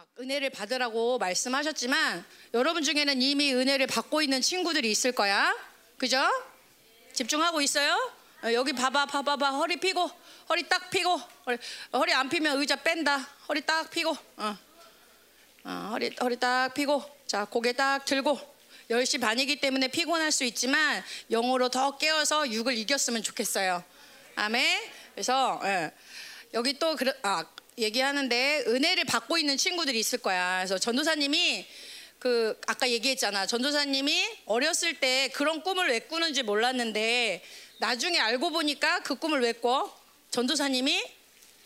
아, 은혜를 받으라고 말씀하셨지만 여러분 중에는 이미 은혜를 받고 있는 친구들이 있을 거야. 그죠? 집중하고 있어요? 어, 여기 봐봐, 봐봐, 봐. 허리 피고, 허리 딱 피고, 허리, 허리 안 피면 의자 뺀다. 허리 딱 피고, 어. 어, 허리 허리 딱 피고, 자 고개 딱 들고. 10시 반이기 때문에 피곤할 수 있지만 영으로 더 깨어서 육을 이겼으면 좋겠어요. 아멘. 그래서 예. 여기 또 그러, 아, 얘기하는데 은혜를 받고 있는 친구들이 있을 거야. 그래서 전도사님이 그 아까 얘기했잖아. 전도사님이 어렸을 때 그런 꿈을 왜 꾸는지 몰랐는데 나중에 알고 보니까 그 꿈을 왜 꿔? 전도사님이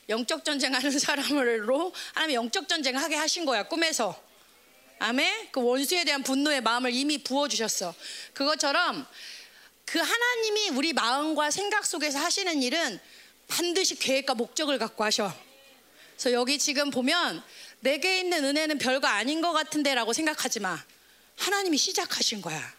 영적 전쟁하는 사람으로 하나님 영적 전쟁 하게 하신 거야 꿈에서. 아멘. 그 원수에 대한 분노의 마음을 이미 부어 주셨어. 그것처럼 그 하나님이 우리 마음과 생각 속에서 하시는 일은 반드시 계획과 목적을 갖고 하셔. 그래서 여기 지금 보면 내게 있는 은혜는 별거 아닌 것 같은데라고 생각하지 마. 하나님이 시작하신 거야.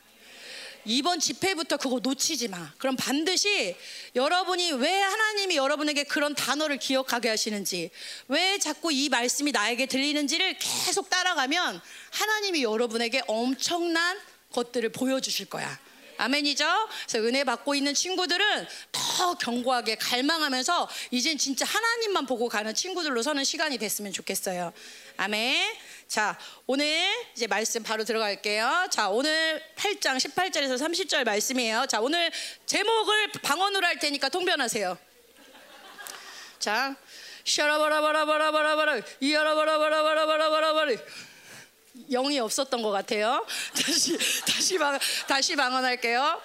이번 집회부터 그거 놓치지 마. 그럼 반드시 여러분이 왜 하나님이 여러분에게 그런 단어를 기억하게 하시는지, 왜 자꾸 이 말씀이 나에게 들리는지를 계속 따라가면 하나님이 여러분에게 엄청난 것들을 보여주실 거야. 아멘이죠? 그래서 은혜 받고 있는 친구들은 더 견고하게 갈망하면서 이젠 진짜 하나님만 보고 가는 친구들로 서는 시간이 됐으면 좋겠어요. 아멘. 자, 오늘 이제 말씀 바로 들어갈게요. 자, 오늘 8장 18절에서 30절 말씀이에요. 자, 오늘 제목을 방언으로 할 테니까 통변하세요. 자, 샤라바라바라바라바라바라 이야라바라바라바라바라바라 영이 없었던 것 같아요. 다시 다시 방 다시 방언할게요.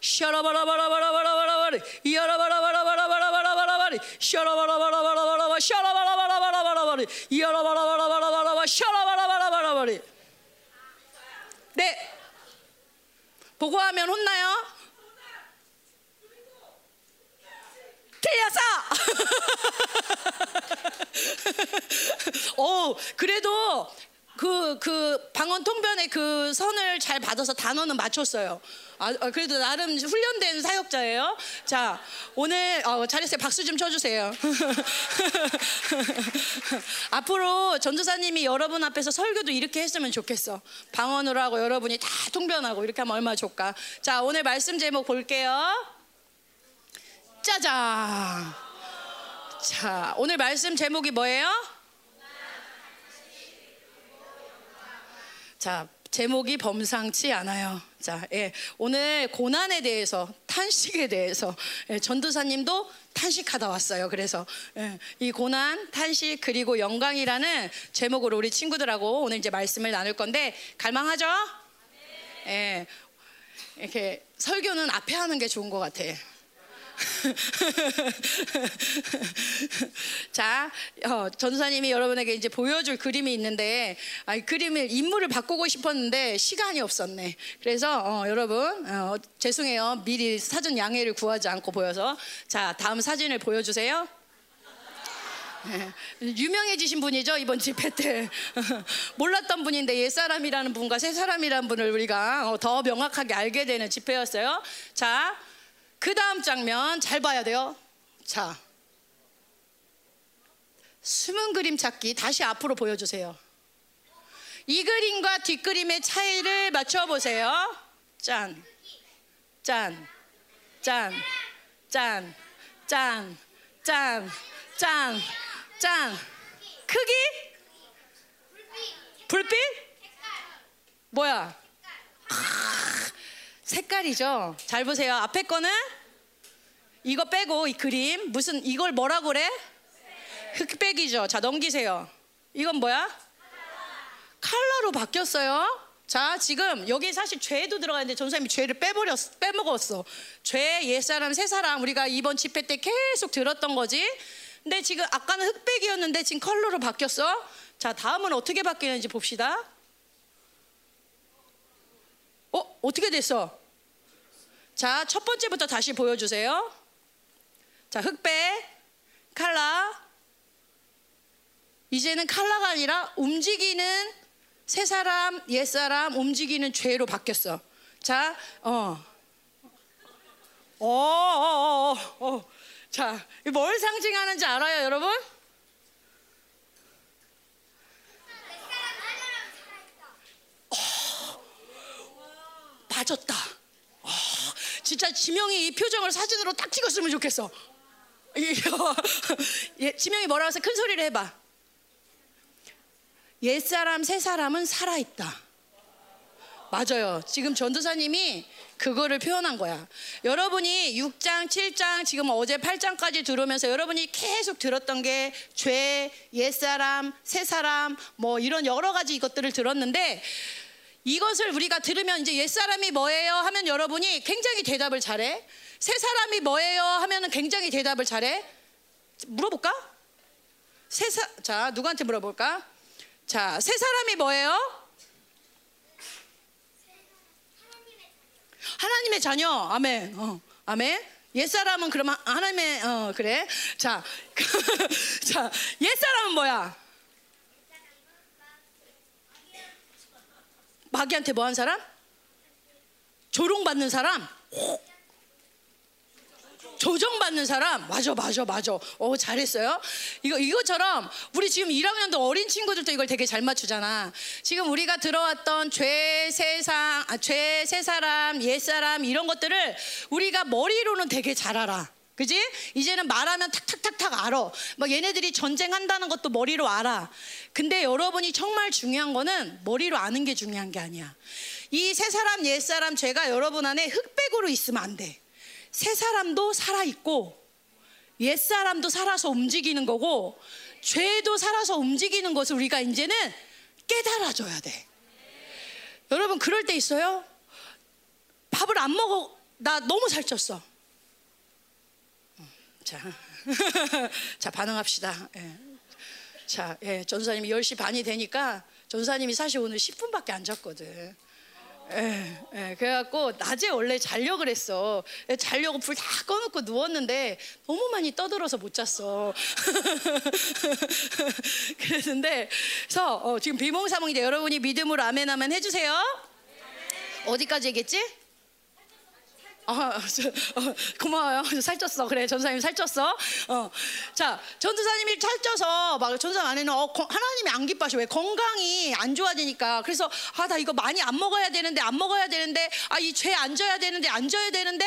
샤라바라바라바라바라바라 이야라바라바라바라바라바라 샤라바라바라바라바라 샤라바라바라바라바라 이야라바라바라바라바라 샤라바라바라바라 네. 보고하면 혼나요? 틀렸어. 어, 그래도 그, 그 방언 통변의 그 선을 잘 받아서 단어는 맞췄어요. 아, 아, 그래도 나름 훈련된 사역자예요. 자, 오늘 어, 잘했어요. 박수 좀 쳐주세요. 앞으로 전도사님이 여러분 앞에서 설교도 이렇게 했으면 좋겠어. 방언으로 하고 여러분이 다 통변하고 이렇게 하면 얼마나 좋을까. 자, 오늘 말씀 제목 볼게요. 짜잔. 자, 오늘 말씀 제목이 뭐예요? 자, 제목이 범상치 않아요. 자, 예, 오늘 고난에 대해서, 탄식에 대해서, 예, 전도사님도 탄식하다 왔어요. 그래서 예, 이 고난, 탄식 그리고 영광이라는 제목으로 우리 친구들하고 오늘 이제 말씀을 나눌 건데 갈망하죠? 예, 이렇게 설교는 앞에 하는 게 좋은 것 같아. 자, 어, 전사님이 여러분에게 이제 보여줄 그림이 있는데, 아, 그림을 인물을 바꾸고 싶었는데 시간이 없었네. 그래서 어, 여러분 어, 죄송해요. 미리 사전 양해를 구하지 않고 보여서 자 다음 사진을 보여주세요. 네, 유명해지신 분이죠 이번 집회 때 몰랐던 분인데 옛 사람이라는 분과 새 사람이라는 분을 우리가 어, 더 명확하게 알게 되는 집회였어요. 자. 그 다음 장면 잘 봐야 돼요. 자, 숨은 그림 찾기 다시 앞으로 보여주세요. 이 그림과 뒷그림의 차이를 맞춰보세요. 짠, 짠, 짠, 짠, 짠, 짠, 짠, 짠. 크기? 불빛? 뭐야? 색깔이죠. 잘 보세요. 앞에 거는 이거 빼고 이 그림 무슨 이걸 뭐라 그래? 흑백이죠. 자 넘기세요. 이건 뭐야? 칼라로 바뀌었어요. 자 지금 여기 사실 죄도 들어가는데 전사님이 죄를 빼버렸 빼먹었어. 죄 옛사람 새사람 우리가 이번 집회 때 계속 들었던 거지. 근데 지금 아까는 흑백이었는데 지금 컬러로 바뀌었어. 자 다음은 어떻게 바뀌는지 봅시다. 어 어떻게 됐어? 자, 첫 번째부터 다시 보여주세요. 자, 흑백, 칼라. 이제는 칼라가 아니라 움직이는 새 사람, 옛 사람, 움직이는 죄로 바뀌었어. 자, 어. 어, 어, 어, 어. 어. 자, 뭘 상징하는지 알아요, 여러분? 빠졌다. 아, 진짜 지명이 이 표정을 사진으로 딱 찍었으면 좋겠어. 예, 지명이 뭐라고 해서 큰 소리를 해봐. 옛사람, 새사람은 살아있다. 맞아요. 지금 전도사님이 그거를 표현한 거야. 여러분이 6장, 7장, 지금 어제 8장까지 들으면서 여러분이 계속 들었던 게 죄, 옛사람, 새사람, 뭐 이런 여러 가지 것들을 들었는데 이것을 우리가 들으면 이제 옛사람이 뭐예요? 하면 여러분이 굉장히 대답을 잘해. 새 사람이 뭐예요? 하면은 굉장히 대답을 잘해. 물어볼까? 새 사, 자, 누구한테 물어볼까? 자, 새 사람이 뭐예요? 하나님의 자녀. 아멘. 어, 아멘. 옛사람은 그러면 하나님의 어 그래. 자. 자, 옛사람은 뭐야? 마귀한테 뭐 한 사람? 조롱받는 사람? 조정받는 사람? 맞아 맞아 맞아. 어 잘했어요. 이거 이것처럼 우리 지금 1학년도 어린 친구들도 이걸 되게 잘 맞추잖아. 지금 우리가 들어왔던 죄 세상 아, 죄세 사람 옛 사람 이런 것들을 우리가 머리로는 되게 잘 알아 그지? 이제는 말하면 탁탁탁탁 알아. 막 얘네들이 전쟁한다는 것도 머리로 알아. 근데 여러분이 정말 중요한 거는 머리로 아는 게 중요한 게 아니야. 이 세 사람, 옛 사람, 죄가 여러분 안에 흑백으로 있으면 안 돼. 새 사람도 살아 있고 옛 사람도 살아서 움직이는 거고 죄도 살아서 움직이는 것을 우리가 이제는 깨달아줘야 돼. 여러분 그럴 때 있어요. 밥을 안 먹어. 나 너무 살쪘어. 자, 자 반응합시다. 예. 자, 예, 전사님이 10시 반이 되니까 전사님이 사실 오늘 10분밖에 안 잤거든. 예, 예, 그래갖고 낮에 원래 자려고 그랬어. 예, 자려고 불 다 꺼놓고 누웠는데 너무 많이 떠들어서 못 잤어. 그랬는데, 그래서 어, 지금 비몽사몽인데 여러분이 믿음으로 아멘 하면 해주세요. 어디까지 얘기했지? 아, 저, 어, 고마워요. 살쪘어. 그래, 전사님 살쪘어. 어. 자, 전도사님이 살쪄서 막 전사 안에는 어, 거, 하나님이 안 기뻐하셔. 왜 건강이 안 좋아지니까. 그래서 아, 나 이거 많이 안 먹어야 되는데 안 먹어야 되는데 아, 이 죄 안 져야 되는데 안 져야 되는데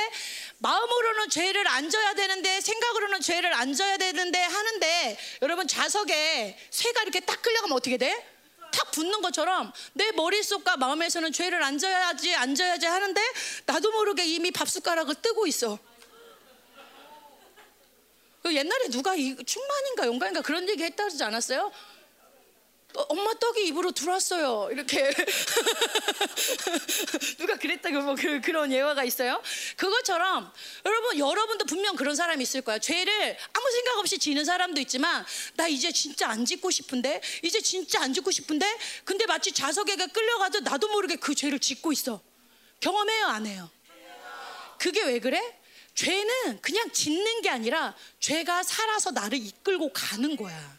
마음으로는 죄를 안 져야 되는데 생각으로는 죄를 안 져야 되는데 하는데 여러분 좌석에 쇠가 이렇게 딱 끌려가면 어떻게 돼? 탁 붙는 것처럼 내 머릿속과 마음에서는 죄를 앉아야지 앉아야지 하는데 나도 모르게 이미 밥숟가락을 뜨고 있어. 그 옛날에 누가 이 충만인가 용감인가 그런 얘기 했다 그러지 않았어요? 어, 엄마 떡이 입으로 들어왔어요. 이렇게 누가 그랬다고 뭐 그, 그런 예화가 있어요. 그것처럼 여러분 여러분도 분명 그런 사람이 있을 거야. 죄를 아무 생각 없이 지는 사람도 있지만 나 이제 진짜 안 짓고 싶은데 이제 진짜 안 짓고 싶은데 근데 마치 자석에게 끌려가도 나도 모르게 그 죄를 짓고 있어. 경험해요 안 해요? 그게 왜 그래? 죄는 그냥 짓는 게 아니라 죄가 살아서 나를 이끌고 가는 거야.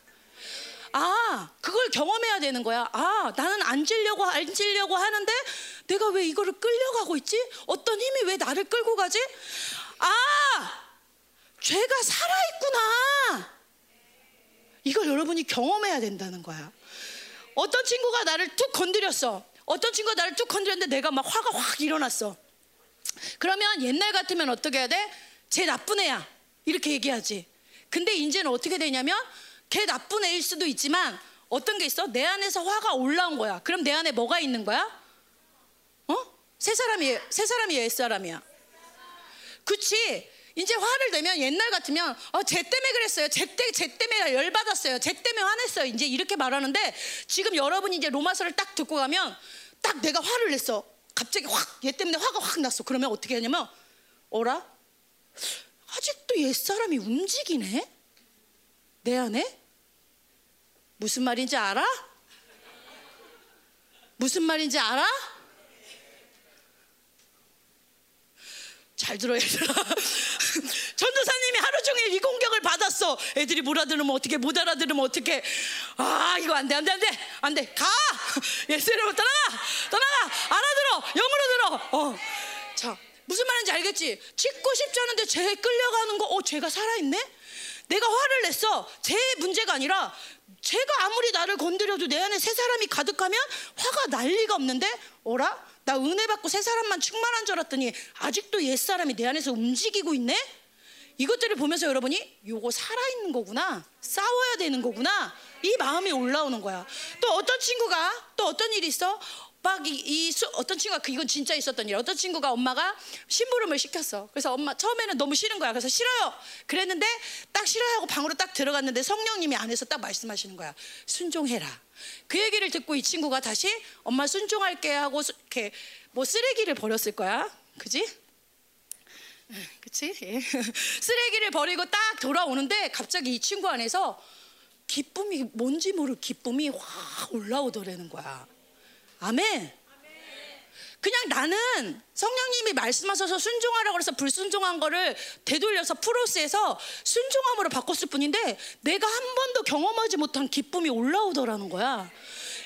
아, 그걸 경험해야 되는 거야. 아, 나는 앉으려고, 앉으려고 하는데 내가 왜 이거를 끌려가고 있지? 어떤 힘이 왜 나를 끌고 가지? 아, 죄가 살아 있구나. 이걸 여러분이 경험해야 된다는 거야. 어떤 친구가 나를 툭 건드렸어. 어떤 친구가 나를 툭 건드렸는데 내가 막 화가 확 일어났어. 그러면 옛날 같으면 어떻게 해야 돼? 쟤 나쁜 애야. 이렇게 얘기하지. 근데 이제는 어떻게 되냐면 걔 나쁜 애일 수도 있지만 어떤 게 있어? 내 안에서 화가 올라온 거야. 그럼 내 안에 뭐가 있는 거야? 어? 세 사람이 세 사람이 옛 사람이야. 그치? 이제 화를 내면 옛날 같으면 어, 쟤 때문에 그랬어요. 쟤, 때, 쟤 때문에 열받았어요. 쟤 때문에 화냈어요. 이제 이렇게 말하는데 지금 여러분이 이제 로마서를 딱 듣고 가면 딱 내가 화를 냈어. 갑자기 확 얘 때문에 화가 확 났어. 그러면 어떻게 하냐면 어라? 아직도 옛 사람이 움직이네? 내 안에? 무슨 말인지 알아? 무슨 말인지 알아? 잘 들어 얘들아. 전도사님이 하루 종일 이 공격을 받았어. 애들이 못 알아들으면 어떻게 못 알아들으면 어떻게 아 이거 안 돼 안 돼 안 돼. 안 돼. 가! 예수님으로 떠나가! 떠나가! 알아들어! 영으로 들어! 어. 자 무슨 말인지 알겠지? 짓고 싶지 않은데 죄 끌려가는 거어 죄가 살아있네 내가 화를 냈어. 제 문제가 아니라 제가 아무리 나를 건드려도 내 안에 새 사람이 가득하면 화가 날 리가 없는데 어라? 나 은혜 받고 새 사람만 충만한 줄 알았더니 아직도 옛 사람이 내 안에서 움직이고 있네. 이것들을 보면서 여러분이 요거 살아있는 거구나. 싸워야 되는 거구나. 이 마음이 올라오는 거야. 또 어떤 친구가 또 어떤 일이 있어? 막 이 이, 수- 어떤 친구가 그 이건 진짜 있었던 일. 어떤 친구가 엄마가 심부름을 시켰어. 그래서 엄마 처음에는 너무 싫은 거야. 그래서 싫어요. 그랬는데 딱 싫어요 하고 방으로 딱 들어갔는데 성령님이 안에서 딱 말씀하시는 거야. 순종해라. 그 얘기를 듣고 이 친구가 다시 엄마 순종할게 하고 수- 이렇게 뭐 쓰레기를 버렸을 거야. 그지? 그치? 예. 쓰레기를 버리고 딱 돌아오는데 갑자기 이 친구 안에서 기쁨이 뭔지 모를 기쁨이 확 올라오더라는 거야. 아멘. 그냥 나는 성령님이 말씀하셔서 순종하라고 그래서 불순종한 거를 되돌려서 프로스에서 순종함으로 바꿨을 뿐인데 내가 한 번도 경험하지 못한 기쁨이 올라오더라는 거야.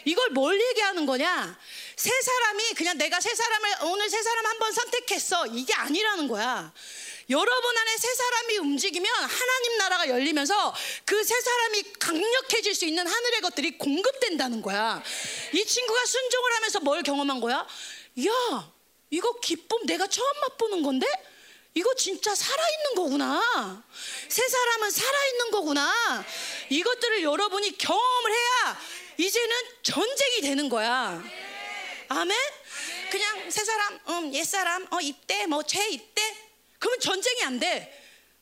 이걸 뭘 얘기하는 거냐? 세 사람이 그냥 내가 세 사람을 오늘 세 사람 한 번 선택했어. 이게 아니라는 거야. 여러분 안에 세 사람이 움직이면 하나님 나라가 열리면서 그 세 사람이 강력해질 수 있는 하늘의 것들이 공급된다는 거야. 이 친구가 순종을 하면서 뭘 경험한 거야? 야, 이거 기쁨 내가 처음 맛보는 건데? 이거 진짜 살아있는 거구나. 세 사람은 살아있는 거구나. 이것들을 여러분이 경험을 해야 이제는 전쟁이 되는 거야. 아멘? 그냥 세 사람, 음, 옛 사람, 어, 이때, 뭐, 쟤 이때. 그러면 전쟁이 안 돼.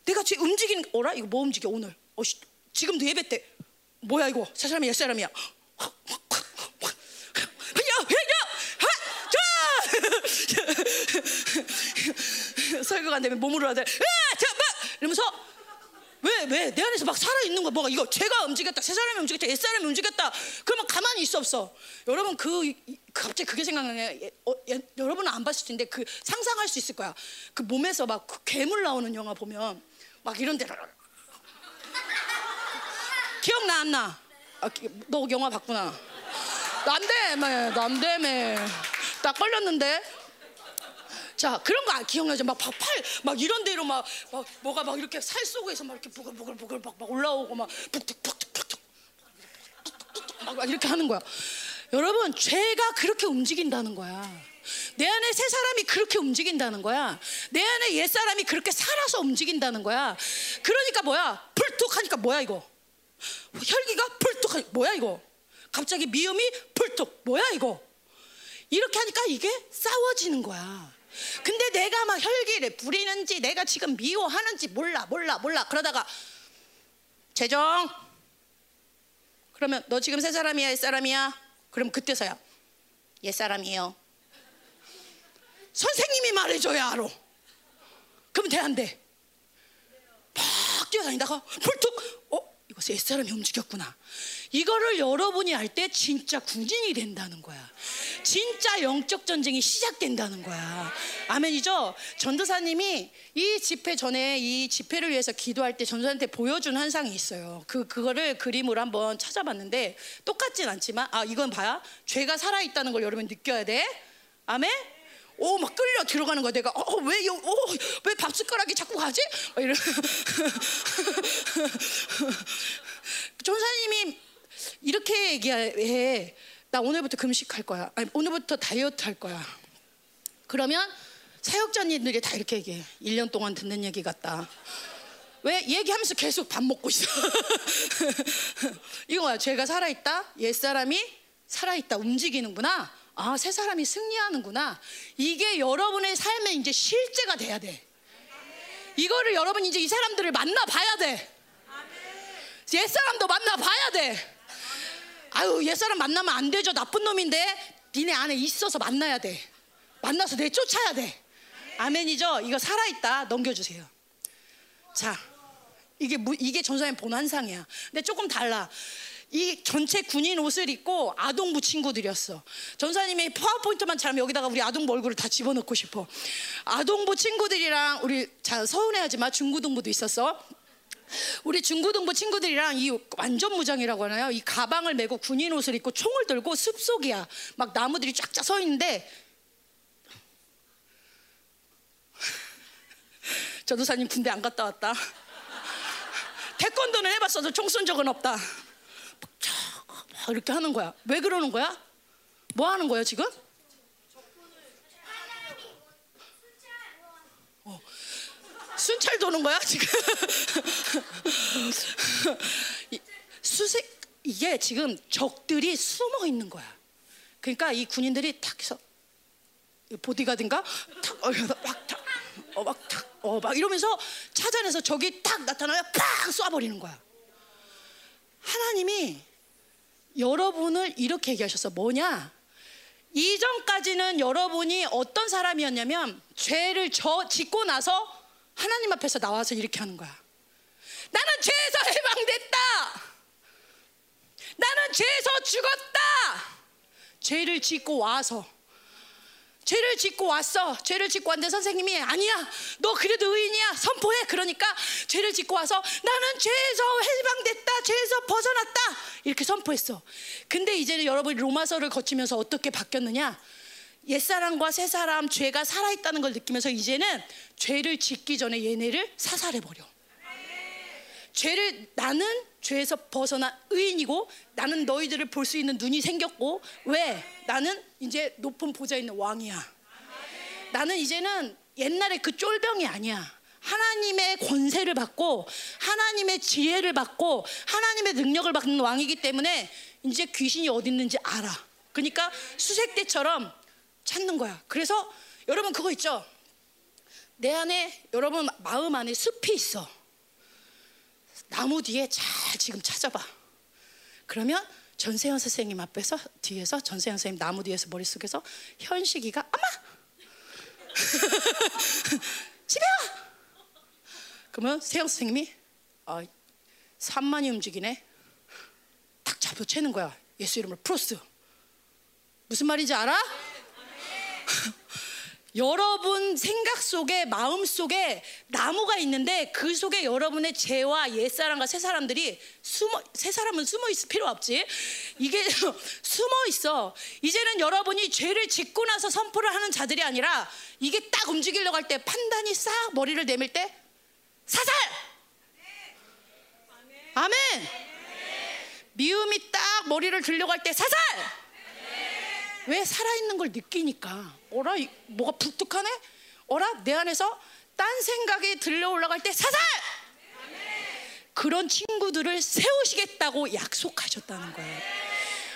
내가 쟤 움직이는, 어라? 이거 뭐 움직여, 오늘? 어, 씨, 지금도 예배 때. 뭐야, 이거? 세 사람이 옛 사람이야. 설교가 안 되면 몸으로 하자. 야, 잠깐! 이러면서 왜, 왜? 내 안에서 막 살아있는 거 뭐가 이거 제가 움직였다. 세 사람이 움직였다. 옛 사람이 움직였다. 그러면 가만히 있어 없어. 여러분 그 이- 갑자기 그게 생각나네. 예, 어, 예, 여러분은 안 봤을 텐데 그 상상할 수 있을 거야. 그 몸에서 막 그 괴물 나오는 영화 보면 막 이런 데 기억나 안 나? 아, 기- 너 영화 봤구나. 남대매 남대매 딱 걸렸는데 자 그런 거 안- 기억나죠? 막 팔 막 이런 데로 막, 막 뭐가 막 이렇게 살 속에서 막 이렇게 부글부글부글 막, 막 올라오고 막 막, 막 이렇게 하는 거야. 여러분 죄가 그렇게 움직인다는 거야. 내 안에 새 사람이 그렇게 움직인다는 거야. 내 안에 옛 사람이 그렇게 살아서 움직인다는 거야. 그러니까 뭐야? 불뚝하니까 뭐야 이거? 혈기가 불뚝하니 뭐야 이거? 갑자기 미음이 불뚝 뭐야 이거? 이렇게 하니까 이게 싸워지는 거야. 근데 내가 막 혈기를 부리는지 내가 지금 미워하는지 몰라 몰라 몰라 그러다가 재정 그러면 너 지금 새 사람이야 옛 사람이야? 그럼 그때서야 옛 사람이에요. 선생님이 말해줘야 알아. 그러면 돼안 돼? 막 뛰어다니다가 불뚝 어 이거 옛 사람이 움직였구나. 이거를 여러분이 알때 진짜 군인이 된다는 거야. 진짜 영적 전쟁이 시작된다는 거야. 아멘이죠? 전도사님이 이 집회 전에 이 집회를 위해서 기도할 때 전도사한테 보여준 한상이 있어요. 그 그거를 그림으로 한번 찾아봤는데 똑같진 않지만 아 이건 봐야 죄가 살아 있다는 걸 여러분 느껴야 돼. 아멘. 오 막 끌려 들어가는 거야 내가 어왜왜 밥숟가락이 자꾸 가지? 막 이러. 전사님이 이렇게 얘기해. 나 오늘부터 금식할 거야. 아니, 오늘부터 다이어트 할 거야. 그러면 사역자님들이 다 이렇게 얘기해. 1년 동안 듣는 얘기 같다. 왜 얘기하면서 계속 밥 먹고 있어. 이거야. 죄가 살아있다. 옛 사람이 살아있다. 움직이는구나. 아, 새 사람이 승리하는구나. 이게 여러분의 삶에 이제 실제가 돼야 돼. 이거를 여러분 이제 이 사람들을 만나 봐야 돼. 옛 사람도 만나 봐야 돼. 아유, 옛 사람 만나면 안 되죠. 나쁜 놈인데 니네 안에 있어서 만나야 돼. 만나서 내쫓아야 돼. 아멘이죠. 이거 살아있다. 넘겨주세요. 자, 이게 무- 이게 전사님 본 환상이야. 근데 조금 달라. 이 전체 군인 옷을 입고 아동부 친구들이었어. 전사님이 파워포인트만 잘하면 여기다가 우리 아동부 얼굴을 다 집어넣고 싶어. 아동부 친구들이랑 우리 자 서운해하지 마. 중고등부도 있었어. 우리 중고등부 친구들이랑 이 완전 무장이라고 하나요? 이 가방을 메고 군인 옷을 입고 총을 들고 숲속이야. 막 나무들이 쫙쫙 서 있는데 전도사님 군대 안 갔다 왔다. 태권도는 해봤어도 총 쏜 적은 없다. 막 이렇게 하는 거야. 왜 그러는 거야? 뭐 하는 거야 지금? 순찰 도는 거야 지금? 이- 수색 이게 지금 적들이 숨어 있는 거야. 그러니까 이 군인들이 탁 해서 이 보디가든가 탁 어, 막 탁, 어, 어, 막 이러면서 찾아내서 적이 탁 나타나면 팍 쏴버리는 거야. 하나님이 여러분을 이렇게 얘기하셨어. 뭐냐? 이전까지는 여러분이 어떤 사람이었냐면 죄를 저 짓고 나서 하나님 앞에서 나와서 이렇게 하는 거야. 나는 죄에서 해방됐다. 나는 죄에서 죽었다. 죄를 짓고 와서 죄를 짓고 왔어. 죄를 짓고 왔는데 선생님이 아니야. 너 그래도 의인이야. 선포해. 그러니까 죄를 짓고 와서 나는 죄에서 해방됐다. 죄에서 벗어났다. 이렇게 선포했어. 근데 이제는 여러분 이 로마서를 거치면서 어떻게 바뀌었느냐? 옛사람과 새사람 죄가 살아있다는 걸 느끼면서 이제는 죄를 짓기 전에 얘네를 사살해버려. 죄를 나는 죄에서 벗어나 의인이고 나는 너희들을 볼 수 있는 눈이 생겼고 왜 나는 이제 높은 보좌에 있는 왕이야. 나는 이제는 옛날에 그 쫄병이 아니야. 하나님의 권세를 받고 하나님의 지혜를 받고 하나님의 능력을 받는 왕이기 때문에 이제 귀신이 어디 있는지 알아. 그러니까 수색대처럼 찾는 거야. 그래서 여러분 그거 있죠? 내 안에 여러분 마음 안에 숲이 있어. 나무 뒤에 잘 지금 찾아봐. 그러면 전세현 선생님 앞에서 뒤에서 전세현 선생님 나무 뒤에서 머릿속에서 현식이가 아마 집에 와. 그러면 세영 선생님이 아, 산만이 움직이네. 딱 잡혀 채는 거야. 예수 이름으로 프로스. 무슨 말인지 알아? 여러분 생각 속에 마음 속에 나무가 있는데 그 속에 여러분의 죄와 옛사람과 새 사람들이 숨어 새 사람은 숨어 있을 필요 없지. 이게 숨어 있어. 이제는 여러분이 죄를 짓고 나서 선포를 하는 자들이 아니라 이게 딱 움직이려고 할 때 판단이 싹 머리를 내밀 때 사살! 아멘! 미움이 딱 머리를 들려고 할 때 사살! 왜 살아있는 걸 느끼니까 어라 이- 뭐가 북tuk하네 어라 내 안에서 딴 생각이 들려 올라갈 때 사살 그런 친구들을 세우시겠다고 약속하셨다는 거예요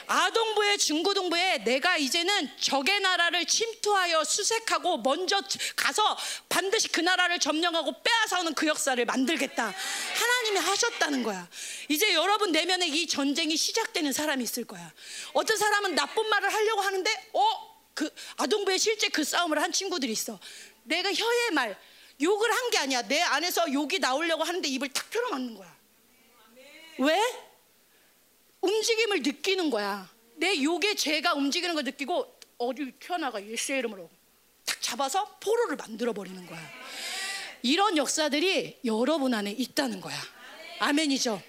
아동부에 중고등부에 내가 이제는 적의 나라를 침투하여 수색하고 먼저 가서 반드시 그 나라를 점령하고 빼앗아오는 그 역사를 만들겠다. 하나님이 하셨다는 거야. 이제 여러분 내면에 이 전쟁이 시작되는 사람이 있을 거야. 어떤 사람은 나쁜 말을 하려고 하는데 어? 그 아동부에 실제 그 싸움을 한 친구들이 있어. 내가 혀의 말 욕을 한 게 아니야. 내 안에서 욕이 나오려고 하는데 입을 탁 펴러 맞는 거야. 왜? 움직임을 느끼는 거야. 내 욕의 죄가 움직이는 걸 느끼고 어디 튀어나가 예수의 이름으로 탁 잡아서 포로를 만들어 버리는 거야. 이런 역사들이 여러분 안에 있다는 거야. 아멘이죠.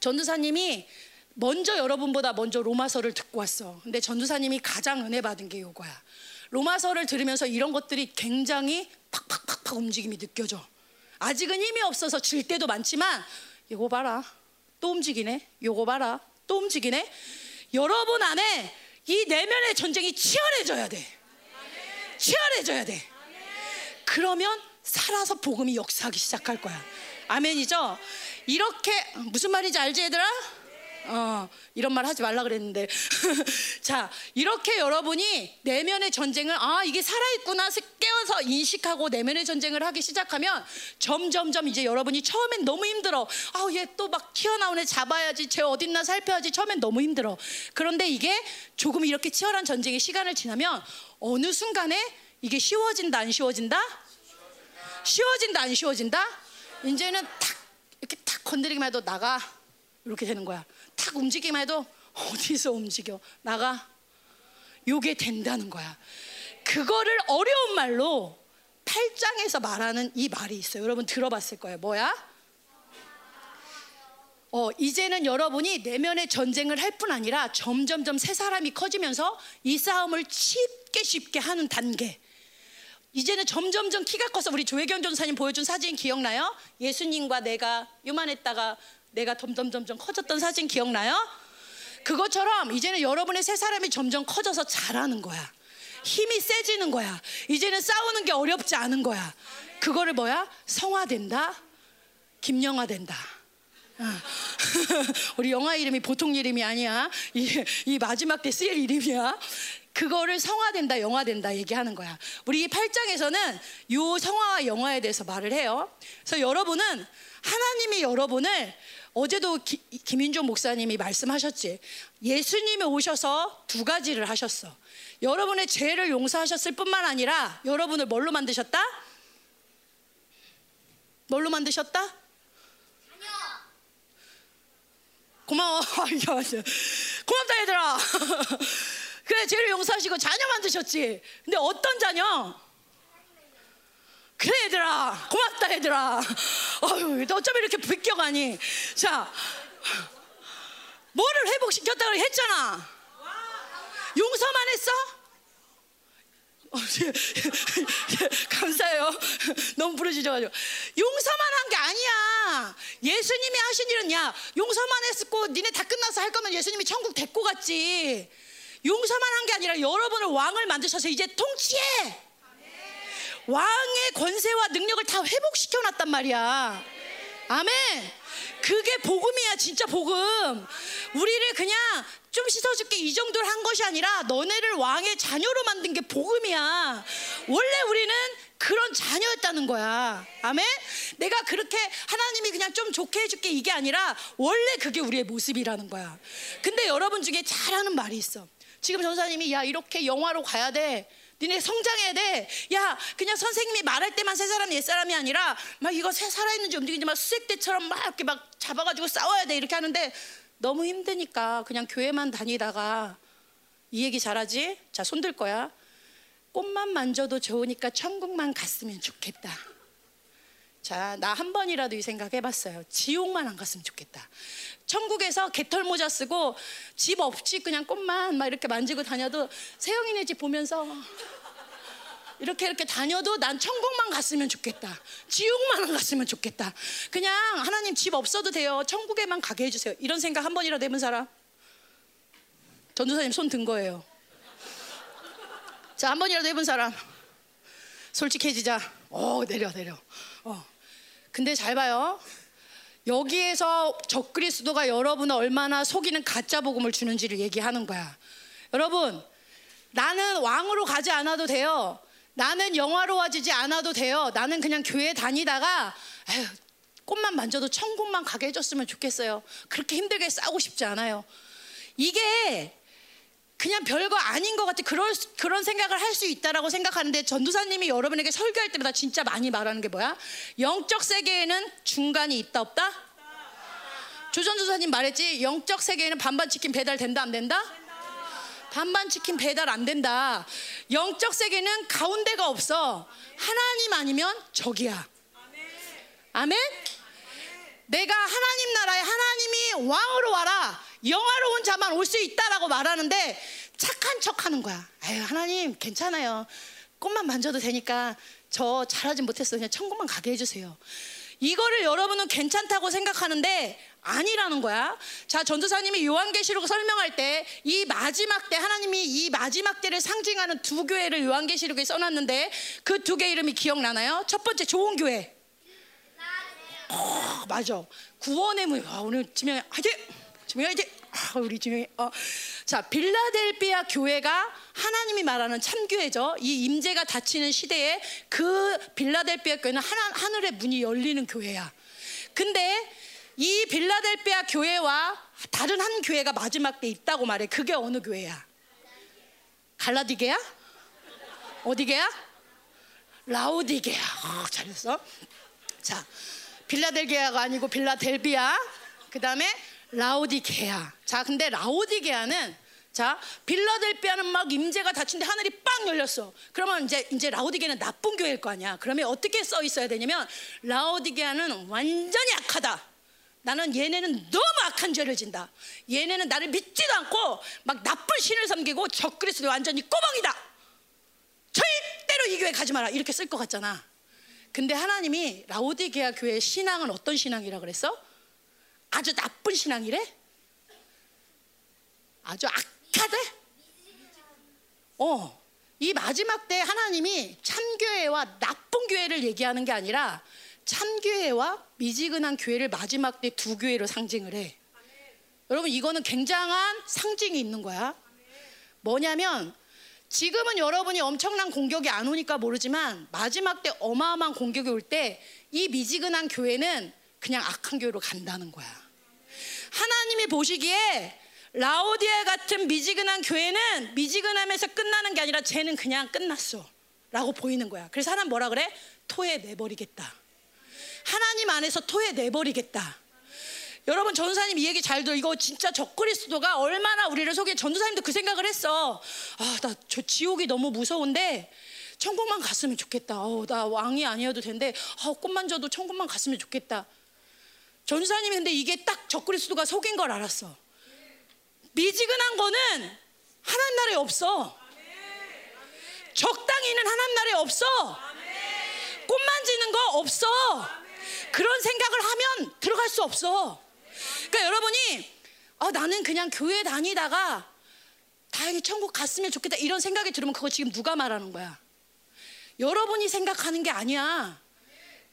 전도사님이 먼저 여러분보다 먼저 로마서를 듣고 왔어. 근데 전도사님이 가장 은혜 받은 게 요거야. 로마서를 들으면서 이런 것들이 굉장히 팍팍팍팍 움직임이 느껴져. 아직은 힘이 없어서 질 때도 많지만 이거 봐라. 또 움직이네. 요거 봐라. 또 움직이네. 여러분 안에 이 내면의 전쟁이 치열해져야 돼. 치열해져야 돼. 그러면 살아서 복음이 역사하기 시작할 거야. 아멘이죠? 이렇게 무슨 말인지 알지 얘들아? 어, 이런 말 하지 말라 그랬는데. 자, 이렇게 여러분이 내면의 전쟁을 아, 이게 살아 있구나 깨어서 인식하고 내면의 전쟁을 하기 시작하면 점점점 이제 여러분이 처음엔 너무 힘들어. 아, 얘또 막 튀어나오네 잡아야지. 쟤 어딨나 살펴야지. 처음엔 너무 힘들어. 그런데 이게 조금 이렇게 치열한 전쟁의 시간을 지나면 어느 순간에 이게 쉬워진다 안 쉬워진다? 쉬워진다 안 쉬워진다? 이제는 탁 이렇게 탁 건드리기만 해도 나가 이렇게 되는 거야. 탁 움직이기만 해도 어디서 움직여 나가 요게 된다는 거야. 그거를 어려운 말로 8장에서 말하는 이 말이 있어요. 여러분 들어봤을 거예요. 뭐야? 어, 이제는 여러분이 내면의 전쟁을 할 뿐 아니라 점점점 새 사람이 커지면서 이 싸움을 쉽게 쉽게 하는 단계. 이제는 점점점 키가 커서 우리 조혜경 전사님 보여준 사진 기억나요? 예수님과 내가 요만했다가 내가 점점점점 커졌던 사진 기억나요? 그것처럼 이제는 여러분의 새 사람이 점점 커져서 잘하는 거야. 힘이 세지는 거야. 이제는 싸우는 게 어렵지 않은 거야. 그거를 뭐야? 성화된다. 김영화된다. 아. 우리 영화 이름이 보통 이름이 아니야. 이, 이 마지막 때 쓰일 이름이야. 그거를 성화된다, 영화된다 얘기하는 거야. 우리 이 8장에서는 요 성화와 영화에 대해서 말을 해요. 그래서 여러분은 하나님이 여러분을 어제도 기, 김인종 목사님이 말씀하셨지. 예수님이 오셔서 두 가지를 하셨어. 여러분의 죄를 용서하셨을 뿐만 아니라 여러분을 뭘로 만드셨다? 뭘로 만드셨다? 고마워. 고맙다 얘들아. 그래 죄를 용서하시고 자녀 만드셨지. 근데 어떤 자녀? 그래 얘들아 고맙다 얘들아 어휴 어쩜 이렇게 비껴가니 자 뭐를 회복시켰다고 했잖아 용서만 했어? 어, 예, 예, 감사해요. 너무 부르짖어가지고 용서만 한 게 아니야. 예수님이 하신 일은 야 용서만 했고 니네 다 끝나서 할 거면 예수님이 천국 데리고 갔지. 용서만 한 게 아니라 여러분을 왕을 만드셔서 이제 통치해. 왕의 권세와 능력을 다 회복시켜 놨단 말이야. 아멘. 그게 복음이야, 진짜 복음. 우리를 그냥 좀 씻어줄게 이 정도를 한 것이 아니라 너네를 왕의 자녀로 만든 게 복음이야. 원래 우리는 그런 자녀였다는 거야. 아멘? 내가 그렇게 하나님이 그냥 좀 좋게 해줄게 이게 아니라 원래 그게 우리의 모습이라는 거야. 근데 여러분 중에 잘하는 말이 있어. 지금 전사님이 야, 이렇게 영화로 가야 돼. 니네 성장해야 돼. 야, 그냥 선생님이 말할 때만 새 사람, 옛 사람이 아니라 막 이거 새 살아있는지 움직이는지 막 수색대처럼 막 이렇게 막 잡아가지고 싸워야 돼. 이렇게 하는데 너무 힘드니까 그냥 교회만 다니다가 이 얘기 잘하지? 자, 손들 거야. 꽃만 만져도 좋으니까 천국만 갔으면 좋겠다. 자, 나 한 번이라도 이 생각 해봤어요. 지옥만 안 갔으면 좋겠다. 천국에서 개털 모자 쓰고 집 없이 그냥 꽃만 막 이렇게 만지고 다녀도 세영이네 집 보면서 이렇게 이렇게 다녀도 난 천국만 갔으면 좋겠다. 지옥만 안 갔으면 좋겠다. 그냥 하나님 집 없어도 돼요. 천국에만 가게 해주세요. 이런 생각 한 번이라도 해본 사람? 전도사님 손 든 거예요. 자, 한 번이라도 해본 사람. 솔직해지자. 어, 내려, 내려. 어. 근데 잘 봐요. 여기에서 적그리스도가 여러분을 얼마나 속이는 가짜 복음을 주는지를 얘기하는 거야. 여러분, 나는 왕으로 가지 않아도 돼요. 나는 영화로워지지 않아도 돼요. 나는 그냥 교회 다니다가 에휴, 꽃만 만져도 천국만 가게 해줬으면 좋겠어요. 그렇게 힘들게 싸우고 싶지 않아요. 이게 그냥 별거 아닌 것 같아. 그런 그런 생각을 할 수 있다라고 생각하는데 전도사님이 여러분에게 설교할 때마다 진짜 많이 말하는 게 뭐야? 영적 세계에는 중간이 있다 없다? 조전도사님 말했지. 영적 세계에는 반반 치킨 배달 된다 안 된다? 반반 치킨 배달 안 된다. 영적 세계는 가운데가 없어. 하나님 아니면 적이야. 아멘? 내가 하나님 나라에 하나님이 왕으로 와라. 영화로운 자만 올 수 있다라고 말하는데 착한 척 하는 거야. 에휴, 하나님 괜찮아요. 꽃만 만져도 되니까 저 잘하진 못했어. 그냥 천국만 가게 해주세요. 이거를 여러분은 괜찮다고 생각하는데 아니라는 거야. 자, 전도사님이 요한계시록 설명할 때 이 마지막 때 하나님이 이 마지막 때를 상징하는 두 교회를 요한계시록에 써놨는데 그 두 개 이름이 기억나나요? 첫 번째 좋은 교회. 어, 맞아. 구원의 문. 아, 오늘 지명이 화이팅! 지명이 화이팅! 아, 우리 지명이. 어. 자, 빌라델비아 교회가 하나님이 말하는 참교회죠. 이 임재가 닫히는 시대에 그 빌라델비아 교회는 하나, 하늘의 문이 열리는 교회야. 근데 이 빌라델비아 교회와 다른 한 교회가 마지막 때 있다고 말해. 그게 어느 교회야? 갈라디게야? 어디게야? 라우디게야. 어, 잘했어. 자, 빌라델게아가 아니고 빌라델비아. 그 다음에 라우디게아. 자, 근데 라우디게아는 자, 빌라델비아는 막 임재가 닫힌데 하늘이 빵 열렸어. 그러면 이제 이제 라우디게는 나쁜 교회일 거 아니야. 그러면 어떻게 써 있어야 되냐면 라우디게아는 완전히 악하다. 나는 얘네는 너무 악한 죄를 진다. 얘네는 나를 믿지도 않고 막 나쁜 신을 섬기고 적그리스도 완전히 꼬멍이다. 절대로 이 교회 가지 마라. 이렇게 쓸 것 같잖아. 근데 하나님이 라오디게아 교회의 신앙은 어떤 신앙이라 그랬어? 아주 나쁜 신앙이래? 아주 악하대? 어. 이 마지막 때 하나님이 참교회와 나쁜 교회를 얘기하는 게 아니라 참교회와 미지근한 교회를 마지막 때 두 교회로 상징을 해. 여러분 이거는 굉장한 상징이 있는 거야. 뭐냐면 지금은 여러분이 엄청난 공격이 안 오니까 모르지만 마지막 때 어마어마한 공격이 올 때 이 미지근한 교회는 그냥 악한 교회로 간다는 거야. 하나님이 보시기에 라오디아 같은 미지근한 교회는 미지근함에서 끝나는 게 아니라 쟤는 그냥 끝났어. 라고 보이는 거야. 그래서 하나님 뭐라 그래? 토해 내버리겠다. 하나님 안에서 토해 내버리겠다. 여러분 전도사님 이 얘기 잘 들어. 이거 진짜 적그리스도가 얼마나 우리를 속에 전도사님도 그 생각을 했어. 아, 나 저 지옥이 너무 무서운데 천국만 갔으면 좋겠다. 어, 나 왕이 아니어도 된대. 아, 꽃만 줘도 천국만 갔으면 좋겠다. 전도사님이 근데 이게 딱 적그리스도가 속인 걸 알았어. 미지근한 거는 하나님 나라에 없어. 적당히는 하나님 나라에 없어. 꽃 만지는 거 없어. 그런 생각을 하면 들어갈 수 없어. 그러니까 여러분이 아, 나는 그냥 교회 다니다가 다행히 천국 갔으면 좋겠다 이런 생각이 들으면 그거 지금 누가 말하는 거야? 여러분이 생각하는 게 아니야.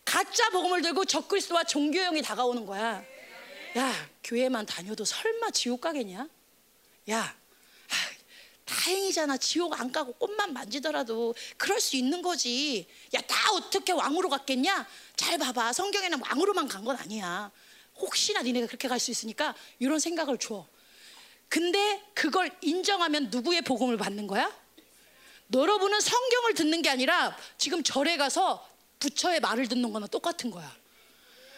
가짜 복음을 들고 적그리스도와 종교형이 다가오는 거야. 야, 교회만 다녀도 설마 지옥 가겠냐? 야, 아, 다행이잖아. 지옥 안 가고 꽃만 만지더라도 그럴 수 있는 거지. 야, 나 어떻게 왕으로 갔겠냐? 잘 봐봐. 성경에는 왕으로만 간 건 아니야. 혹시나 니네가 그렇게 갈 수 있으니까 이런 생각을 줘. 근데 그걸 인정하면 누구의 복음을 받는 거야? 여러분은 성경을 듣는 게 아니라 지금 절에 가서 부처의 말을 듣는 거나 똑같은 거야.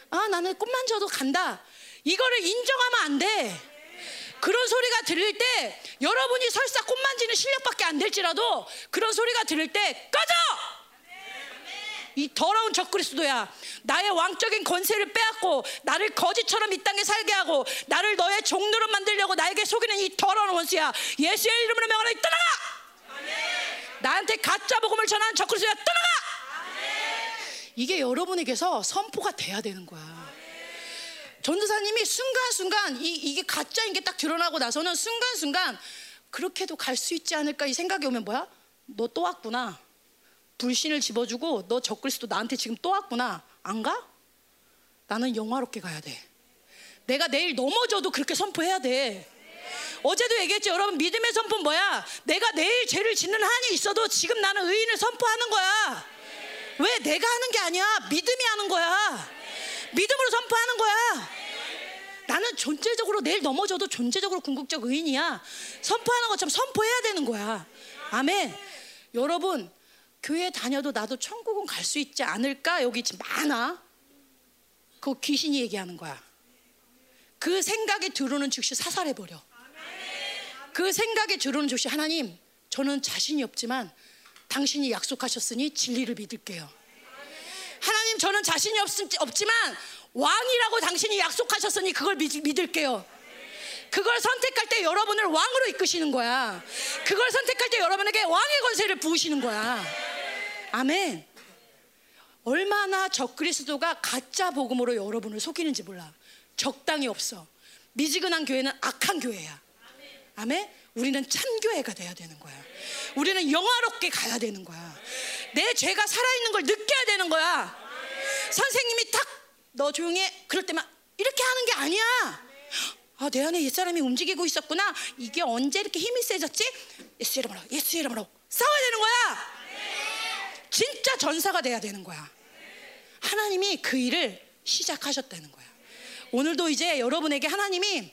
아, 나는 꽃만 져도 간다. 이거를 인정하면 안 돼. 그런 소리가 들릴 때 여러분이 설사 꽃 만지는 실력밖에 안 될지라도 그런 소리가 들릴 때 꺼져! 이 더러운 적그리스도야. 나의 왕적인 권세를 빼앗고 나를 거지처럼 이 땅에 살게 하고 나를 너의 종로로 만들려고 나에게 속이는 이 더러운 원수야. 예수의 이름으로 명하노니 떠나가! 나한테 가짜 복음을 전하는 적그리스도야 떠나가! 이게 여러분에게서 선포가 돼야 되는 거야. 전도사님이 순간순간 이, 이게 가짜인 게 딱 드러나고 나서는 순간순간 그렇게도 갈 수 있지 않을까 이 생각이 오면 뭐야? 너 또 왔구나. 불신을 집어주고 너 적그리스도 나한테 지금 또 왔구나. 안 가? 나는 영화롭게 가야 돼. 내가 내일 넘어져도 그렇게 선포해야 돼. 어제도 얘기했죠. 여러분 믿음의 선포는 뭐야? 내가 내일 죄를 짓는 한이 있어도 지금 나는 의인을 선포하는 거야. 왜 내가 하는 게 아니야? 믿음이 하는 거야. 믿음으로 선포하는 거야. 나는 존재적으로 내일 넘어져도 존재적으로 궁극적 의인이야. 선포하는 것처럼 선포해야 되는 거야. 아멘. 여러분 교회 다녀도 나도 천국은 갈 수 있지 않을까? 여기 지금 많아. 그 귀신이 얘기하는 거야. 그 생각이 들어오는 즉시 사살해 버려. 그 생각이 들어오는 즉시 하나님, 저는 자신이 없지만 당신이 약속하셨으니 진리를 믿을게요. 하나님, 저는 자신이 없, 없지만 왕이라고 당신이 약속하셨으니 그걸 믿, 믿을게요. 그걸 선택할 때 여러분을 왕으로 이끄시는 거야. 그걸 선택할 때 여러분에게 왕의 권세를 부으시는 거야. 아멘. 얼마나 적그리스도가 가짜 복음으로 여러분을 속이는지 몰라. 적당히 없어. 미지근한 교회는 악한 교회야. 아멘. 우리는 참 교회가 돼야 되는 거야. 우리는 영화롭게 가야 되는 거야. 내 죄가 살아있는 걸 느껴야 되는 거야. 선생님이 탁, 너 조용해. 그럴 때만 이렇게 하는 게 아니야. 아, 내 안에 옛사람이 움직이고 있었구나. 이게 언제 이렇게 힘이 세졌지? 예수 이름으로, 예수 이름으로 싸워야 되는 거야. 진짜 전사가 돼야 되는 거야. 하나님이 그 일을 시작하셨다는 거야. 오늘도 이제 여러분에게 하나님이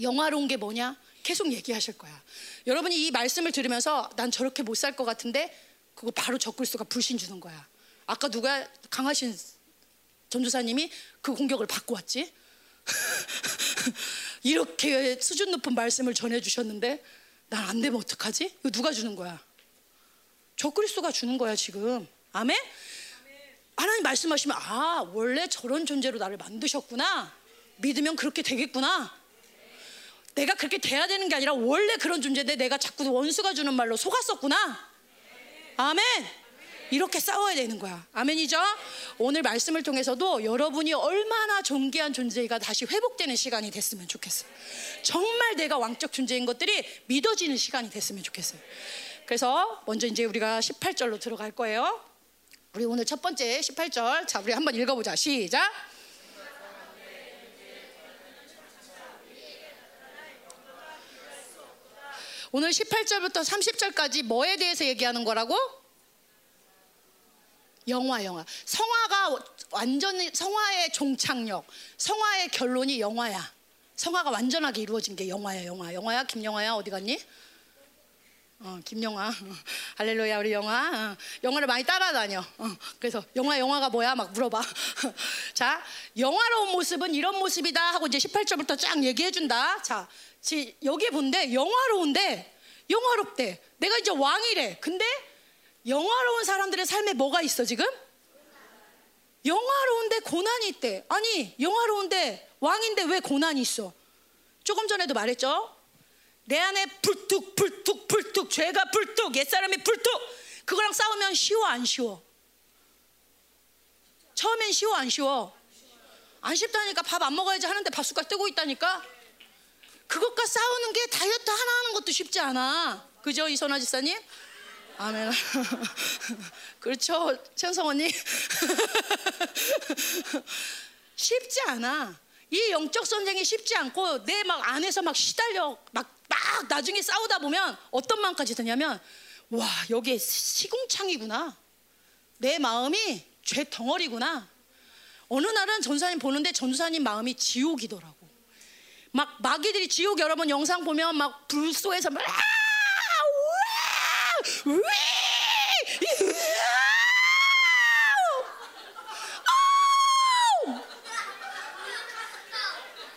영화로운 게 뭐냐? 계속 얘기하실 거야. 여러분이 이 말씀을 들으면서 난 저렇게 못 살 것 같은데 그거 바로 적글수가 불신 주는 거야. 아까 누가 강하신 전도사님이 그 공격을 받고 왔지? 이렇게 수준 높은 말씀을 전해 주셨는데 난 안 되면 어떡하지? 이거 누가 주는 거야? 적그리스도가 주는 거야 지금. 아멘? 하나님 말씀하시면 아 원래 저런 존재로 나를 만드셨구나. 믿으면 그렇게 되겠구나. 내가 그렇게 돼야 되는 게 아니라 원래 그런 존재인데 내가 자꾸 원수가 주는 말로 속았었구나. 아멘. 이렇게 싸워야 되는 거야. 아멘이죠? 오늘 말씀을 통해서도 여러분이 얼마나 존귀한 존재가 다시 회복되는 시간이 됐으면 좋겠어요. 정말 내가 왕적 존재인 것들이 믿어지는 시간이 됐으면 좋겠어요. 그래서 먼저 이제 우리가 18절로 들어갈 거예요. 우리 오늘 첫 번째 18절. 자, 우리 한번 읽어보자. 시작. 오늘 18절부터 30절까지 뭐에 대해서 얘기하는 거라고? 영화, 영화. 성화가 완전히 성화의 종착역, 성화의 결론이 영화야. 성화가 완전하게 이루어진 게 영화야, 영화. 영화야, 김영화야, 어디 갔니? 어, 김영화. 할렐루야, 우리 영화. 어, 영화를 많이 따라다녀. 어, 그래서 영화, 영화가 뭐야? 막 물어봐. 자, 영화로운 모습은 이런 모습이다 하고 이제 18절부터 쫙 얘기해준다. 자, 지, 여기 본데 영화로운데, 영화롭대. 내가 이제 왕이래. 근데 영화로운 사람들의 삶에 뭐가 있어, 지금? 영화로운데 고난이 있대. 아니, 영화로운데 왕인데 왜 고난이 있어? 조금 전에도 말했죠? 내 안에 불뚝 불뚝 불뚝 죄가 불뚝 옛사람이 불뚝 그거랑 싸우면 쉬워 안 쉬워? 처음엔 쉬워 안 쉬워? 안 쉽다니까 밥 안 먹어야지 하는데 밥숟갈 뜨고 있다니까 그것과 싸우는 게 다이어트 하나 하는 것도 쉽지 않아. 그죠 이선아 지사님? 아멘. 그렇죠 천성 언니? 쉽지 않아. 이 영적 전쟁이 쉽지 않고 내 막 안에서 막 시달려 막 막 나중에 싸우다 보면 어떤 마음까지 드냐면 와 여기에 시궁창이구나. 내 마음이 죄 덩어리구나. 어느 날은 전사님 보는데 전사님 마음이 지옥이더라고 막 마귀들이 지옥 여러분 영상 보면 막 불소에서 막 우와, 우와,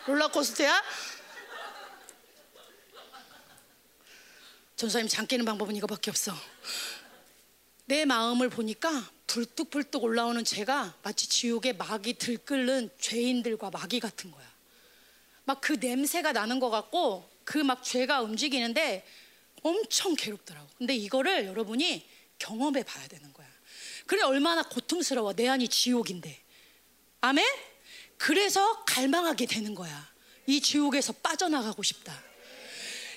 롤러코스터야? 전사님 잠 깨는 방법은 이거밖에 없어. 내 마음을 보니까 불뚝불뚝 올라오는 죄가 마치 지옥의 마귀 들끓는 죄인들과 마귀 같은 거야. 막 그 냄새가 나는 것 같고 그 막 죄가 움직이는데 엄청 괴롭더라고. 근데 이거를 여러분이 경험해 봐야 되는 거야. 그래 얼마나 고통스러워. 내 안이 지옥인데. 아멘? 그래서 갈망하게 되는 거야. 이 지옥에서 빠져나가고 싶다.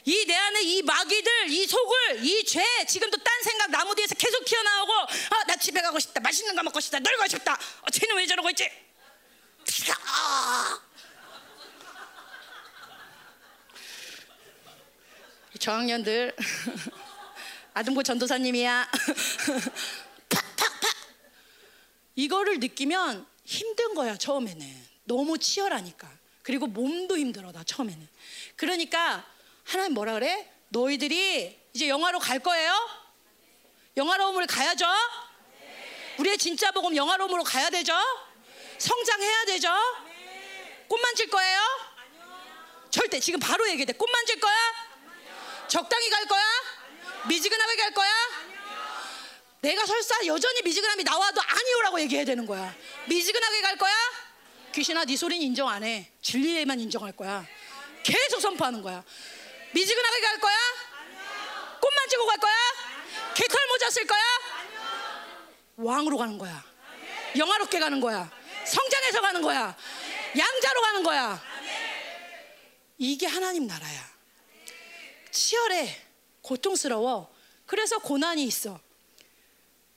이 내 안에 이 마귀들, 이 속을, 이 죄, 지금도 딴 생각 나무 뒤에서 계속 튀어나오고, 아, 나 집에 가고 싶다. 맛있는 거 먹고 싶다. 놀고 싶다. 어, 쟤는 왜 저러고 있지? 아! 저학년들, 아등고 전도사님이야. 팍팍팍. 이거를 느끼면 힘든 거야, 처음에는. 너무 치열하니까. 그리고 몸도 힘들어, 나 처음에는. 그러니까 하나님 뭐라 그래? 너희들이 이제 영화로 갈 거예요? 영화로움을 가야죠? 우리의 진짜 복음 영화로움으로 가야 되죠? 성장해야 되죠? 꽃 만질 거예요? 절대 지금 바로 얘기해. 꽃 만질 거야? 적당히 갈 거야? 미지근하게 갈 거야? 내가 설사 여전히 미지근함이 나와도 아니오라고 얘기해야 되는 거야. 미지근하게 갈 거야? 귀신아 네 소리는 인정 안 해. 진리에만 인정할 거야. 계속 선포하는 거야. 미지근하게 갈 거야? 꽃만 찍고 갈 거야? 개털 모자 쓸 거야? 왕으로 가는 거야. 영화롭게 가는 거야. 성장해서 가는 거야. 양자로 가는 거야. 이게 하나님 나라야. 치열해. 고통스러워. 그래서 고난이 있어.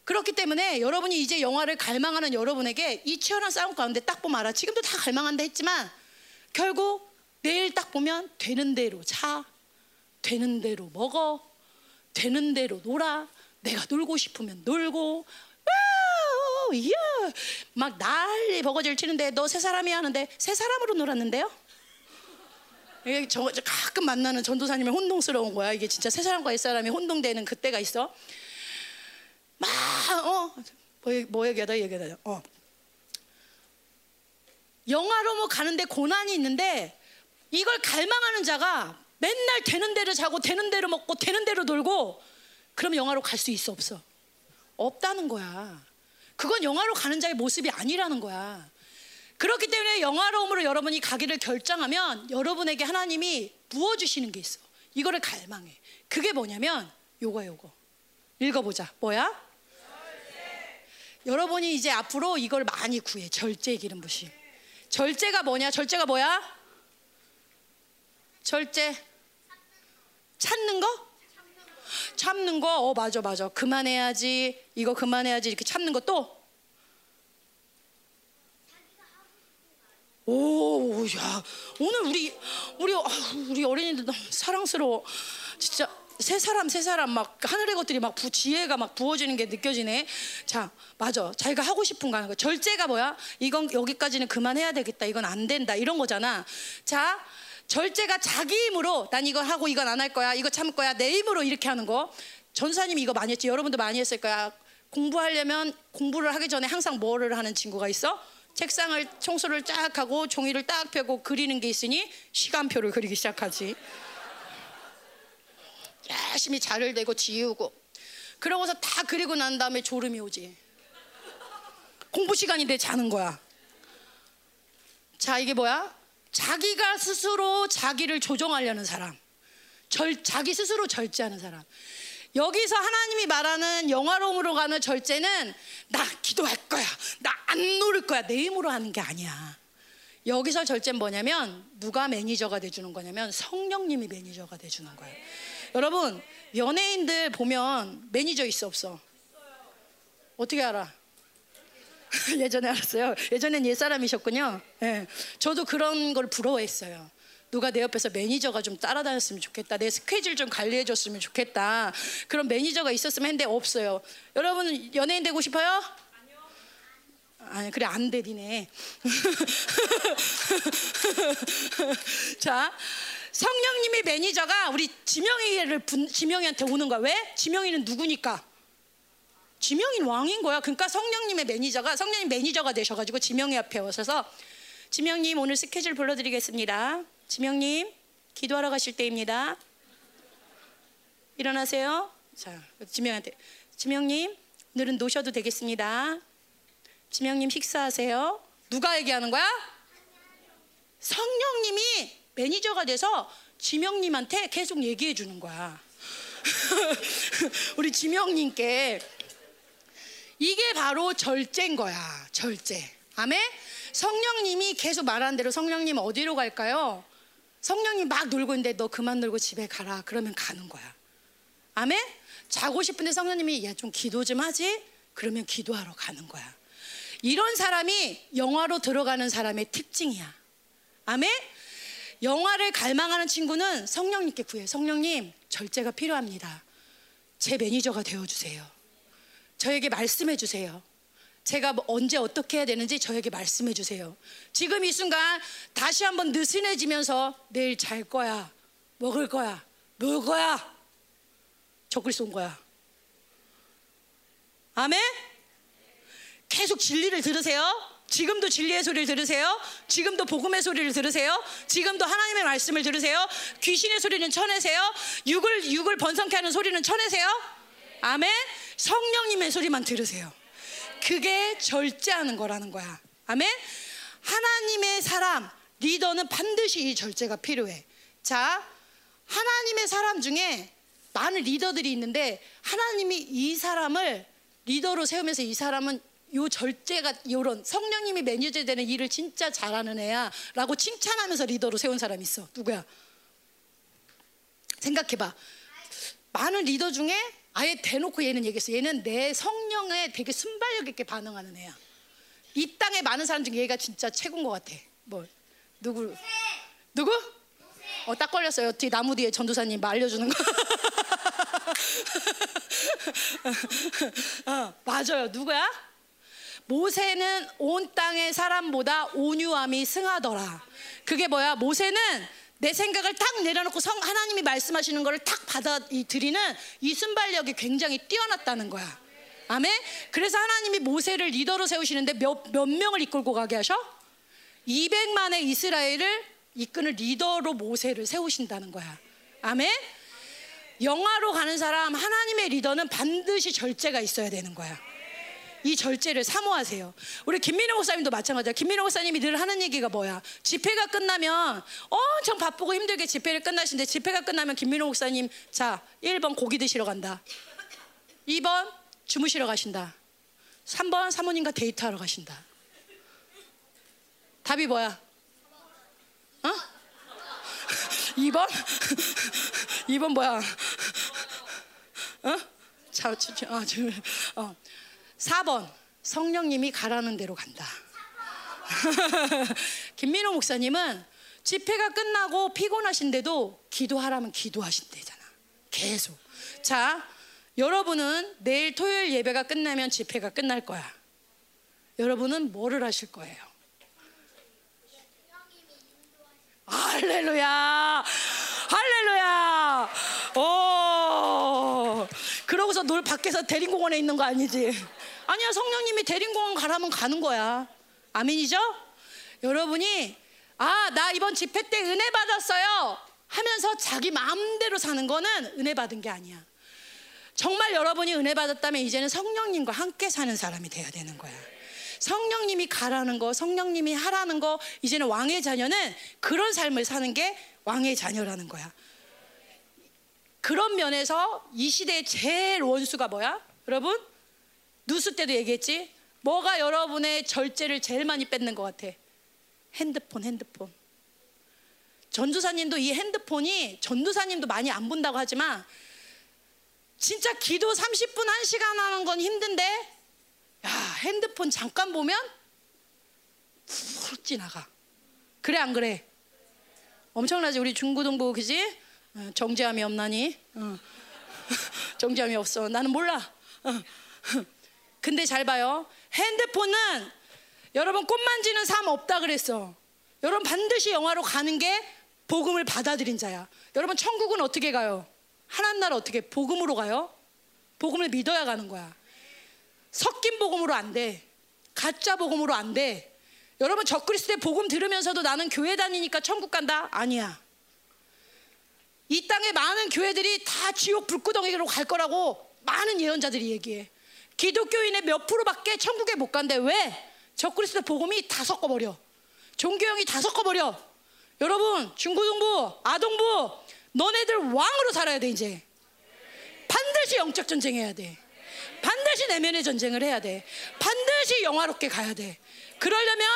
그렇기 때문에 여러분이 이제 영화를 갈망하는 여러분에게 이 치열한 싸움 가운데 딱 보면 알아. 지금도 다 갈망한다 했지만 결국 내일 딱 보면 되는 대로 자, 되는 대로 먹어, 되는 대로 놀아. 내가 놀고 싶으면 놀고, wow, 이야, 막 난리 버거지를 치는데 너 새 사람이 하는데 새 사람으로 놀았는데요? 이게 저, 저 가끔 만나는 전도사님의 혼동스러운 거야. 이게 진짜 새 사람과 옛 사람이 혼동되는 그때가 있어. 막, 어, 뭐, 뭐 얘기하다, 얘기하다. 어. 영화로 뭐 가는데 고난이 있는데 이걸 갈망하는 자가 맨날 되는 대로 자고 되는 대로 먹고 되는 대로 놀고 그럼 영화로 갈 수 있어 없어? 없다는 거야. 그건 영화로 가는 자의 모습이 아니라는 거야. 그렇기 때문에 영화로움으로 여러분이 가기를 결정하면 여러분에게 하나님이 부어주시는 게 있어. 이거를 갈망해. 그게 뭐냐면 요거 요거. 읽어보자. 뭐야? 여러분이 이제 앞으로 이걸 많이 구해. 절제 기름 부심. 절제가 뭐냐? 절제가 뭐야? 절제. 찾는 거? 참는 거, 어, 맞아, 맞아. 그만해야지. 이거 그만해야지. 이렇게 참는 거 또. 오, 야, 오늘 우리, 우리, 아, 우리 어린이들 너무 사랑스러워. 진짜. 세 사람 세 사람 막 하늘의 것들이 막 부, 지혜가 막 부어지는 게 느껴지네. 자, 맞아. 자기가 하고 싶은 거 하는 거. 절제가 뭐야? 이건 여기까지는 그만해야 되겠다. 이건 안 된다. 이런 거잖아. 자, 절제가 자기 힘으로 난 이거 하고 이건 안 할 거야. 이거 참을 거야. 내 힘으로 이렇게 하는 거. 전사님이 이거 많이 했지. 여러분도 많이 했을 거야. 공부하려면 공부를 하기 전에 항상 뭐를 하는 친구가 있어? 책상을 청소를 쫙 하고 종이를 딱 펴고 그리는 게 있으니 시간표를 그리기 시작하지. 열심히 자를 대고 지우고 그러고서 다 그리고 난 다음에 졸음이 오지. 공부 시간인데 자는 거야. 자, 이게 뭐야? 자기가 스스로 자기를 조정하려는 사람. 절, 자기 스스로 절제하는 사람. 여기서 하나님이 말하는 영화로움으로 가는 절제는 나 기도할 거야. 나 안 노릴 거야. 내 힘으로 하는 게 아니야. 여기서 절제는 뭐냐면 누가 매니저가 돼주는 거냐면 성령님이 매니저가 돼주는 거예요. 여러분 연예인들 보면 매니저 있어 없어? 어떻게 알아? 예전에 알았어요. 예전엔 옛 사람이셨군요. 예, 저도 그런 걸 부러워했어요. 누가 내 옆에서 매니저가 좀 따라다녔으면 좋겠다. 내 스케줄 좀 관리해줬으면 좋겠다. 그런 매니저가 있었으면 했는데 없어요. 여러분 연예인 되고 싶어요? 아니 그래 안 되디네. 자 성령님의 매니저가 우리 지명이를 지명이한테 오는 거야. 왜? 지명이는 누구니까? 지명이는 왕인 거야. 그러니까 성령님의 매니저가 성령님 매니저가 되셔가지고 지명이 앞에 오셔서 지명님 오늘 스케줄 불러드리겠습니다. 지명님 기도하러 가실 때입니다. 일어나세요. 자 지명한테 지명님 오늘은 노셔도 되겠습니다. 지명님 식사하세요. 누가 얘기하는 거야? 성령님이 매니저가 돼서 지명님한테 계속 얘기해 주는 거야. 우리 지명님께 이게 바로 절제인 거야. 절제. 아멘. 성령님이 계속 말하는 대로 성령님 어디로 갈까요? 성령님 막 놀고 있는데 너 그만 놀고 집에 가라. 그러면 가는 거야. 아멘. 자고 싶은데 성령님이 야 좀 기도 좀 하지. 그러면 기도하러 가는 거야. 이런 사람이 영화로 들어가는 사람의 특징이야. 아멘? 영화를 갈망하는 친구는 성령님께 구해. 성령님, 절제가 필요합니다. 제 매니저가 되어주세요. 저에게 말씀해 주세요. 제가 뭐 언제 어떻게 해야 되는지 저에게 말씀해 주세요. 지금 이 순간 다시 한번 느슨해지면서 내일 잘 거야. 먹을 거야. 놀 거야. 적글 쏜 거야. 아멘? 계속 진리를 들으세요. 지금도 진리의 소리를 들으세요. 지금도 복음의 소리를 들으세요. 지금도 하나님의 말씀을 들으세요. 귀신의 소리는 쳐내세요. 육을 육을 번성케 하는 소리는 쳐내세요. 아멘. 성령님의 소리만 들으세요. 그게 절제하는 거라는 거야. 아멘. 하나님의 사람 리더는 반드시 이 절제가 필요해. 자, 하나님의 사람 중에 많은 리더들이 있는데 하나님이 이 사람을 리더로 세우면서 이 사람은 요 절제가 요런 성령님이 매니저 되는 일을 진짜 잘하는 애야라고 칭찬하면서 리더로 세운 사람이 있어. 누구야? 생각해 봐. 많은 리더 중에 아예 대놓고 얘는 얘기했어. 얘는 내 성령에 되게 순발력 있게 반응하는 애야. 이 땅에 많은 사람 중에 얘가 진짜 최고인 것 같아. 뭐 누구? 누구? 어, 딱 걸렸어요. 뒤 나무 뒤에 전도사님 알려주는 거. 어, 맞아요. 누구야? 모세는 온 땅의 사람보다 온유함이 승하더라. 그게 뭐야? 모세는 내 생각을 딱 내려놓고 성 하나님이 말씀하시는 것을 딱 받아들이는 이 순발력이 굉장히 뛰어났다는 거야. 아멘. 그래서 하나님이 모세를 리더로 세우시는데 몇, 몇 명을 이끌고 가게 하셔? 200만의 이스라엘을 이끄는 리더로 모세를 세우신다는 거야. 아멘. 영화로 가는 사람 하나님의 리더는 반드시 절제가 있어야 되는 거야. 이 절제를 사모하세요. 우리 김민호 목사님도 마찬가지야. 김민호 목사님이 늘 하는 얘기가 뭐야? 집회가 끝나면 엄청 바쁘고 힘들게 집회를 끝나신데 집회가 끝나면 김민호 목사님 자 1번 고기 드시러 간다. 2번 주무시러 가신다. 3번 사모님과 데이트하러 가신다. 답이 뭐야? 어? 2번? 2번 뭐야? 어? 자, 저, 저, 아, 저, 어. 4번 성령님이 가라는 대로 간다. 김민호 목사님은 집회가 끝나고 피곤하신데도 기도하라면 기도하신대잖아. 계속. 자, 여러분은 내일 토요일 예배가 끝나면 집회가 끝날 거야. 여러분은 뭐를 하실 거예요? 할렐루야! 할렐루야! 오! 그러고서 놀 밖에서 대림공원에 있는 거 아니지? 아니야, 성령님이 대림공원 가라면 가는 거야. 아멘이죠? 여러분이 아, 나 이번 집회 때 은혜 받았어요. 하면서 자기 마음대로 사는 거는 은혜 받은 게 아니야. 정말 여러분이 은혜 받았다면 이제는 성령님과 함께 사는 사람이 돼야 되는 거야. 성령님이 가라는 거, 성령님이 하라는 거, 이제는 왕의 자녀는 그런 삶을 사는 게 왕의 자녀라는 거야. 그런 면에서 이 시대의 제일 원수가 뭐야? 여러분? 누수 때도 얘기했지? 뭐가 여러분의 절제를 제일 많이 뺏는 것 같아? 핸드폰, 핸드폰. 전도사님도 이 핸드폰이 전도사님도 많이 안 본다고 하지만 진짜 기도 30분, 1시간 하는 건 힘든데 야, 핸드폰 잠깐 보면 훅 지나가. 그래 안 그래? 엄청나지 우리 중고등부 그지? 어, 정죄함이 없나니? 어. 정죄함이 없어. 나는 몰라. 어. 근데 잘 봐요. 핸드폰은 여러분 꽃 만지는 삶 없다 그랬어. 여러분 반드시 영화로 가는 게 복음을 받아들인 자야. 여러분 천국은 어떻게 가요? 하나님 나라 어떻게 복음으로 가요? 복음을 믿어야 가는 거야. 섞인 복음으로 안 돼. 가짜 복음으로 안 돼. 여러분 적그리스도의 복음 들으면서도 나는 교회 다니니까 천국 간다? 아니야. 이 땅에 많은 교회들이 다 지옥 불구덩이로 갈 거라고 많은 예언자들이 얘기해. 기독교인의 몇 프로밖에 천국에 못 간대. 왜? 적그리스도 복음이 다 섞어버려. 종교형이 다 섞어버려. 여러분 중고등부, 아동부, 너네들 왕으로 살아야 돼 이제. 반드시 영적 전쟁해야 돼. 반드시 내면의 전쟁을 해야 돼. 반드시 영화롭게 가야 돼. 그러려면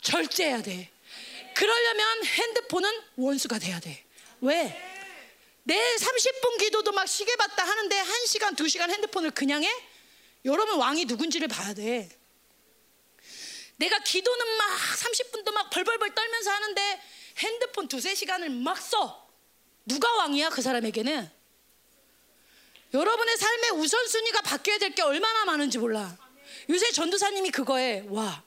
절제해야 돼. 그러려면 핸드폰은 원수가 돼야 돼. 왜? 내 30분 기도도 막 시계 봤다 하는데 1시간, 2시간 핸드폰을 그냥 해? 여러분 왕이 누군지를 봐야 돼. 내가 기도는 막 30분도 막 벌벌벌 떨면서 하는데 핸드폰 두세 시간을 막 써. 누가 왕이야 그 사람에게는? 여러분의 삶의 우선순위가 바뀌어야 될 게 얼마나 많은지 몰라. 요새 전도사님이 그거에 와,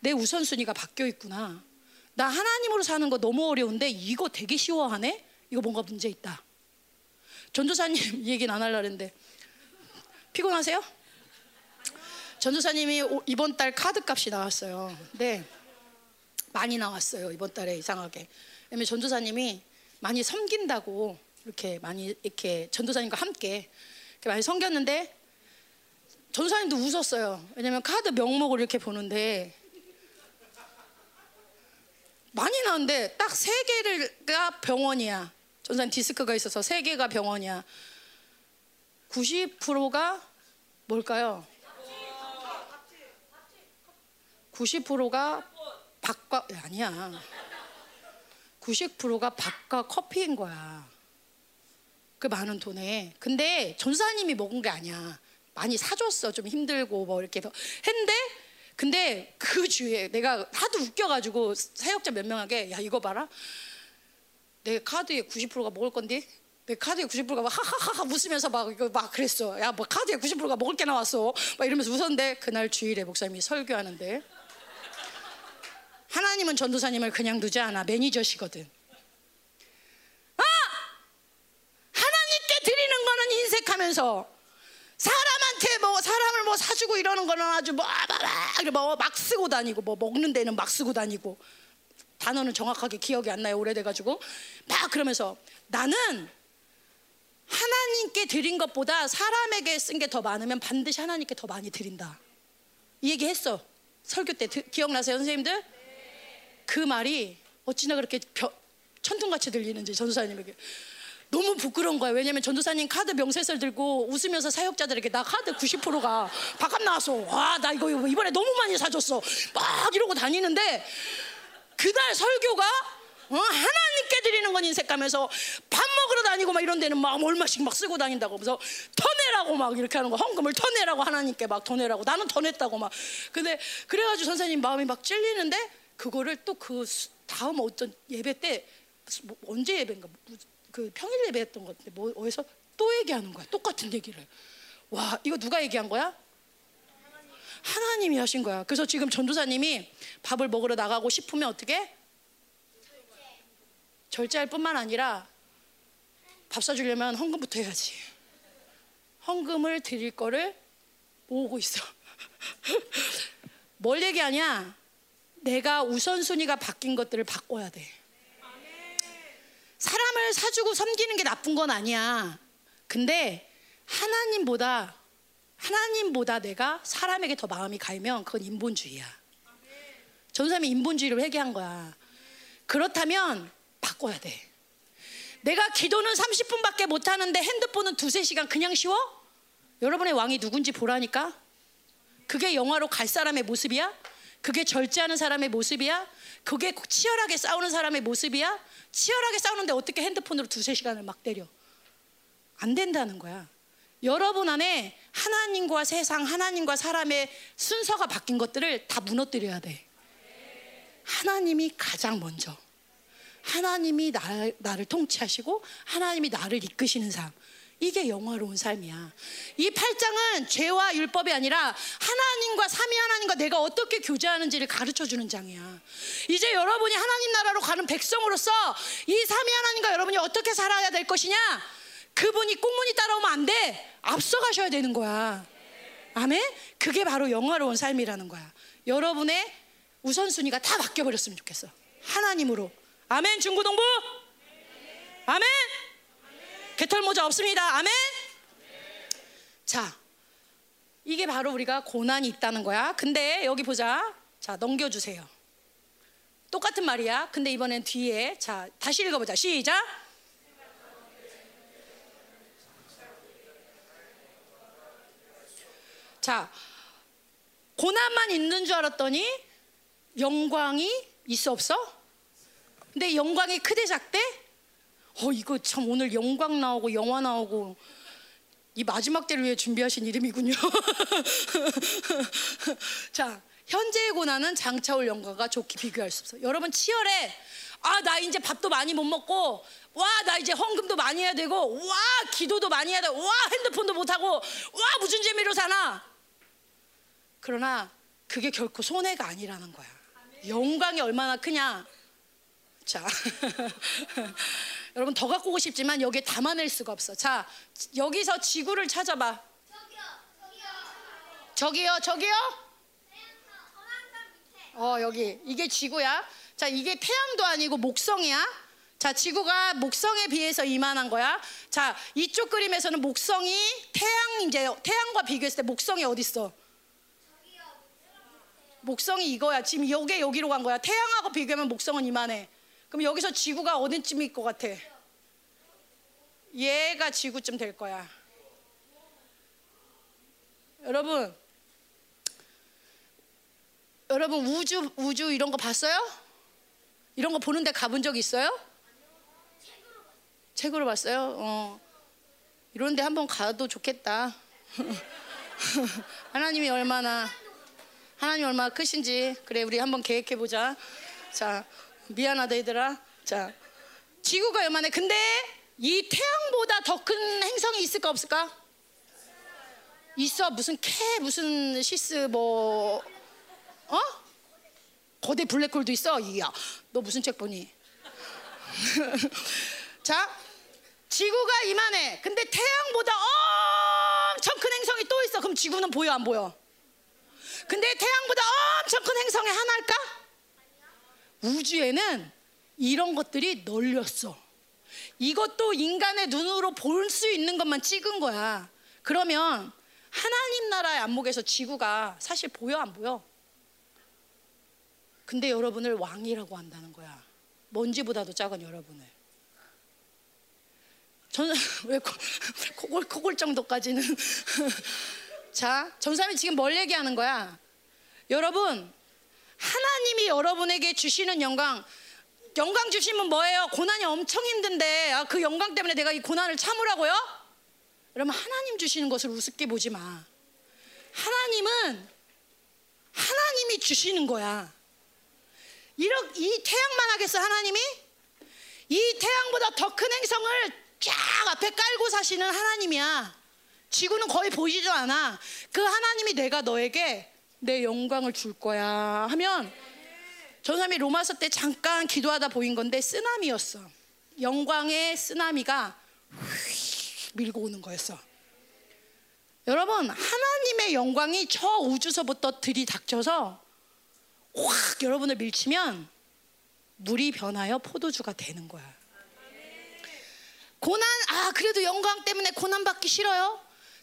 내 우선순위가 바뀌어 있구나. 나 하나님으로 사는 거 너무 어려운데 이거 되게 쉬워하네? 이거 뭔가 문제 있다. 전도사님 얘기는 안 하려고 했는데 피곤하세요? 전도사님이 이번 달 카드 값이 나왔어요. 네. 많이 나왔어요. 이번 달에 이상하게. 왜냐면 전도사님이 많이 섬긴다고 이렇게 많이 이렇게 전도사님과 함께 많이 섬겼는데 전도사님도 웃었어요. 왜냐면 카드 명목을 이렇게 보는데 많이 나오는데 딱 세 개가 병원이야. 전도사님 디스크가 있어서 세 개가 병원이야. 90%가 뭘까요? 90%가 밥과 아니야. 90%가 밥과 커피인 거야. 그 많은 돈에. 근데 전사님이 먹은 게 아니야. 많이 사줬어. 좀 힘들고 뭐 이렇게 했는데 근데 그 주위에 내가 하도 웃겨가지고 사역자 몇 명에게 야 이거 봐라. 내 카드에 90%가 먹을 건데 내 카드에 90%가 막 하하하하 웃으면서 막 이거 막 그랬어. 야 뭐 카드에 90%가 먹을 게 나왔어. 막 이러면서 웃었는데 그날 주일에 목사님이 설교하는데 하나님은 전도사님을 그냥 두지 않아 매니저시거든. 아 하나님께 드리는 거는 인색하면서 사람한테 뭐 사람을 뭐 사주고 이러는 거는 아주 뭐막 뭐막 쓰고 다니고 뭐 먹는 데는 막 쓰고 다니고 단어는 정확하게 기억이 안 나요 오래돼가지고 막 그러면서 나는 하나님께 드린 것보다 사람에게 쓴 게 더 많으면 반드시 하나님께 더 많이 드린다 이 얘기 했어 설교 때 기억나세요 선생님들 그 말이 어찌나 그렇게 천둥같이 들리는지 전도사님에게 너무 부끄러운 거야. 왜냐면 전도사님 카드 명세서를 들고 웃으면서 사역자들에게 나 카드 90%가 바깥 나왔어. 와, 나 이거 이번에 너무 많이 사줬어. 막 이러고 다니는데 그날 설교가 어? 하나님께 드리는 건 인색하면서 밥 먹으러 다니고 막 이런 데는 막 얼마씩 막 쓰고 다닌다고. 그래서 터내라고 막 이렇게 하는 거. 헌금을 터내라고 하나님께 막 터내라고. 나는 터냈다고 막. 근데 그래가지고 선생님 마음이 막 찔리는데 그거를 또 그 다음 어떤 예배 때 뭐, 언제 예배인가? 뭐, 그 평일 예배했던 것 같은데 뭐 어디서? 또 얘기하는 거야. 똑같은 얘기를. 와 이거 누가 얘기한 거야? 하나님이 하신 거야. 그래서 지금 전도사님이 밥을 먹으러 나가고 싶으면 어떻게? 절제할 뿐만 아니라 밥 사주려면 헌금부터 해야지. 헌금을 드릴 거를 모으고 있어. 뭘 얘기하냐? 내가 우선순위가 바뀐 것들을 바꿔야 돼. 사람을 사주고 섬기는 게 나쁜 건 아니야. 근데 하나님보다 하나님보다 내가 사람에게 더 마음이 가면 그건 인본주의야. 전사님이 인본주의를 회개한 거야. 그렇다면 바꿔야 돼. 내가 기도는 30분밖에 못 하는데 핸드폰은 두세 시간 그냥 쉬워? 여러분의 왕이 누군지 보라니까? 그게 영화로 갈 사람의 모습이야? 그게 절제하는 사람의 모습이야? 그게 치열하게 싸우는 사람의 모습이야? 치열하게 싸우는데 어떻게 핸드폰으로 두세 시간을 막 때려? 안 된다는 거야. 여러분 안에 하나님과 세상, 하나님과 사람의 순서가 바뀐 것들을 다 무너뜨려야 돼. 하나님이 가장 먼저. 하나님이 나, 나를 통치하시고 하나님이 나를 이끄시는 삶. 이게 영화로운 삶이야. 이 8장은 죄와 율법이 아니라 하나님과 삼위 하나님과 내가 어떻게 교제하는지를 가르쳐 주는 장이야. 이제 여러분이 하나님 나라로 가는 백성으로서 이 삼위 하나님과 여러분이 어떻게 살아야 될 것이냐? 그분이 꽁무니 따라오면 안 돼. 앞서가셔야 되는 거야. 아멘? 그게 바로 영화로운 삶이라는 거야. 여러분의 우선순위가 다 바뀌어버렸으면 좋겠어. 하나님으로. 아멘, 중고동부? 아멘? 개털 모자 없습니다. 아멘? 자, 이게 바로 우리가 고난이 있다는 거야. 근데 여기 보자. 자, 넘겨주세요. 똑같은 말이야. 근데 이번엔 뒤에. 자, 다시 읽어보자. 시작. 자, 고난만 있는 줄 알았더니 영광이 있어 없어? 근데 영광이 크대 작대? 어 이거 참 오늘 영광 나오고 영화 나오고 이 마지막 때를 위해 준비하신 이름이군요. 자, 현재의 고난은 장차올 영광과 좋게 비교할 수 없어. 여러분 치열해. 아, 나 이제 밥도 많이 못 먹고, 와, 나 이제 헌금도 많이 해야 되고, 와, 기도도 많이 해야 되고, 와, 핸드폰도 못 하고, 와, 무슨 재미로 사나? 그러나 그게 결코 손해가 아니라는 거야. 영광이 얼마나 크냐? 자, 여러분 더 갖고 오고 싶지만 여기에 담아낼 수가 없어. 자, 여기서 지구를 찾아봐. 저기요, 저기요. 어, 여기 이게 지구야. 자, 이게 태양도 아니고 목성이야. 자, 지구가 목성에 비해서 이만한 거야. 자, 이쪽 그림에서는 목성이 태양 이제 태양과 비교했을 때 목성이 어디 있어? 목성이 이거야. 지금 여기 여기로 간 거야. 태양하고 비교하면 목성은 이만해. 그럼 여기서 지구가 어디쯤일 것 같아? 얘가 지구쯤 될 거야. 여러분, 여러분 우주 우주 이런 거 봤어요? 이런 거 보는데 가본 적 있어요? 책으로 봤어요. 어. 이런데 한번 가도 좋겠다. 하나님이 얼마나 하나님 얼마나 크신지 그래 우리 한번 계획해 보자. 자 미안하다 얘들아. 자 지구가 요만해. 근데 이 태양보다 더 큰 행성이 있을까 없을까? 있어 무슨 캐 무슨 시스 뭐 어? 거대 블랙홀도 있어. 이야 너 무슨 책 보니? 자 지구가 이만해. 근데 태양보다 엄청 큰 행성이 또 있어. 그럼 지구는 보여 안 보여? 근데 태양보다 엄청 큰 행성이 하나일까? 우주에는 이런 것들이 널렸어. 이것도 인간의 눈으로 볼 수 있는 것만 찍은 거야. 그러면 하나님 나라의 안목에서 지구가 사실 보여 안 보여? 근데 여러분을 왕이라고 한다는 거야. 먼지보다도 작은 여러분을. 저는 왜 코골 코골 정도까지는 자, 전사님이 지금 뭘 얘기하는 거야? 여러분, 하나님이 여러분에게 주시는 영광, 영광 주시면 뭐예요? 고난이 엄청 힘든데 아, 그 영광 때문에 내가 이 고난을 참으라고요? 여러분 하나님 주시는 것을 우습게 보지 마. 하나님은 하나님이 주시는 거야. 이렇, 이 태양만 하겠어 하나님이? 이 태양보다 더 큰 행성을 쫙 앞에 깔고 사시는 하나님이야. 지구는 거의 보이지도 않아. 그 하나님이 내가 너에게 내 영광을 줄 거야 하면 전 사람이 로마서 때 잠깐 기도하다 보인 건데 쓰나미였어. 영광의 쓰나미가 휙 밀고 오는 거였어. 여러분 하나님의 영광이 저 우주서부터 들이닥쳐서 확 여러분을 밀치면 물이 변하여 포도주가 되는 거야. 고난 아 그래도 영광 때문에 고난 받기 싫어요?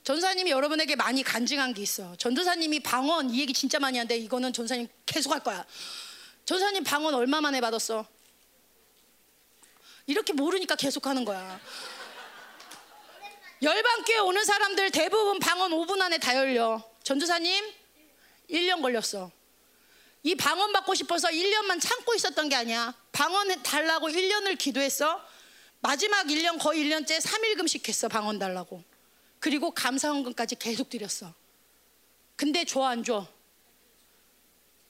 전사님이 여러분에게 많이 간증한 게 있어. 전도사님이 방언 이 얘기 진짜 많이 하는데 이거는 전사님 계속 할 거야. 전사님 방언 얼마 만에 받았어? 이렇게 모르니까 계속 하는 거야. 열반교회 오는 사람들 대부분 방언 5분 안에 다 열려. 전도사님 1년 걸렸어. 이 방언 받고 싶어서 1년만 참고 있었던 게 아니야. 방언 달라고 1년을 기도했어. 마지막 1년 거의 1년째 3일금씩 했어. 방언 달라고. 그리고 감사원금까지 계속 드렸어. 근데 줘 안 줘?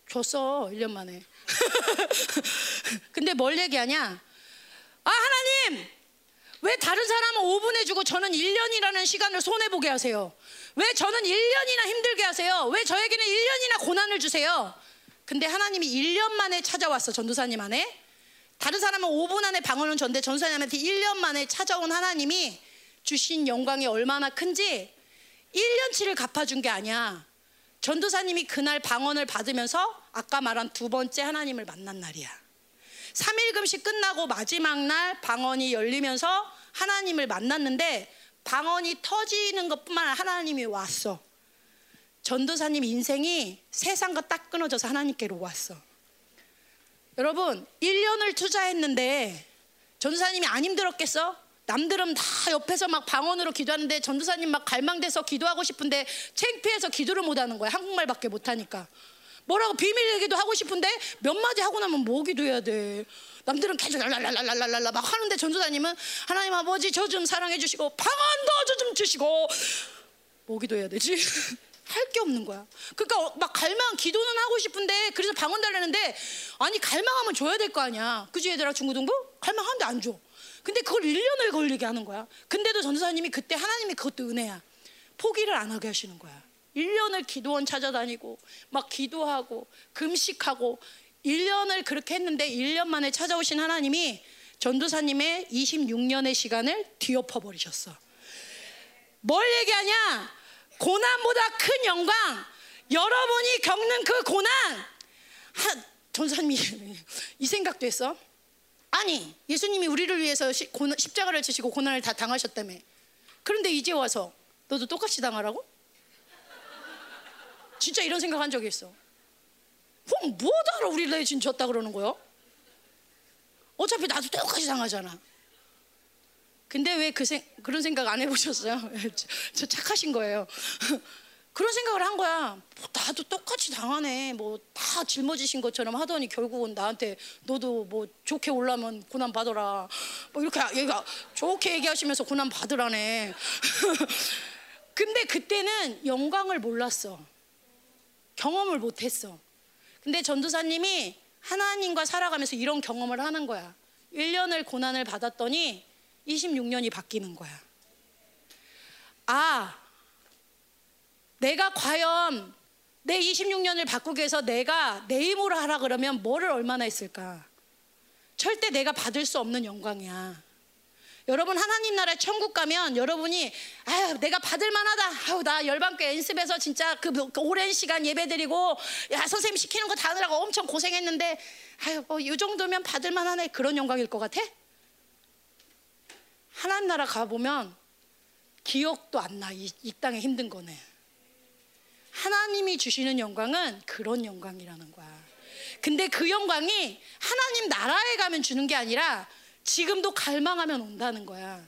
줬어 1년 만에. 근데 뭘 얘기하냐? 아 하나님 왜 다른 사람은 5분 해주고 저는 1년이라는 시간을 손해보게 하세요? 왜 저는 1년이나 힘들게 하세요? 왜 저에게는 1년이나 고난을 주세요? 근데 하나님이 1년 만에 찾아왔어 전도사님 안에 다른 사람은 5분 안에 방언은 전데 전도사님한테 1년 만에 찾아온 하나님이 주신 영광이 얼마나 큰지 1년치를 갚아준 게 아니야 전도사님이 그날 방언을 받으면서 아까 말한 두 번째 하나님을 만난 날이야 3일 금식 끝나고 마지막 날 방언이 열리면서 하나님을 만났는데 방언이 터지는 것뿐만 아니라 하나님이 왔어. 전도사님 인생이 세상과 딱 끊어져서 하나님께로 왔어. 여러분, 1년을 투자했는데 전도사님이 안 힘들었겠어? 남들은 다 옆에서 막 방언으로 기도하는데 전도사님 막 갈망돼서 기도하고 싶은데 창피해서 기도를 못 하는 거야. 한국말밖에 못 하니까. 뭐라고 비밀 얘기도 하고 싶은데 몇 마디 하고 나면 뭐 기도해야 돼. 남들은 계속 랄랄랄랄랄랄라 막 하는데 전도사님은 하나님 아버지 저 좀 사랑해 주시고 방언도 저 좀 주시고 뭐 기도해야 되지? 할 게 없는 거야. 그러니까 막 갈망 기도는 하고 싶은데 그래서 방언 달라는데 아니 갈망하면 줘야 될 거 아니야. 그지 얘들아 중고등부? 갈망하는데 안 줘. 근데 그걸 1년을 걸리게 하는 거야. 근데도 전도사님이 그때 하나님이 그것도 은혜야. 포기를 안 하게 하시는 거야. 1년을 기도원 찾아다니고 막 기도하고 금식하고 1년을 그렇게 했는데 1년 만에 찾아오신 하나님이 전도사님의 26년의 시간을 뒤엎어 버리셨어. 뭘 얘기하냐? 고난보다 큰 영광. 여러분이 겪는 그 고난. 하, 전도사님이 이 생각도 했어. 아니, 예수님이 우리를 위해서 십자가를 지시고 고난을 다 당하셨다며. 그런데 이제 와서 너도 똑같이 당하라고? 진짜 이런 생각한 적이 있어. 그럼 뭐하러 우리를 내진 졌다 그러는 거요? 어차피 나도 똑같이 당하잖아. 근데 왜그 그런 생각 안 해보셨어요? 저, 저 착하신 거예요. 그런 생각을 한 거야. 뭐 나도 똑같이 당하네. 뭐 다 짊어지신 것처럼 하더니 결국은 나한테 너도 뭐 좋게 올라면 고난 받아라. 뭐 이렇게 얘가 좋게 얘기하시면서 고난 받으라네. 근데 그때는 영광을 몰랐어. 경험을 못했어. 근데 전도사님이 하나님과 살아가면서 이런 경험을 하는 거야. 1년을 고난을 받았더니 26년이 바뀌는 거야. 아, 내가 과연 내 26년을 바꾸기 위해서 내가 내 힘으로 하라 그러면 뭐를 얼마나 했을까? 절대 내가 받을 수 없는 영광이야. 여러분 하나님 나라 천국 가면 여러분이 아유 내가 받을 만하다. 아유 나 열방교회 연습해서 진짜 그, 그 오랜 시간 예배드리고 야 선생님 시키는 거 다 하느라고 엄청 고생했는데 아유 뭐 이 정도면 받을 만하네 그런 영광일 것 같아? 하나님 나라 가 보면 기억도 안 나. 이, 이 땅에 힘든 거네. 하나님이 주시는 영광은 그런 영광이라는 거야. 근데 그 영광이 하나님 나라에 가면 주는 게 아니라 지금도 갈망하면 온다는 거야.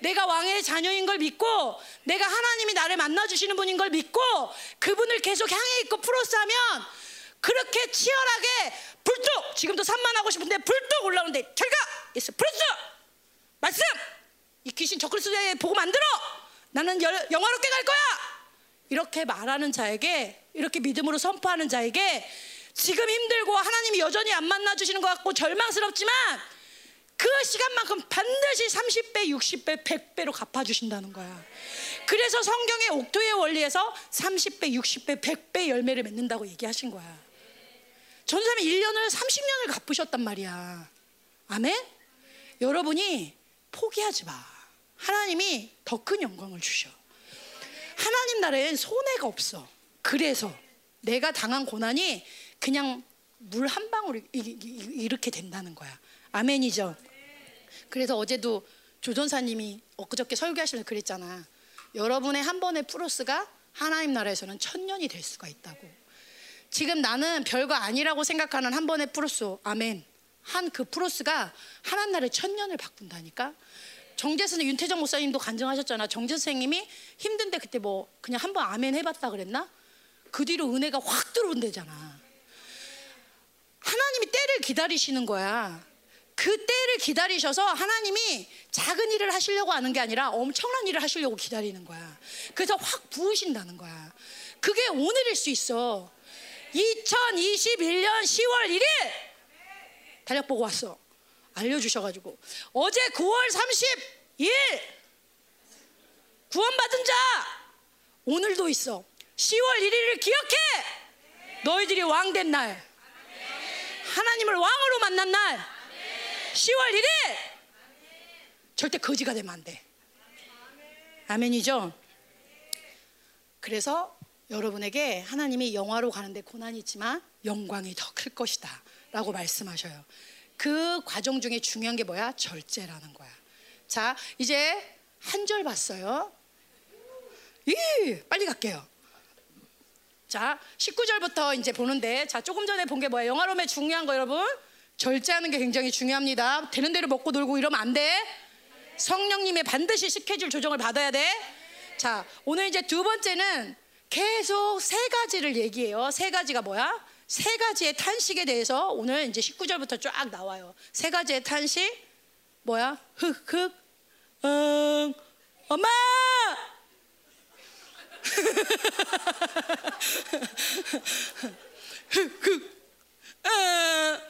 내가 왕의 자녀인 걸 믿고 내가 하나님이 나를 만나 주시는 분인 걸 믿고 그분을 계속 향해 있고 플러스하면 그렇게 치열하게 불뚝 지금도 산만하고 싶은데 불뚝 올라오는데 결과! 예수 불뚝 말씀! 이 귀신 저크리스도에 보고 만들어! 나는 열, 영화롭게 갈 거야 이렇게 말하는 자에게 이렇게 믿음으로 선포하는 자에게 지금 힘들고 하나님이 여전히 안 만나 주시는 것 같고 절망스럽지만 그 시간만큼 반드시 30배, 60배, 100배로 갚아 주신다는 거야. 그래서 성경의 옥토의 원리에서 30배, 60배, 100배 열매를 맺는다고 얘기하신 거야. 전사님이 1년을 30년을 갚으셨단 말이야. 아멘? 여러분이 포기하지 마. 하나님이 더 큰 영광을 주셔. 하나님 나라엔 손해가 없어. 그래서 내가 당한 고난이 그냥 물 한 방울 이렇게 된다는 거야. 아멘이죠. 그래서 어제도 조전사님이 엊그저께 설교하시면 그랬잖아. 여러분의 한 번의 프로스가 하나님 나라에서는 천년이 될 수가 있다고. 지금 나는 별거 아니라고 생각하는 한 번의 프로스, 아멘. 한그 프로스가 하나님 나라의 천년을 바꾼다니까. 정재선 윤태정 목사님도 간증하셨잖아. 정재 선생님이 힘든데 그때 뭐 그냥 한번 아멘 해봤다 그랬나? 그 뒤로 은혜가 확 들어온대잖아. 하나님이 때를 기다리시는 거야. 그 때를 기다리셔서 하나님이 작은 일을 하시려고 하는 게 아니라 엄청난 일을 하시려고 기다리는 거야. 그래서 확 부으신다는 거야. 그게 오늘일 수 있어. 2021년 10월 1일 달력 보고 왔어. 알려주셔가지고 어제 9월 30일 구원받은 자 오늘도 있어. 10월 1일을 기억해. 너희들이 왕 된 날. 하나님을 왕으로 만난 날. 10월 1일 절대 거지가 되면 안 돼. 아멘이죠? 그래서 여러분에게 하나님이 영화로 가는데 고난이 있지만 영광이 더 클 것이다. 라고 말씀하셔요. 그 과정 중에 중요한 게 뭐야? 절제라는 거야. 자, 이제 한 절 봤어요. 이 빨리 갈게요. 자, 19절부터 이제 보는데, 자, 조금 전에 본 게 뭐야? 영화로움의 중요한 거 여러분. 절제하는 게 굉장히 중요합니다. 되는 대로 먹고 놀고 이러면 안 돼. 성령님의 반드시 스케줄 조정을 받아야 돼. 자, 오늘 이제 두 번째는 계속 세 가지를 얘기해요. 세 가지가 뭐야? 세 가지의 탄식에 대해서 오늘 이제 19절부터 쫙 나와요. 세 가지의 탄식 뭐야? 흑, 흑, 응, 엄마! 흑, 흑, 응. 엄마!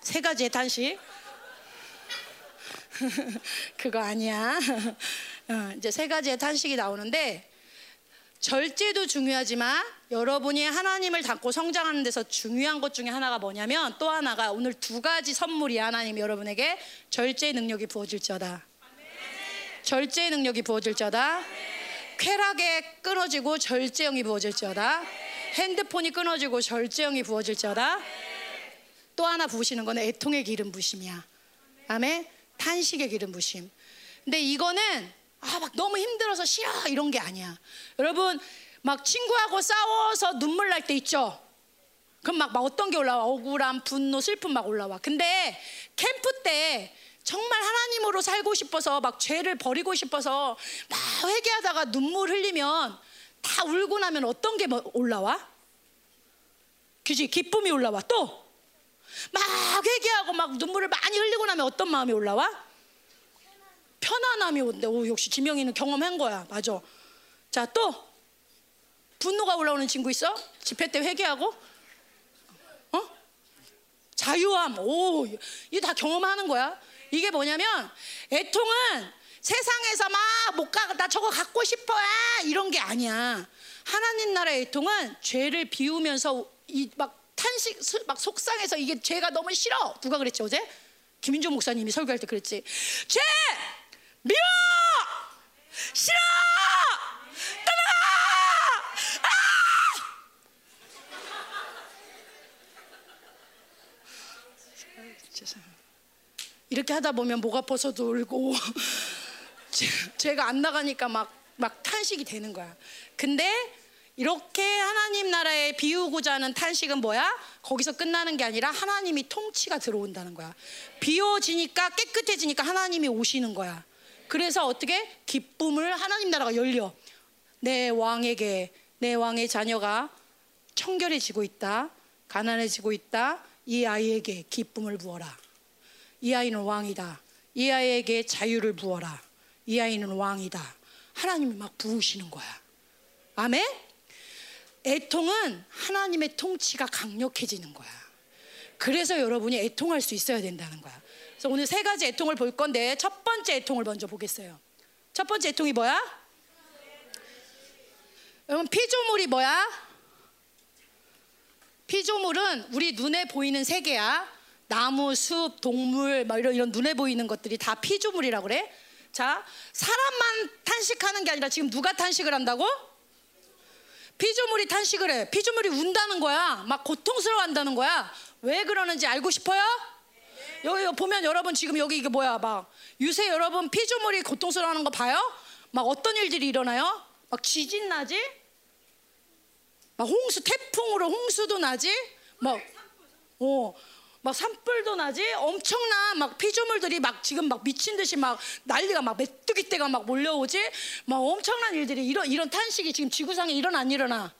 세 가지의 단식. 그거 아니야. 어, 이제 세 가지의 탄식이 나오는데 절제도 중요하지만 여러분이 하나님을 닮고 성장하는 데서 중요한 것 중에 하나가 뭐냐면 또 하나가 오늘 두 가지 선물이 하나님 여러분에게 절제 능력이 부어질지어다. 절제 능력이 부어질지어다. 쾌락에 끊어지고 절제형이 부어질지어다. 핸드폰이 끊어지고 절제형이 부어질지어다. 또 하나 부으시는 거는 애통의 기름 부심이야. 아멘. 탄식의 기름 부심. 근데 이거는 아 막 너무 힘들어서 싫어 이런 게 아니야. 여러분 막 친구하고 싸워서 눈물 날 때 있죠. 그럼 막, 막 어떤 게 올라와? 억울함, 분노, 슬픔 막 올라와. 근데 캠프 때 정말 하나님으로 살고 싶어서 막 죄를 버리고 싶어서 막 회개하다가 눈물 흘리면 다 울고 나면 어떤 게뭐 올라와? 그지? 기쁨이 올라와. 또 막 회개하고 막 눈물을 많이 흘리고 나면 어떤 마음이 올라와? 편안함이 온대. 오, 역시 지명이는 경험한 거야. 맞아. 자, 또 분노가 올라오는 친구 있어? 집회 때 회개하고? 어? 자유함. 오, 이게 다 경험하는 거야. 이게 뭐냐면 애통은 세상에서 막 못 가, 나 저거 갖고 싶어, 아, 이런 게 아니야. 하나님 나라의 애통은 죄를 비우면서 이 막 탄식 막 속상해서 이게 죄가 너무 싫어. 누가 그랬지 어제? 김인종 목사님이 설교할 때 그랬지. 죄 미워 싫어. 아! 이렇게 하다 보면 목 아파서도 울고 죄가 안 나가니까 막 막 탄식이 되는 거야. 근데 이렇게 하나님 나라에 비우고자 하는 탄식은 뭐야? 거기서 끝나는 게 아니라 하나님이 통치가 들어온다는 거야. 비워지니까 깨끗해지니까 하나님이 오시는 거야. 그래서 어떻게 기쁨을 하나님 나라가 열려. 내 왕에게 내 왕의 자녀가 청결해지고 있다. 가난해지고 있다. 이 아이에게 기쁨을 부어라. 이 아이는 왕이다. 이 아이에게 자유를 부어라. 이 아이는 왕이다. 하나님이 막 부으시는 거야. 아멘? 애통은 하나님의 통치가 강력해지는 거야. 그래서 여러분이 애통할 수 있어야 된다는 거야. 그래서 오늘 세 가지 애통을 볼 건데 첫 번째 애통을 먼저 보겠어요. 첫 번째 애통이 뭐야? 여러분 피조물이 뭐야? 피조물은 우리 눈에 보이는 세계야. 나무, 숲, 동물, 막 이런, 이런 눈에 보이는 것들이 다 피조물이라고 그래. 자, 사람만 탄식하는 게 아니라 지금 누가 탄식을 한다고? 피조물이 탄식을 해. 피조물이 운다는 거야. 막 고통스러워 한다는 거야. 왜 그러는지 알고 싶어요? 여기 보면 여러분 지금 여기 이게 뭐야? 막 유세 여러분 피조물이 고통스러워하는 거 봐요? 막 어떤 일들이 일어나요? 막 지진 나지? 막 홍수 태풍으로 홍수도 나지? 막 어. 막 산불도 나지 엄청난 막 피조물들이 막 지금 막 미친 듯이 막 난리가 막 메뚜기 떼가 막 몰려오지 막 엄청난 일들이 이런 이런 탄식이 지금 지구상에 일어나 안 일어나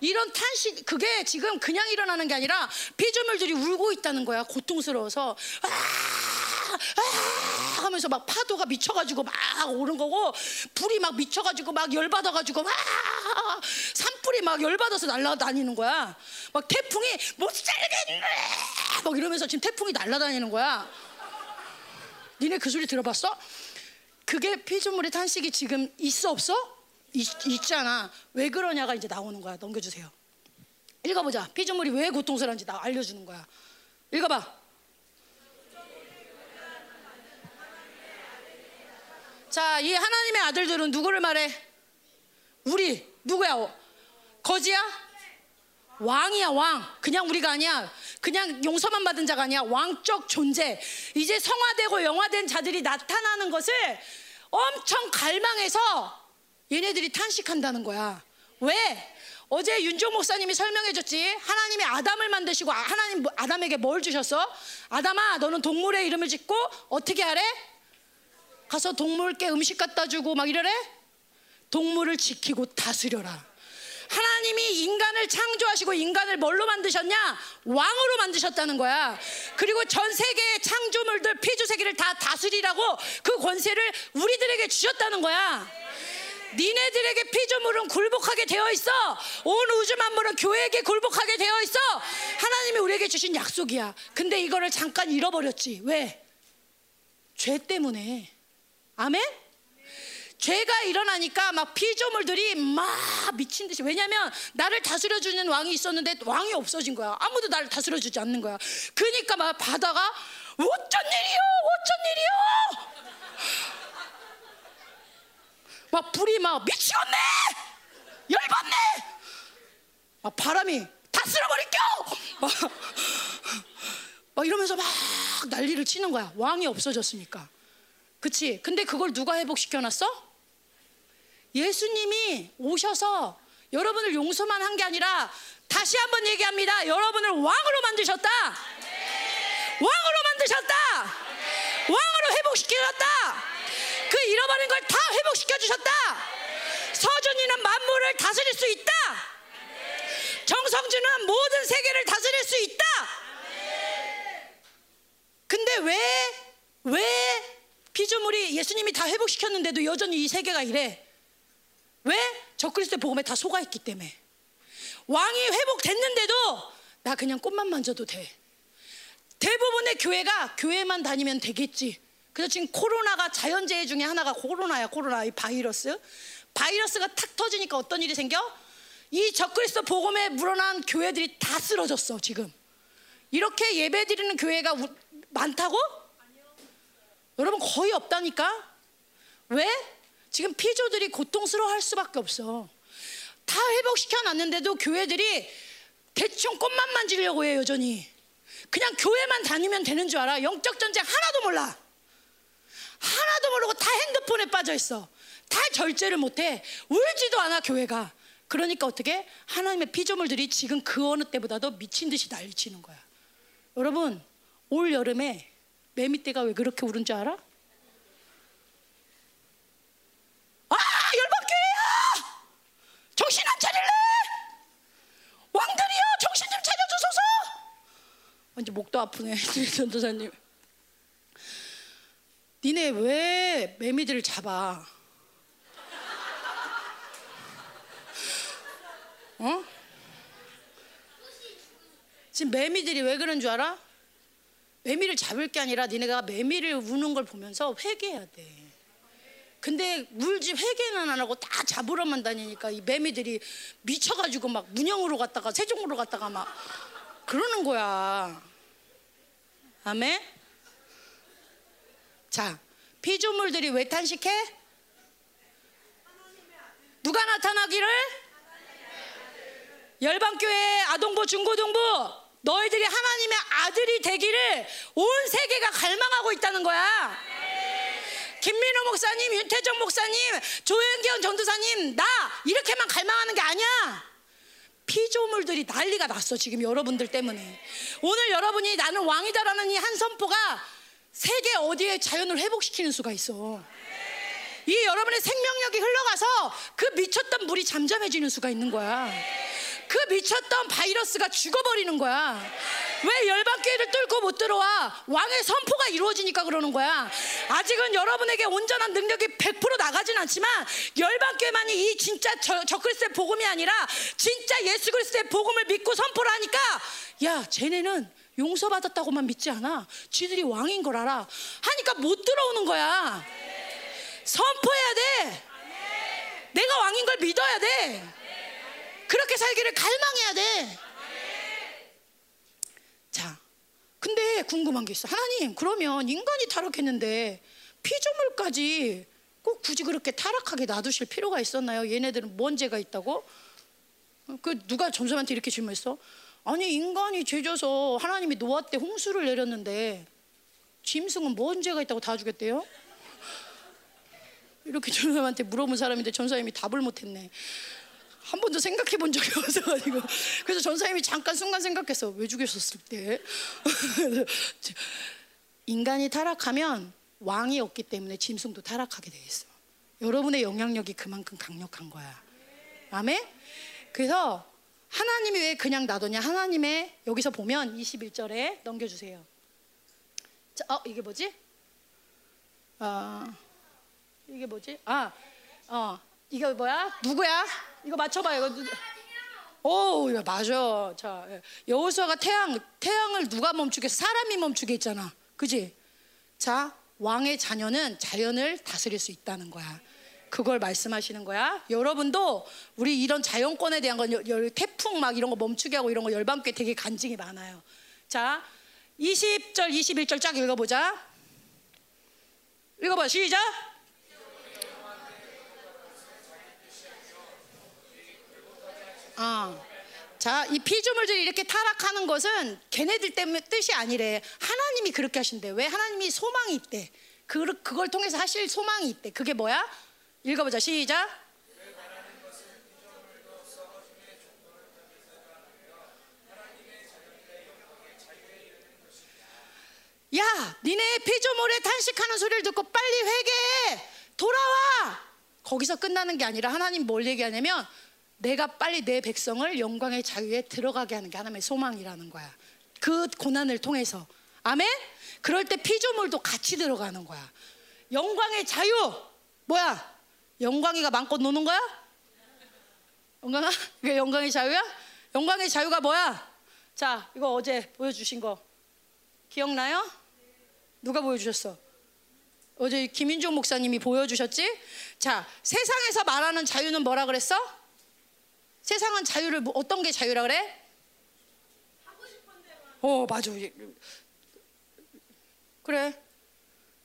이런 탄식 그게 지금 그냥 일어나는 게 아니라 피조물들이 울고 있다는 거야. 고통스러워서. 아, 아 하면서 막 파도가 미쳐가지고 막 오는 거고 불이 막 미쳐가지고 막 열받아가지고 막 산불이 막 열받아서 날아다니는 거야. 막 태풍이 못 살겠네! 막 이러면서 지금 태풍이 날아다니는 거야. 니네 그 소리 들어봤어? 그게 피조물의 탄식이 지금 있어 없어? 있, 있잖아 왜 그러냐가 이제 나오는 거야 넘겨주세요 읽어보자 피조물이 왜 고통스러운지 나 알려주는 거야 읽어봐 자, 이 하나님의 아들들은 누구를 말해? 우리 누구야? 거지야? 왕이야 왕. 그냥 우리가 아니야. 그냥 용서만 받은 자가 아니야. 왕적 존재. 이제 성화되고 영화된 자들이 나타나는 것을 엄청 갈망해서 얘네들이 탄식한다는 거야. 왜? 어제 윤종 목사님이 설명해줬지. 하나님이 아담을 만드시고 하나님 아담에게 뭘 주셨어? 아담아, 너는 동물의 이름을 짓고 어떻게 하래? 가서 동물께 음식 갖다 주고 막 이러래? 동물을 지키고 다스려라. 하나님이 인간을 창조하시고 인간을 뭘로 만드셨냐? 왕으로 만드셨다는 거야. 그리고 전 세계의 창조물들 피조 세계를 다 다스리라고 그 권세를 우리들에게 주셨다는 거야. 니네들에게 피조물은 굴복하게 되어 있어. 온 우주 만물은 교회에게 굴복하게 되어 있어. 하나님이 우리에게 주신 약속이야. 근데 이거를 잠깐 잃어버렸지. 왜? 죄 때문에. 아멘? 죄가 일어나니까 막 피조물들이 막 미친 듯이 왜냐면 나를 다스려 주는 왕이 있었는데 왕이 없어진 거야. 아무도 나를 다스려 주지 않는 거야. 그러니까 막 바다가 어쩐 일이요? 어쩐 일이요? 막 불이 막 미치겠네. 열받네. 막 바람이 다 쓸어버릴게요. 막, 막 이러면서 막 난리를 치는 거야. 왕이 없어졌으니까. 그치? 근데 그걸 누가 회복시켜 놨어? 예수님이 오셔서 여러분을 용서만 한 게 아니라 다시 한번 얘기합니다. 여러분을 왕으로 만드셨다. 왕으로 만드셨다. 왕으로 회복시켜줬다. 그 잃어버린 걸 다 회복시켜 주셨다. 서준이는 만물을 다스릴 수 있다. 정성주는 모든 세계를 다스릴 수 있다. 근데 왜, 왜 피조물이 예수님이 다 회복시켰는데도 여전히 이 세계가 이래. 왜? 적그리스도의 복음에 다 속아 있기 때문에. 왕이 회복됐는데도 나 그냥 꽃만 만져도 돼. 대부분의 교회가 교회만 다니면 되겠지. 그래서 지금 코로나가 자연재해 중에 하나가 코로나야, 코로나 이 바이러스. 바이러스가 탁 터지니까 어떤 일이 생겨? 이 적그리스도 복음에 물어난 교회들이 다 쓰러졌어 지금. 이렇게 예배 드리는 교회가 많다고? 여러분 거의 없다니까? 왜? 지금 피조들이 고통스러워 할 수밖에 없어. 다 회복시켜 놨는데도 교회들이 대충 꽃만 만지려고 해요, 여전히. 그냥 교회만 다니면 되는 줄 알아. 영적 전쟁 하나도 몰라. 하나도 모르고 다 핸드폰에 빠져 있어. 다 절제를 못해. 울지도 않아 교회가. 그러니까 어떻게 하나님의 피조물들이 지금 그 어느 때보다도 미친 듯이 난리치는 거야. 여러분 올 여름에 매미 때가 왜 그렇게 울은 줄 알아? 아 열받게야! 정신 안 차릴래? 왕들이여 정신 좀 차려주소서! 아, 완전 목도 아프네 전도사님. 니네 왜 매미들을 잡아? 어? 지금 매미들이 왜 그런 줄 알아? 매미를 잡을 게 아니라 니네가 매미를 우는 걸 보면서 회개해야 돼. 근데 울지 회개는 안 하고 다 잡으러만 다니니까 이 매미들이 미쳐가지고 막 문영으로 갔다가 세종으로 갔다가 막 그러는 거야. 아멘? 자, 피조물들이 왜 탄식해? 누가 나타나기를? 열방교회 아동부 중고등부 너희들이 하나님의 아들이 되기를 온 세계가 갈망하고 있다는 거야. 김민호 목사님, 윤태정 목사님, 조현경 전도사님, 나 이렇게만 갈망하는 게 아니야. 피조물들이 난리가 났어 지금 여러분들 때문에. 오늘 여러분이 나는 왕이다라는 이 한 선포가 세계 어디에 자연을 회복시키는 수가 있어. 이 여러분의 생명력이 흘러가서 그 미쳤던 물이 잠잠해지는 수가 있는 거야. 그 미쳤던 바이러스가 죽어버리는 거야. 왜 열방교회를 뚫고 못 들어와? 왕의 선포가 이루어지니까 그러는 거야. 아직은 여러분에게 온전한 능력이 100% 나가진 않지만 열방교회만이 이 진짜 저, 저 그리스도의 복음이 아니라 진짜 예수 그리스도의 복음을 믿고 선포를 하니까 야 쟤네는 용서받았다고만 믿지 않아. 쥐들이 왕인 걸 알아. 하니까 못 들어오는 거야. 선포해야 돼. 내가 왕인 걸 믿어야 돼. 그렇게 살기를 갈망해야 돼. 자, 근데 궁금한 게 있어. 하나님, 그러면 인간이 타락했는데 피조물까지 꼭 굳이 그렇게 타락하게 놔두실 필요가 있었나요? 얘네들은 뭔 죄가 있다고? 그 누가 점점한테 이렇게 질문했어? 아니 인간이 죄져서 하나님이 노아 때 홍수를 내렸는데 짐승은 뭔 죄가 있다고 다 주겠대요? 이렇게 전사님한테 물어본 사람인데 전사님이 답을 못했네. 한 번도 생각해 본 적이 없어가지고. 그래서 전사님이 잠깐 순간 생각했어. 왜 죽였었을 때? 인간이 타락하면 왕이 없기 때문에 짐승도 타락하게 돼 있어. 여러분의 영향력이 그만큼 강력한 거야. 아멘? 그래서 하나님이 왜 그냥 놔뒀냐 하나님의 여기서 보면 21절에 넘겨주세요 자, 어 이게 뭐지 아 이게 뭐지 아 어, 이게 뭐야 누구야 이거 맞춰봐요. 이거. 오, 야, 맞아. 자, 여호수아가 태양, 태양을 누가 멈추게? 사람이 멈추게 했잖아. 그지? 자, 왕의 자녀는 자연을 다스릴 수 있다는 거야. 그걸 말씀하시는 거야. 여러분도 우리 이런 자연권에 대한 건 태풍 막 이런 거 멈추게 하고 이런 거 열방께 되게 간증이 많아요. 자, 20절, 21절 쫙 읽어보자. 읽어봐, 시작. 어. 자, 이 피조물들이 이렇게 타락하는 것은 걔네들 때문에 뜻이 아니래. 하나님이 그렇게 하신대. 왜 하나님이 소망이 있대. 그, 그걸 통해서 하실 소망이 있대. 그게 뭐야? 읽어보자. 시작. 야, 니네 피조물에 탄식하는 소리를 듣고 빨리 회개해. 돌아와. 거기서 끝나는 게 아니라 하나님 뭘 얘기하냐면 내가 빨리 내 백성을 영광의 자유에 들어가게 하는 게 하나님의 소망이라는 거야. 그 고난을 통해서. 아멘? 그럴 때 피조물도 같이 들어가는 거야. 영광의 자유! 뭐야? 영광이가 마음껏 노는 거야? 영광아? 이게 영광의 자유야? 영광의 자유가 뭐야? 자, 이거 어제 보여주신 거 기억나요? 누가 보여주셨어? 어제 김인종 목사님이 보여주셨지? 자, 세상에서 말하는 자유는 뭐라 그랬어? 세상은 자유를 뭐 어떤 게 자유라 그래? 어 맞아. 그래.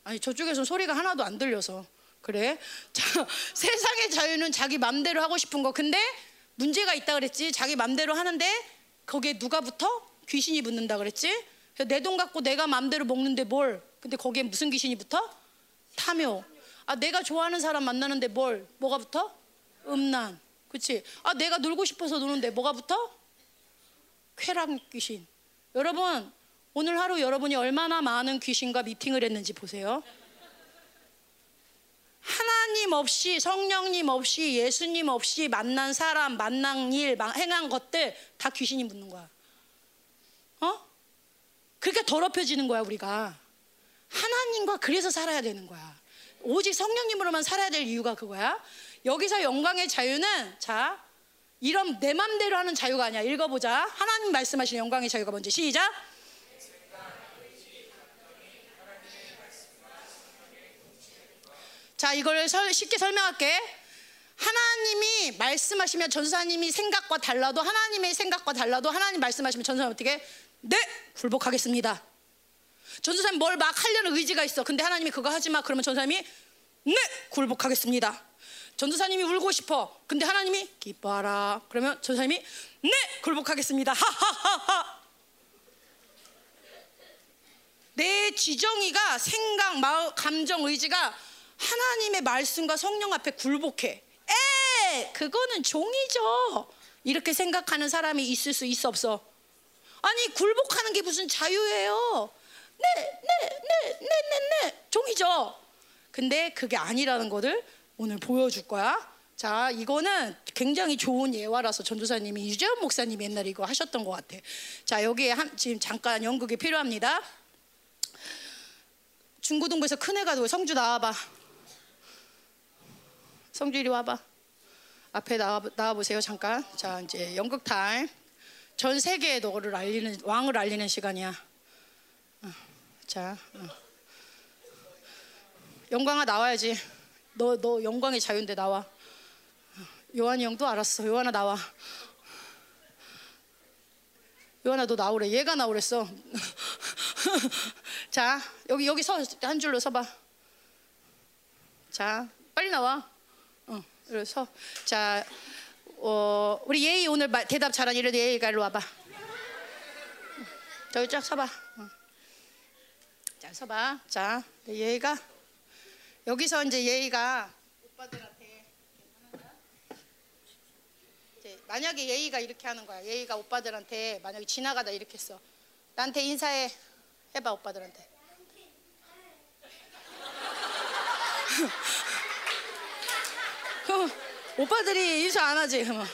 아니 저쪽에서 소리가 하나도 안 들려서 그래. 자 세상의 자유는 자기 맘대로 하고 싶은 거. 근데 문제가 있다 그랬지. 자기 맘대로 하는데 거기에 누가 붙어? 귀신이 붙는다 그랬지. 내 돈 갖고 내가 맘대로 먹는데 뭘? 근데 거기에 무슨 귀신이 붙어? 탐욕. 아 내가 좋아하는 사람 만나는데 뭘? 뭐가 붙어? 음란. 그렇지? 아 내가 놀고 싶어서 노는데 뭐가 붙어? 쾌락 귀신. 여러분 오늘 하루 여러분이 얼마나 많은 귀신과 미팅을 했는지 보세요. 하나님 없이 성령님 없이 예수님 없이 만난 사람, 만난 일, 행한 것들 다 귀신이 묻는 거야. 어? 그러니까 더럽혀지는 거야 우리가. 하나님과 그래서 살아야 되는 거야. 오직 성령님으로만 살아야 될 이유가 그거야. 여기서 영광의 자유는 자 이런 내 맘대로 하는 자유가 아니야. 읽어보자. 하나님 말씀하시는 영광의 자유가 뭔지 시작. 자 이걸 설- 쉽게 설명할게. 하나님이 말씀하시면 전사님이 생각과 달라도 하나님의 생각과 달라도 하나님 말씀하시면 전사님 어떻게? 네 굴복하겠습니다. 전도사님 뭘 막 하려는 의지가 있어. 근데 하나님이 그거 하지 마. 그러면 전도사님이 네 굴복하겠습니다. 전도사님이 울고 싶어. 근데 하나님이 기뻐하라. 그러면 전도사님이 네 굴복하겠습니다. 하하하하. 내 지정이가 생각, 마음, 감정, 의지가 하나님의 말씀과 성령 앞에 굴복해. 에, 그거는 종이죠. 이렇게 생각하는 사람이 있을 수 있어 없어? 아니 굴복하는 게 무슨 자유예요? 네, 네, 네, 네, 네, 네. 종이죠. 근데 그게 아니라는 것을 오늘 보여줄 거야. 자, 이거는 굉장히 좋은 예화라서 전도사님이 유재현 목사님이 옛날에 이거 하셨던 것 같아. 자, 여기에 한, 지금 잠깐 연극이 필요합니다. 중고등부에서 큰 애가 누구 성주 나와봐. 성주 이리 와봐. 앞에 나와 나와 보세요 잠깐. 자 이제 연극 타임. 전 세계에 너를 알리는 왕을 알리는 시간이야. 어, 자, 어. 영광아 나와야지. 너 너 영광의 자유인데 나와. 어, 요한이 형도 알았어. 요한아 나와. 요한아 너 나오래. 얘가 나오랬어. 자 여기 여기 서 한 줄로 서봐. 자 빨리 나와. 어, 이리 서. 자, 어, 우리 예희 오늘 마- 대답 잘한 이래도 예희가 일로 와봐. 저기 쫙 서봐. 어. 자, 서봐. 자, 예희가 여기서 이제 예희가 오빠들한테. 이제 만약에 예희가 이렇게 하는 거야. 예희가 오빠들한테 만약에 지나가다 이렇게 했어. 나한테 인사해. 해봐 오빠들한테. 그럼 오빠들이 인사 안 하지. 그러면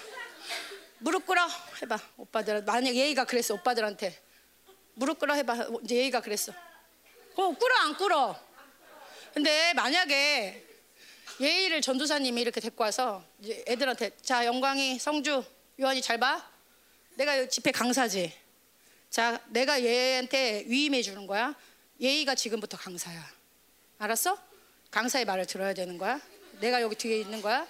무릎 꿇어 해봐. 오빠들 만약 예의가 그랬어 오빠들한테 무릎 꿇어 해봐. 이제 예의가 그랬어. 어 꿇어 안 꿇어. 근데 만약에 예의를 전도사님이 이렇게 데리고 와서 애들한테 자 영광이 성주 요한이 잘 봐. 내가 집회 강사지. 자 내가 얘한테 위임해 주는 거야. 예의가 지금부터 강사야. 알았어? 강사의 말을 들어야 되는 거야. 내가 여기 뒤에 있는 거야.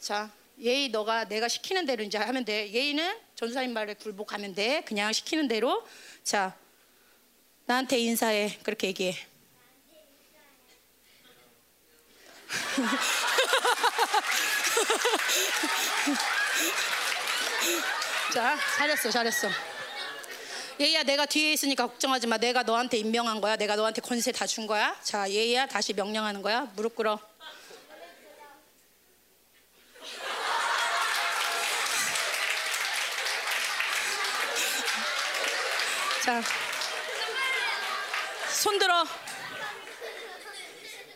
자, 예의 너가 내가 시키는 대로 이제 하면 돼. 예의는 전사님 말에 굴복하면 돼. 그냥 시키는 대로. 자, 나한테 인사해. 그렇게 얘기해. 자, 잘했어, 잘했어. 예희야 내가 뒤에 있으니까 걱정하지 마 내가 너한테 임명한 거야 내가 너한테 권세 다 준 거야 자 예희야 다시 명령하는 거야 무릎 꿇어 자 손 들어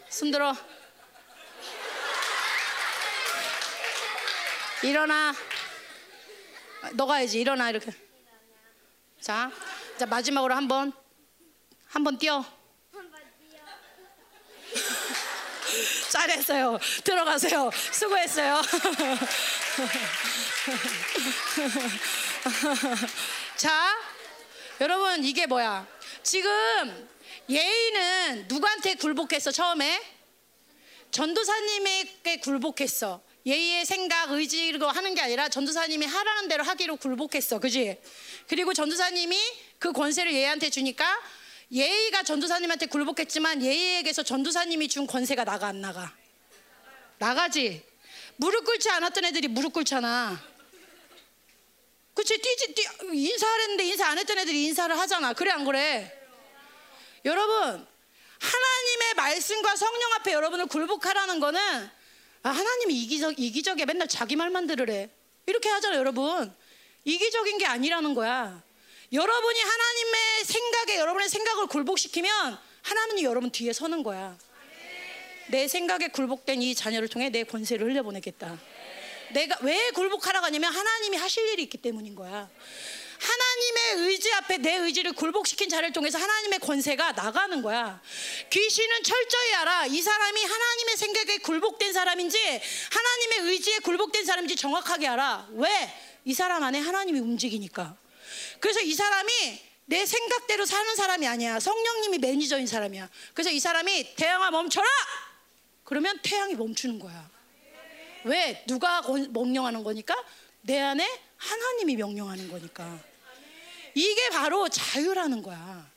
손 들어 일어나 너가 해야지 일어나 이렇게 자, 자 마지막으로 한 번 한 번 뛰어. 잘했어요. 들어가세요. 수고했어요. 자, 여러분 이게 뭐야? 지금 예의는 누구한테 굴복했어 처음에? 전도사님에게 굴복했어. 예의의 생각, 의지로 하는 게 아니라 전도사님이 하라는 대로 하기로 굴복했어. 그지? 그리고 전도사님이 그 권세를 예의한테 주니까 예의가 전도사님한테 굴복했지만 예의에게서 전도사님이 준 권세가 나가 안 나가? 나가지. 무릎 꿇지 않았던 애들이 무릎 꿇잖아. 그치? 뛰지, 뛰, 인사하랬는데 인사 안 했던 애들이 인사를 하잖아. 그래, 안 그래? 여러분, 하나님의 말씀과 성령 앞에 여러분을 굴복하라는 거는 아, 하나님이 이기적, 이기적이야. 맨날 자기 말만 들으래. 이렇게 하잖아요, 여러분. 이기적인 게 아니라는 거야. 여러분이 하나님의 생각에 여러분의 생각을 굴복시키면 하나님이 여러분 뒤에 서는 거야. 내 생각에 굴복된 이 자녀를 통해 내 권세를 흘려보내겠다. 내가 왜 굴복하라고 하냐면 하나님이 하실 일이 있기 때문인 거야. 하나님의 의지 앞에 내 의지를 굴복시킨 자를 통해서 하나님의 권세가 나가는 거야. 귀신은 철저히 알아. 이 사람이 하나님의 생각에 굴복된 사람인지 하나님의 의지에 굴복된 사람인지 정확하게 알아. 왜? 이 사람 안에 하나님이 움직이니까. 그래서 이 사람이 내 생각대로 사는 사람이 아니야. 성령님이 매니저인 사람이야. 그래서 이 사람이 태양아 멈춰라! 그러면 태양이 멈추는 거야. 왜? 누가 명령하는 거니까? 내 안에 하나님이 명령하는 거니까. 이게 바로 자유라는 거야.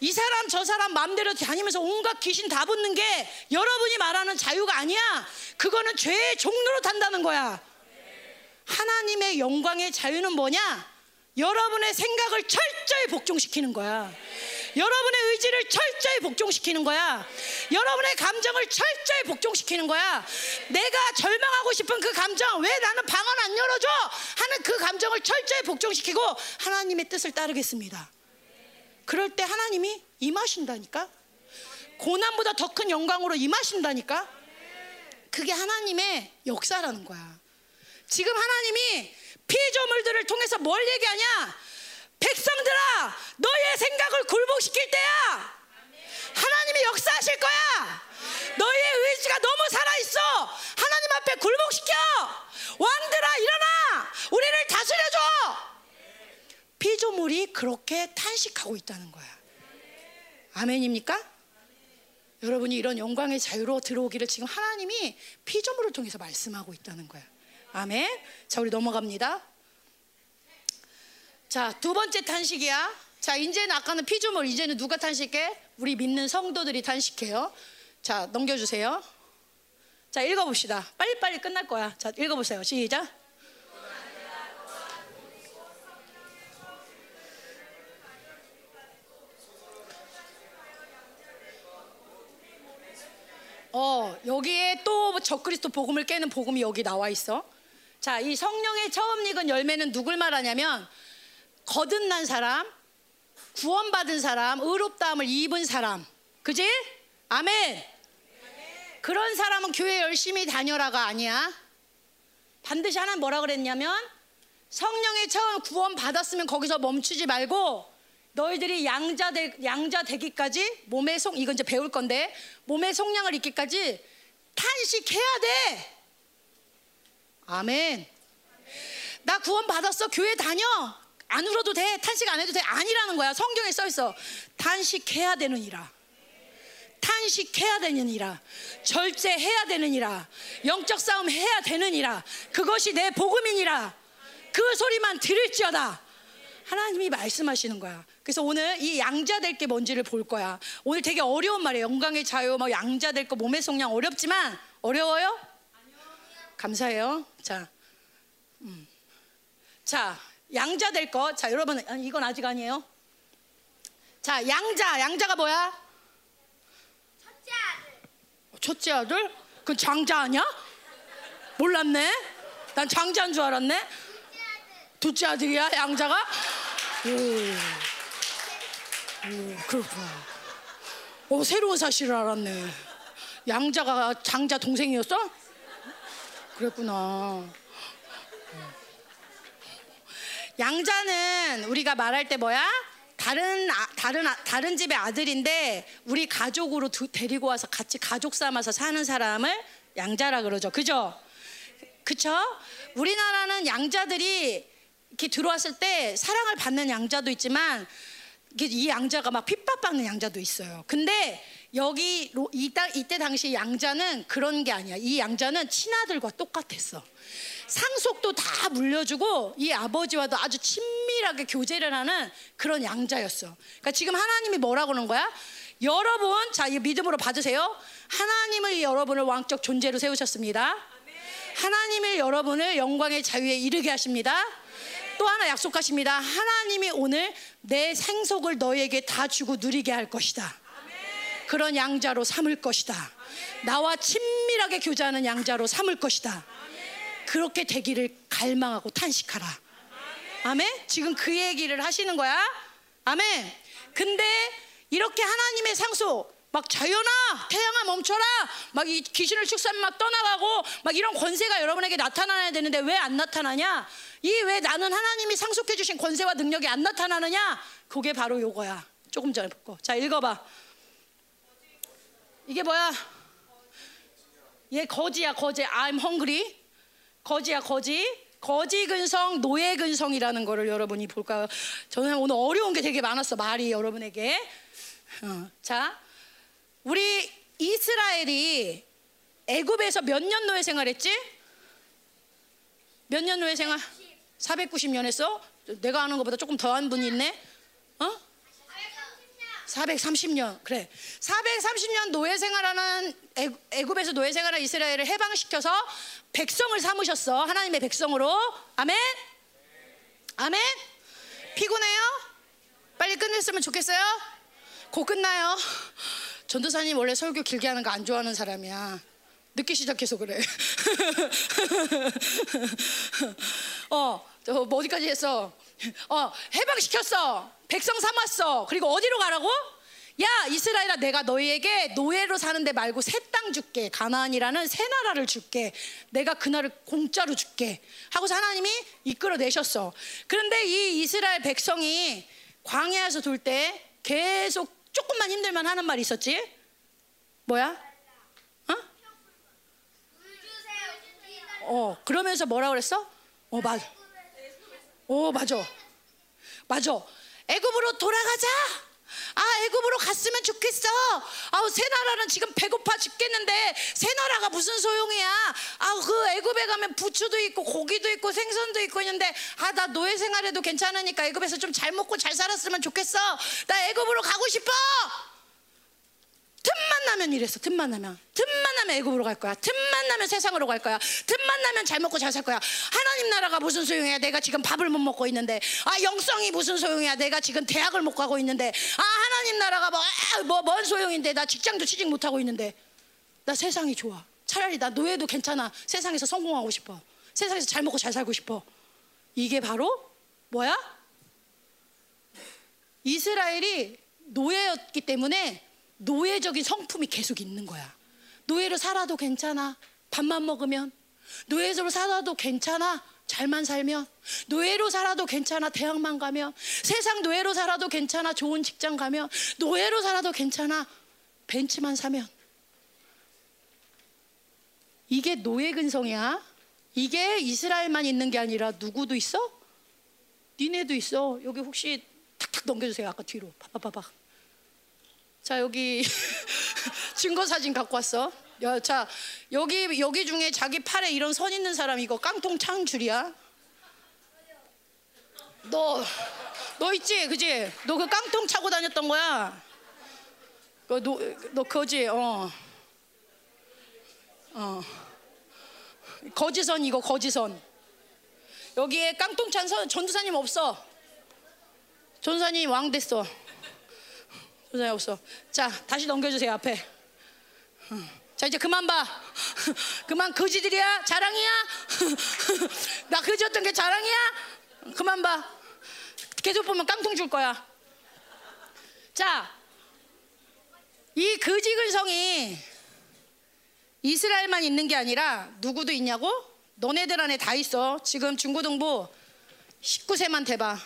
이 사람 저 사람 마음대로 다니면서 온갖 귀신 다 붙는 게 여러분이 말하는 자유가 아니야. 그거는 죄의 종로로 탄다는 거야. 하나님의 영광의 자유는 뭐냐? 여러분의 생각을 철저히 복종시키는 거야. 여러분의 의지를 철저히 복종시키는 거야. 여러분의 감정을 철저히 복종시키는 거야. 내가 절망하고 싶은 그 감정, 왜 나는 방언 안 열어줘? 하는 그 감정을 철저히 복종시키고 하나님의 뜻을 따르겠습니다. 그럴 때 하나님이 임하신다니까? 고난보다 더 큰 영광으로 임하신다니까? 그게 하나님의 역사라는 거야. 지금 하나님이 피조물들을 통해서 뭘 얘기하냐? 백성들아, 너의 생각을 굴복시킬 때야. 하나님이 역사하실 거야. 너의 의지가 너무 살아있어. 하나님 앞에 굴복시켜. 왕들아, 일어나. 우리를 다스려줘. 피조물이 그렇게 탄식하고 있다는 거야. 아멘입니까? 여러분이 이런 영광의 자유로 들어오기를 지금 하나님이 피조물을 통해서 말씀하고 있다는 거야. 아멘. 자, 우리 넘어갑니다. 자, 두 번째 탄식이야. 자, 이제는 아까는 피조물, 이제는 누가 탄식해? 우리 믿는 성도들이 탄식해요. 자, 넘겨주세요. 자, 읽어봅시다. 빨리빨리 끝날 거야. 자, 읽어보세요. 시작. 어, 여기에 또 적그리스도 복음을 깨는 복음이 여기 나와 있어. 자, 이 성령의 처음 익은 열매는 누굴 말하냐면 거듭난 사람, 구원받은 사람, 의롭다함을 입은 사람. 그지? 아멘. 그런 사람은 교회 열심히 다녀라가 아니야. 반드시 하나 뭐라 그랬냐면 성령의 처음 구원 받았으면 거기서 멈추지 말고 너희들이 양자 되, 양자 되기까지 몸의 속 이건 이제 배울 건데 몸의 속량을 잊기까지 탄식해야 돼. 아멘. 나 구원 받았어. 교회 다녀. 안 울어도 돼. 탄식 안 해도 돼. 아니라는 거야. 성경에 써 있어. 탄식해야 되느니라. 탄식해야 되느니라. 절제해야 되느니라. 영적 싸움 해야 되느니라. 그것이 내 복음이니라. 그 소리만 들을지어다. 하나님이 말씀하시는 거야. 그래서 오늘 이 양자 될 게 뭔지를 볼 거야. 오늘 되게 어려운 말이에요. 영광의 자유, 뭐 양자 될 거, 몸의 속량 어렵지만 어려워요? 감사해요. 자, 음. 자, 양자 될 거. 자, 여러분, 이건 아직 아니에요. 자, 양자, 양자가 뭐야? 첫째 아들. 첫째 아들? 그 장자 아니야? 몰랐네. 난 장자인 줄 알았네. 둘째 아들이야, 양자가? 오, 오 그렇구나. 오, 새로운 사실을 알았네. 양자가 장자 동생이었어? 그랬구나. 양자는 우리가 말할 때 뭐야? 다른 아, 다른 아, 다른 집의 아들인데 우리 가족으로 두, 데리고 와서 같이 가족 삼아서 사는 사람을 양자라 그러죠. 그죠? 그쵸? 우리나라는 양자들이 이렇게 들어왔을 때 사랑을 받는 양자도 있지만 이 양자가 막 핍박받는 양자도 있어요. 근데 여기 이때, 당시 양자는 그런 게 아니야. 이 양자는 친아들과 똑같았어. 상속도 다 물려주고 이 아버지와도 아주 친밀하게 교제를 하는 그런 양자였어. 그러니까 지금 하나님이 뭐라고 그러는 거야? 여러분, 자, 이 믿음으로 받으세요. 하나님을 여러분을 왕적 존재로 세우셨습니다. 하나님을 여러분을 영광의 자유에 이르게 하십니다. 또 하나 약속하십니다. 하나님이 오늘 내 생속을 너에게 다 주고 누리게 할 것이다. 그런 양자로 삼을 것이다. 나와 친밀하게 교제하는 양자로 삼을 것이다. 그렇게 되기를 갈망하고 탄식하라. 아멘? 지금 그 얘기를 하시는 거야? 아멘? 근데 이렇게 하나님의 상소, 막 자연아 태양아 멈춰라 막 이 귀신을 축사하면 막 떠나가고 막 이런 권세가 여러분에게 나타나야 되는데 왜 안 나타나냐 이 왜 나는 하나님이 상속해 주신 권세와 능력이 안 나타나느냐 그게 바로 요거야 조금 전에 볼 거 자 읽어봐 이게 뭐야 얘 거지야 거지 I'm hungry 거지야 거지 거지 근성 노예 근성이라는 거를 여러분이 볼까요 저는 오늘 어려운 게 되게 많았어 말이 여러분에게 어, 자 우리 이스라엘이 애굽에서 몇 년 노예 생활했지? 몇 년 노예 생활? 490년 했어? 내가 아는 것보다 조금 더한 분이 있네. 어? 430년. 그래. 430년 노예 생활하는 애- 애굽에서 노예 생활하는 이스라엘을 해방시켜서 백성을 삼으셨어. 하나님의 백성으로. 아멘. 아멘. 피곤해요? 빨리 끝냈으면 좋겠어요? 곧 끝나요. 전도사님 원래 설교 길게 하는 거 안 좋아하는 사람이야. 늦게 시작해서 그래. 어, 저뭐 어디까지 했어? 어, 해방시켰어. 백성 삼았어. 그리고 어디로 가라고? 야, 이스라엘아, 내가 너희에게 노예로 사는데 말고 새 땅 줄게. 가나안이라는 새 나라를 줄게. 내가 그 나라를 공짜로 줄게. 하고서 하나님이 이끌어내셨어. 그런데 이 이스라엘 백성이 광야에서 돌 때 계속 조금만 힘들만 하는 말이 있었지? 뭐야? 어? 어, 그러면서 뭐라 그랬어? 어, 맞아. 어, 맞아. 맞아. 애굽으로 돌아가자. 아, 애굽으로 갔으면 좋겠어. 아우, 새 나라는 지금 배고파 죽겠는데 새 나라가 무슨 소용이야? 아우, 그 애굽에 가면 부추도 있고 고기도 있고 생선도 있고 있는데 아, 나 노예 생활해도 괜찮으니까 애굽에서 좀 잘 먹고 잘 살았으면 좋겠어. 나 애굽으로 가고 싶어. 틈만 나면 이랬어. 틈만 나면. 틈만 나면 애굽으로 갈 거야. 틈만 나면 세상으로 갈 거야. 틈만 나면 잘 먹고 잘 살 거야. 하나님 나라가 무슨 소용이야? 내가 지금 밥을 못 먹고 있는데. 아 영성이 무슨 소용이야? 내가 지금 대학을 못 가고 있는데. 아 하나님 나라가 뭐뭐뭔 소용인데? 나 직장도 취직 못 하고 있는데. 나 세상이 좋아. 차라리 나 노예도 괜찮아. 세상에서 성공하고 싶어. 세상에서 잘 먹고 잘 살고 싶어. 이게 바로 뭐야? 이스라엘이 노예였기 때문에 노예적인 성품이 계속 있는 거야. 노예로 살아도 괜찮아. 밥만 먹으면. 노예로 살아도 괜찮아. 잘만 살면. 노예로 살아도 괜찮아. 대학만 가면. 세상 노예로 살아도 괜찮아. 좋은 직장 가면. 노예로 살아도 괜찮아. 벤츠만 사면. 이게 노예 근성이야. 이게 이스라엘만 있는 게 아니라 누구도 있어? 니네도 있어. 여기 혹시 탁탁 넘겨주세요. 아까 뒤로. 봐봐봐봐. 자 여기 증거 사진 갖고 왔어. 야, 자 여기 여기 중에 자기 팔에 이런 선 있는 사람 이거 깡통 창줄이야. 너 너 있지, 그지? 너 그 깡통 차고 다녔던 거야. 그너너 거지, 어. 어. 거지선 이거 거지선. 여기에 깡통 찬 선, 전두사님 없어. 전두사님 왕 됐어. 전두사님 없어. 자 다시 넘겨주세요 앞에. 어. 자 이제 그만 봐. 그만 거지들이야 자랑이야. 나 거지였던 게 자랑이야. 그만 봐. 계속 보면 깡통 줄 거야. 자, 이 거지 근성이 이스라엘만 있는 게 아니라 누구도 있냐고? 너네들 안에 다 있어. 지금 중고등부 19세만 돼봐.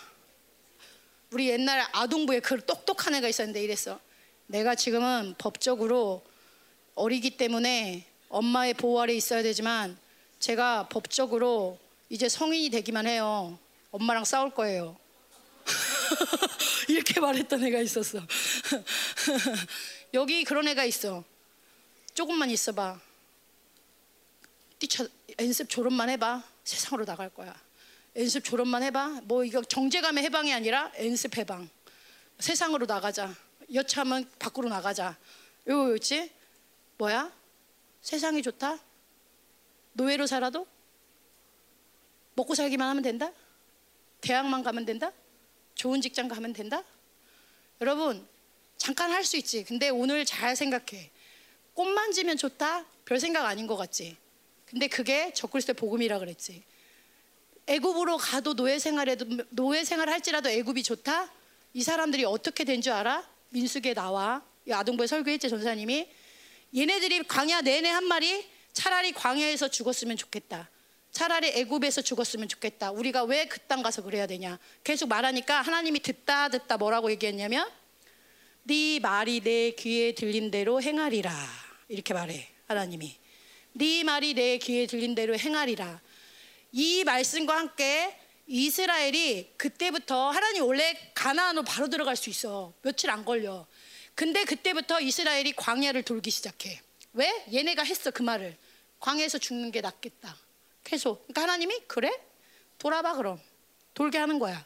우리 옛날 아동부에 그 똑똑한 애가 있었는데 이랬어. 내가 지금은 법적으로 어리기 때문에 엄마의 보호 아래 있어야 되지만 제가 법적으로 이제 성인이 되기만 해요. 엄마랑 싸울 거예요. 이렇게 말했던 애가 있었어. 여기 그런 애가 있어. 조금만 있어봐. 뛰쳐 연습 졸업만 해봐. 세상으로 나갈 거야. 연습 졸업만 해봐. 뭐 이거 정제감의 해방이 아니라 연습 해방. 세상으로 나가자. 여차하면 밖으로 나가자. 요거 있지? 뭐야? 세상이 좋다? 노예로 살아도? 먹고 살기만 하면 된다? 대학만 가면 된다? 좋은 직장 가면 된다? 여러분, 잠깐 할 수 있지. 근데 오늘 잘 생각해. 꽃 만지면 좋다? 별 생각 아닌 것 같지. 근데 그게 적그리스도의 복음이라 그랬지. 애굽으로 가도 노예 생활해도 노예 생활 할지라도 애굽이 좋다? 이 사람들이 어떻게 된 줄 알아? 민수기에 나와. 이 아동부에 설교했지 전사님이 얘네들이 광야 내내 한 말이 차라리 광야에서 죽었으면 좋겠다. 차라리 애굽에서 죽었으면 좋겠다. 우리가 왜 그 땅 가서 그래야 되냐? 계속 말하니까 하나님이 듣다 듣다 뭐라고 얘기했냐면 네 말이 내 귀에 들린 대로 행하리라. 이렇게 말해. 하나님이. 네 말이 내 귀에 들린 대로 행하리라. 이 말씀과 함께 이스라엘이 그때부터 하나님 원래 가나안으로 바로 들어갈 수 있어. 며칠 안 걸려. 근데 그때부터 이스라엘이 광야를 돌기 시작해. 왜? 얘네가 했어 그 말을. 광야에서 죽는 게 낫겠다. 계속. 그러니까 하나님이 그래? 돌아봐 그럼. 돌게 하는 거야.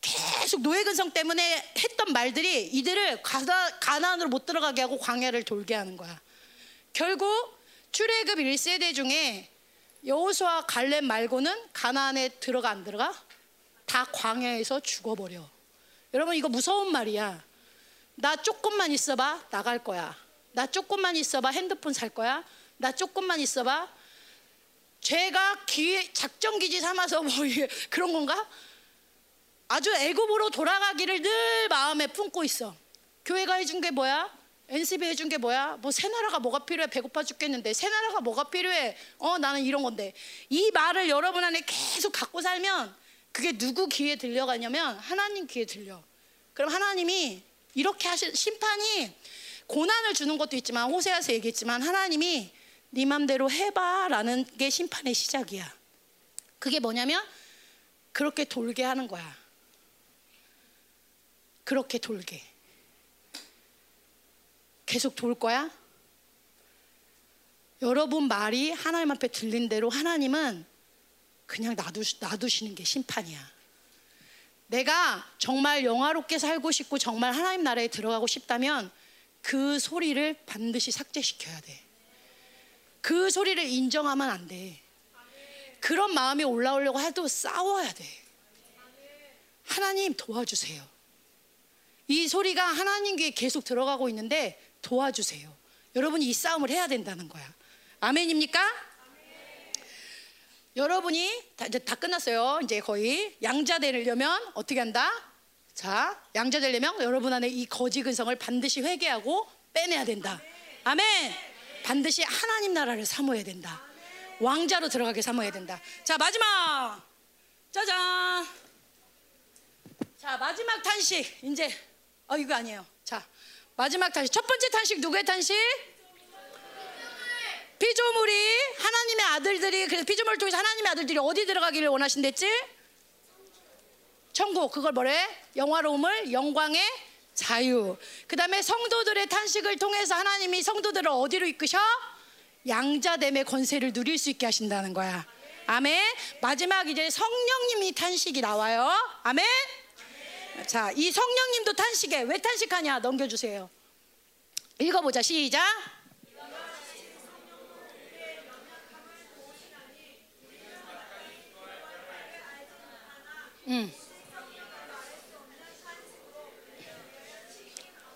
계속 노예 근성 때문에 했던 말들이 이들을 가나, 가나안으로 못 들어가게 하고 광야를 돌게 하는 거야. 결국 출애굽 1세대 중에 여호수아 갈렙 말고는 가나안에 들어가 안 들어가? 다 광야에서 죽어버려. 여러분 이거 무서운 말이야. 나 조금만 있어봐 나갈 거야. 나 조금만 있어봐 핸드폰 살 거야. 나 조금만 있어봐. 죄가 기회 작전 기지 삼아서 뭐 그런 건가? 아주 애굽으로 돌아가기를 늘 마음에 품고 있어. 교회가 해준 게 뭐야? NCB 해준 게 뭐야? 뭐 새 나라가 뭐가 필요해? 배고파 죽겠는데 새 나라가 뭐가 필요해? 어 나는 이런 건데 이 말을 여러분 안에 계속 갖고 살면 그게 누구 귀에 들려가냐면 하나님 귀에 들려. 그럼 하나님이 이렇게 하실 심판이 고난을 주는 것도 있지만 호세아서 얘기했지만 하나님이 네 맘대로 해봐라는 게 심판의 시작이야. 그게 뭐냐면 그렇게 돌게 하는 거야. 그렇게 돌게. 계속 돌 거야? 여러분 말이 하나님 앞에 들린 대로 하나님은 그냥 놔두, 놔두시는 게 심판이야. 내가 정말 영화롭게 살고 싶고 정말 하나님 나라에 들어가고 싶다면 그 소리를 반드시 삭제시켜야 돼. 그 소리를 인정하면 안 돼. 그런 마음이 올라오려고 해도 싸워야 돼. 하나님 도와주세요. 이 소리가 하나님 귀에 계속 들어가고 있는데 도와주세요. 여러분이 이 싸움을 해야 된다는 거야. 아멘입니까? 여러분이 다, 이제 다 끝났어요. 이제 거의 양자 되려면 어떻게 한다? 자, 양자 되려면 여러분 안에 이 거지 근성을 반드시 회개하고 빼내야 된다. 아멘. 반드시 하나님 나라를 사모해야 된다. 왕자로 들어가게 사모해야 된다. 자, 마지막. 짜잔. 자, 마지막 탄식. 이제 어 이거 아니에요. 자, 마지막 탄식. 첫 번째 탄식 누구의 탄식? 피조물이 하나님의 아들들이 그래서 피조물을 통해서 하나님의 아들들이 어디 들어가기를 원하신댔지? 천국 그걸 뭐래? 영화로움을 영광의 자유. 그 다음에 성도들의 탄식을 통해서 하나님이 성도들을 어디로 이끄셔? 양자됨의 권세를 누릴 수 있게 하신다는 거야. 아멘. 마지막 이제 성령님이 탄식이 나와요. 아멘. 자, 이 성령님도 탄식해. 왜 탄식하냐? 넘겨주세요. 읽어보자. 시작. 음.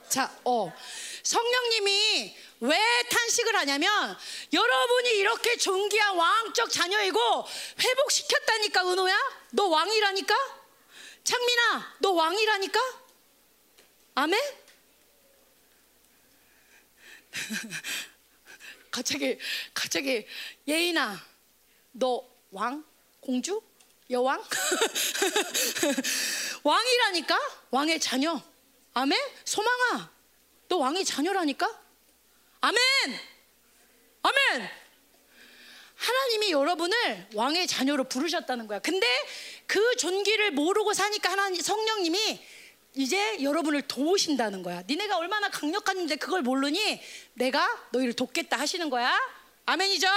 자, 어. 성령님이 왜 탄식을 하냐면 여러분이 이렇게 존귀한 왕적 자녀이고 회복시켰다니까 은호야? 너 왕이라니까? 창민아, 너 왕이라니까? 아멘? 갑자기 갑자기 예인아, 너 왕? 공주? 여왕? 왕이라니까? 왕의 자녀. 아멘? 소망아, 너 왕의 자녀라니까? 아멘! 아멘! 하나님이 여러분을 왕의 자녀로 부르셨다는 거야. 근데 그 존귀를 모르고 사니까 하나님 성령님이 이제 여러분을 도우신다는 거야. 니네가 얼마나 강력한데 그걸 모르니 내가 너희를 돕겠다 하시는 거야. 아멘이죠?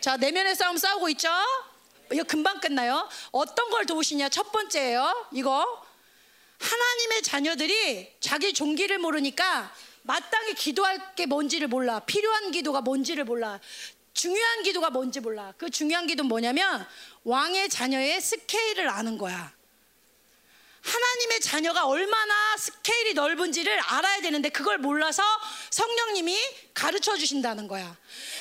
자, 내면의 싸움 싸우고 있죠? 이거 금방 끝나요. 어떤 걸 도우시냐? 첫 번째예요. 이거 하나님의 자녀들이 자기 종기를 모르니까 마땅히 기도할 게 뭔지를 몰라. 필요한 기도가 뭔지를 몰라. 중요한 기도가 뭔지 몰라. 그 중요한 기도는 뭐냐면 왕의 자녀의 스케일을 아는 거야. 하나님의 자녀가 얼마나 스케일이 넓은지를 알아야 되는데 그걸 몰라서 성령님이 가르쳐 주신다는 거야.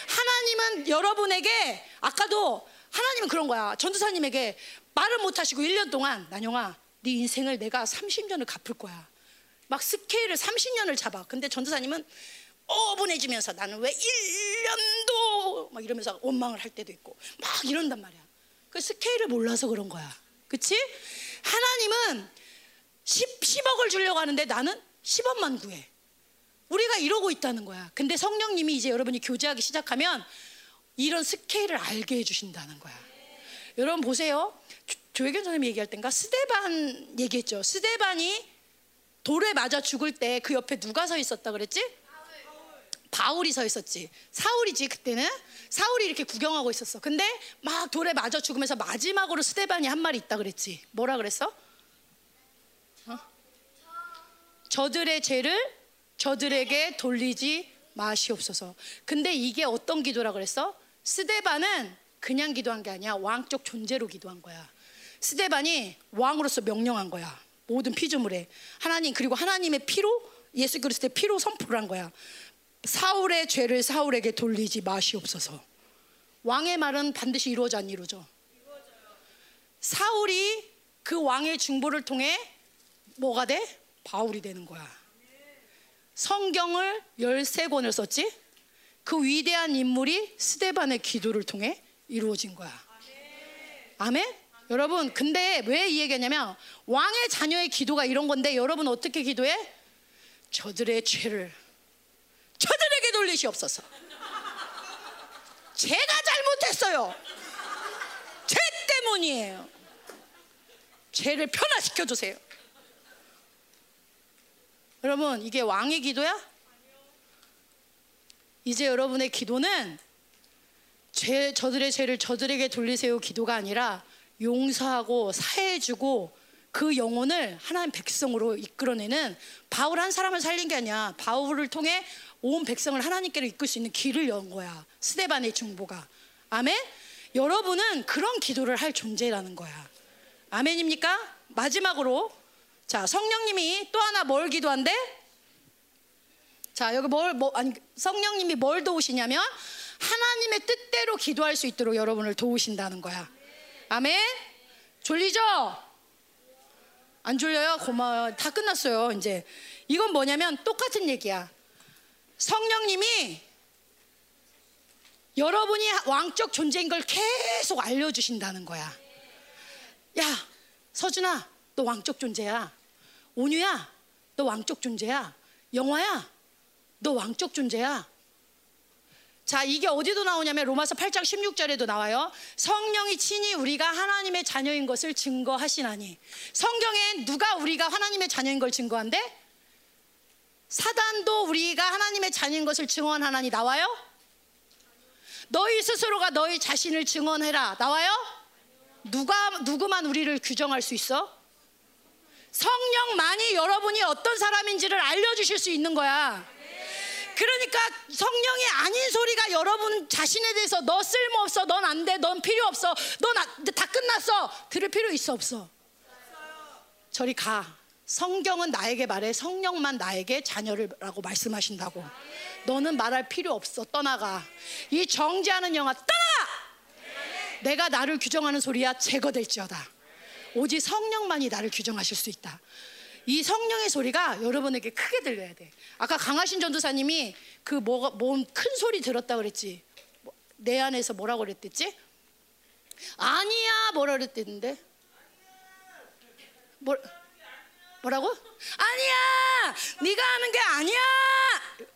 하나님은 여러분에게 아까도 하나님은 그런 거야. 전도사님에게 말을 못 하시고 1년 동안 난영아 네 인생을 내가 30년을 갚을 거야. 막 스케일을 30년을 잡아. 근데 전도사님은 오분해지면서 나는 왜 1년도 막 이러면서 원망을 할 때도 있고 막 이런단 말이야. 그 스케일을 몰라서 그런 거야. 그치? 하나님은 10, 10억을 주려고 하는데 나는 10원만 구해. 우리가 이러고 있다는 거야. 근데 성령님이 이제 여러분이 교제하기 시작하면 이런 스케일을 알게 해주신다는 거야. 여러분 보세요. 조- 조혜견 선생님이 얘기할 땐가 스데반 얘기했죠. 스데반이 돌에 맞아 죽을 때 그 옆에 누가 서 있었다 그랬지? 바울이 서 있었지. 사울이지 그때는. 사울이 이렇게 구경하고 있었어. 근데 막 돌에 맞아 죽으면서 마지막으로 스데반이 한 말이 있다 그랬지. 뭐라 그랬어? 어? 저들의 죄를 저들에게 돌리지 마시옵소서. 근데 이게 어떤 기도라 그랬어? 스데반은 그냥 기도한 게 아니야. 왕적 존재로 기도한 거야. 스데반이 왕으로서 명령한 거야. 모든 피조물에 하나님 그리고 하나님의 피로 예수 그리스도의 피로 선포를 한 거야. 사울의 죄를 사울에게 돌리지 마시옵소서. 왕의 말은 반드시 이루어져 안 이루어져? 사울이 그 왕의 중보를 통해 뭐가 돼? 바울이 되는 거야. 성경을 13권을 썼지? 그 위대한 인물이 스데반의 기도를 통해 이루어진 거야. 아멘? 여러분, 근데 왜 이 얘기하냐면 왕의 자녀의 기도가 이런 건데 여러분 어떻게 기도해? 저들의 죄를 저들에게 돌리시옵소서. 제가 잘못했어요. 죄 때문이에요. 죄를 편화시켜 주세요. 여러분, 이게 왕의 기도야? 이제 여러분의 기도는 죄, 저들의 죄를 저들에게 돌리세요 기도가 아니라 용서하고 사해주고 그 영혼을 하나님 백성으로 이끌어내는 바울 한 사람을 살린 게 아니야. 바울을 통해 온 백성을 하나님께로 이끌 수 있는 길을 연 거야. 스데반의 중보가. 아멘? 여러분은 그런 기도를 할 존재라는 거야. 아멘입니까? 마지막으로 자 성령님이 또 하나 뭘 기도한대? 자 여기 뭘 뭐 아니 성령님이 뭘 도우시냐면 하나님의 뜻대로 기도할 수 있도록 여러분을 도우신다는 거야. 아멘. 졸리죠? 안 졸려요? 고마워요. 다 끝났어요. 이제 이건 뭐냐면 똑같은 얘기야. 성령님이 여러분이 왕적 존재인 걸 계속 알려주신다는 거야. 야, 서준아, 너 왕적 존재야. 온유야, 너 왕적 존재야. 영화야, 너 왕적 존재야. 자, 이게 어디도 나오냐면 로마서 8장 16절에도 나와요. 성령이 친히 우리가 하나님의 자녀인 것을 증거하시나니. 성경에 누가 우리가 하나님의 자녀인 걸 증거한대? 사단도 우리가 하나님의 자녀인 것을 증언하나니 나와요? 너희 스스로가 너희 자신을 증언해라. 나와요? 누가 누구만 우리를 규정할 수 있어? 성령만이 여러분이 어떤 사람인지를 알려 주실 수 있는 거야. 그러니까 성령이 아닌 소리가 여러분 자신에 대해서 너 쓸모없어, 넌 안 돼, 넌 필요 없어, 넌 다 끝났어. 들을 필요 있어 없어? 저리 가. 성경은 나에게 말해 성령만 나에게 자녀를라고 말씀하신다고. 너는 말할 필요 없어. 떠나가. 이 정죄하는 영화 떠나. 내가 나를 규정하는 소리야 제거될지어다. 오직 성령만이 나를 규정하실 수 있다. 이 성령의 소리가 여러분에게 크게 들려야 돼. 아까 강하신 전도사님이 그 뭐가 뭔큰 소리 들었다 그랬지. 뭐, 내 안에서 뭐라고 그랬댔지? 아니야 뭐라 그랬댔는데? 뭐 뭐라고? 아니야 네가 하는 게 아니야.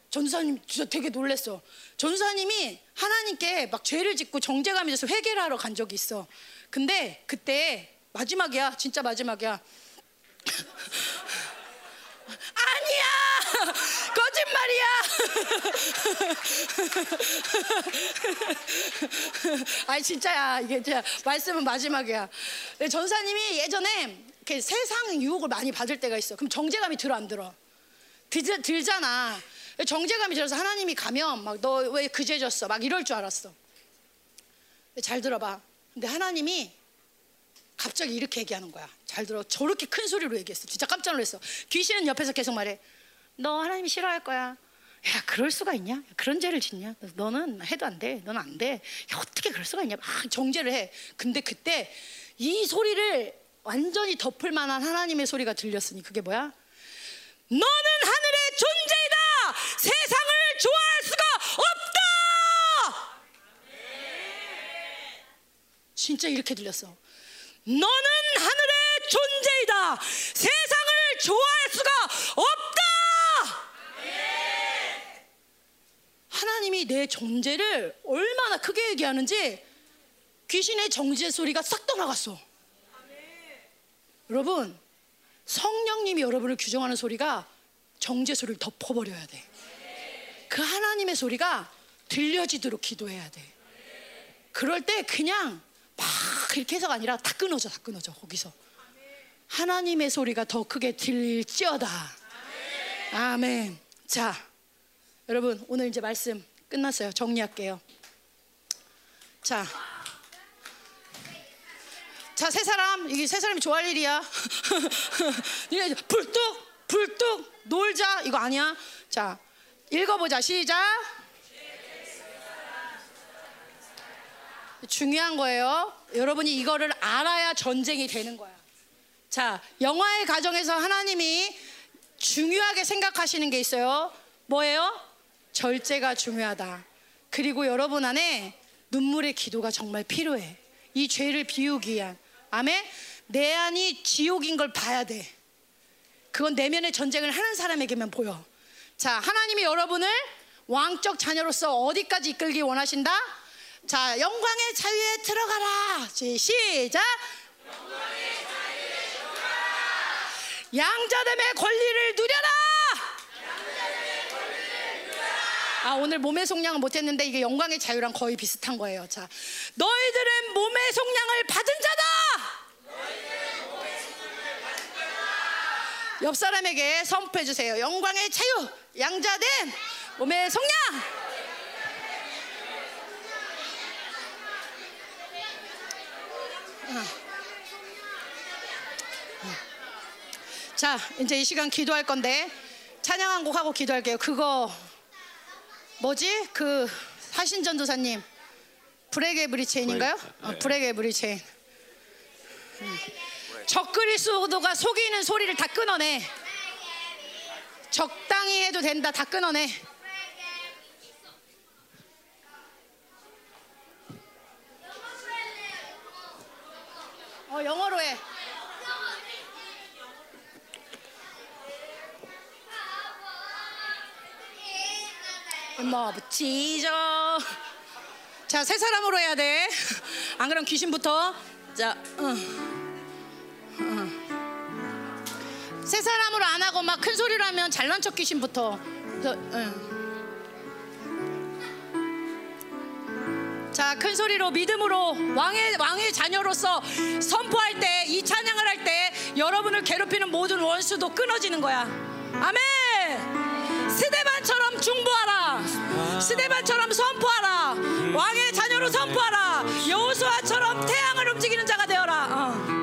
전도사님 진짜 되게 놀랬어. 전도사님이 하나님께 막 죄를 짓고 정죄감이 돼서 회개를 하러 간 적이 있어. 근데 그때 마지막이야 진짜 마지막이야. 아니야. 거짓말이야. 아니 진짜야. 이게 진짜 말씀은 마지막이야. 전사님이 예전에 이렇게 세상 유혹을 많이 받을 때가 있어. 그럼 정제감이 들어 안 들어? 들, 들잖아. 정제감이 들어서 하나님이 가면 막 너 왜 그제 졌어? 막 이럴 줄 알았어. 잘 들어봐. 근데 하나님이 갑자기 이렇게 얘기하는 거야. 잘 들어. 저렇게 큰 소리로 얘기했어. 진짜 깜짝 놀랐어. 귀신은 옆에서 계속 말해. 너 하나님 싫어할 거야. 야, 그럴 수가 있냐? 그런 죄를 짓냐? 너는 해도 안 돼. 너는 안 돼. 야, 어떻게 그럴 수가 있냐? 막 정죄를 해. 근데 그때 이 소리를 완전히 덮을 만한 하나님의 소리가 들렸으니 그게 뭐야? 너는 하늘의 존재이다. 세상을 좋아할 수가 없다. 진짜 이렇게 들렸어. 너는 하늘의 존재이다. 세상을 좋아할 수가 없다. 하나님이 내 존재를 얼마나 크게 얘기하는지 귀신의 정죄 소리가 싹 떠나갔어. 여러분, 성령님이 여러분을 규정하는 소리가 정죄 소리를 덮어버려야 돼. 그 하나님의 소리가 들려지도록 기도해야 돼. 그럴 때 그냥 막 이렇게 해서가 아니라 다 끊어져, 다 끊어져, 거기서. 하나님의 소리가 더 크게 들릴지어다. 아멘. 자, 여러분, 오늘 이제 말씀 끝났어요. 정리할게요. 자. 자, 세 사람, 이게 세 사람이 좋아할 일이야. 불뚝, 불뚝, 놀자. 이거 아니야. 자, 읽어보자. 시작. 중요한 거예요. 여러분이 이거를 알아야 전쟁이 되는 거야. 자, 영화의 가정에서 하나님이 중요하게 생각하시는 게 있어요. 뭐예요? 절제가 중요하다. 그리고 여러분 안에 눈물의 기도가 정말 필요해. 이 죄를 비우기 위한. 아멘? 내 안이 지옥인 걸 봐야 돼. 그건 내면의 전쟁을 하는 사람에게만 보여. 자, 하나님이 여러분을 왕적 자녀로서 어디까지 이끌기 원하신다? 자, 영광의 자유에 들어가라. 시작. 양자됨의 권리를 누려라. 아 오늘 몸의 속량은 못했는데 이게 영광의 자유랑 거의 비슷한 거예요. 자, 너희들은 몸의 속량을 받은 자다. 옆 사람에게 선포해 주세요. 영광의 자유, 양자된 몸의 속량. 자, 이제 이 시간 기도할 건데 찬양 한 곡 하고 기도할게요. 그거 뭐지? 그 사신 전도사님 Break Every Chain인가요? 어, Break Every Chain. 음. 적그리스도가 속이는 소리를 다 끊어내. 적당히 해도 된다. 다 끊어내. 어, 영어로 해. 뭐붙이죠 자, 세 사람으로 해야 돼. 안 그럼 귀신부터. 자, 어. 어. 세 사람으로 안 하고 막 큰 소리로 하면 잘난 척 귀신부터. 그 자, 큰 소리로 믿음으로 왕의 왕의 자녀로서 선포할 때 이 찬양을 할 때 여러분을 괴롭히는 모든 원수도 끊어지는 거야. 아멘. 스데반처럼 중보하라. 스데반처럼 선포하라. 왕의 자녀로 선포하라. 여호수아처럼 태양을 움직이는 자가 되어라. 어.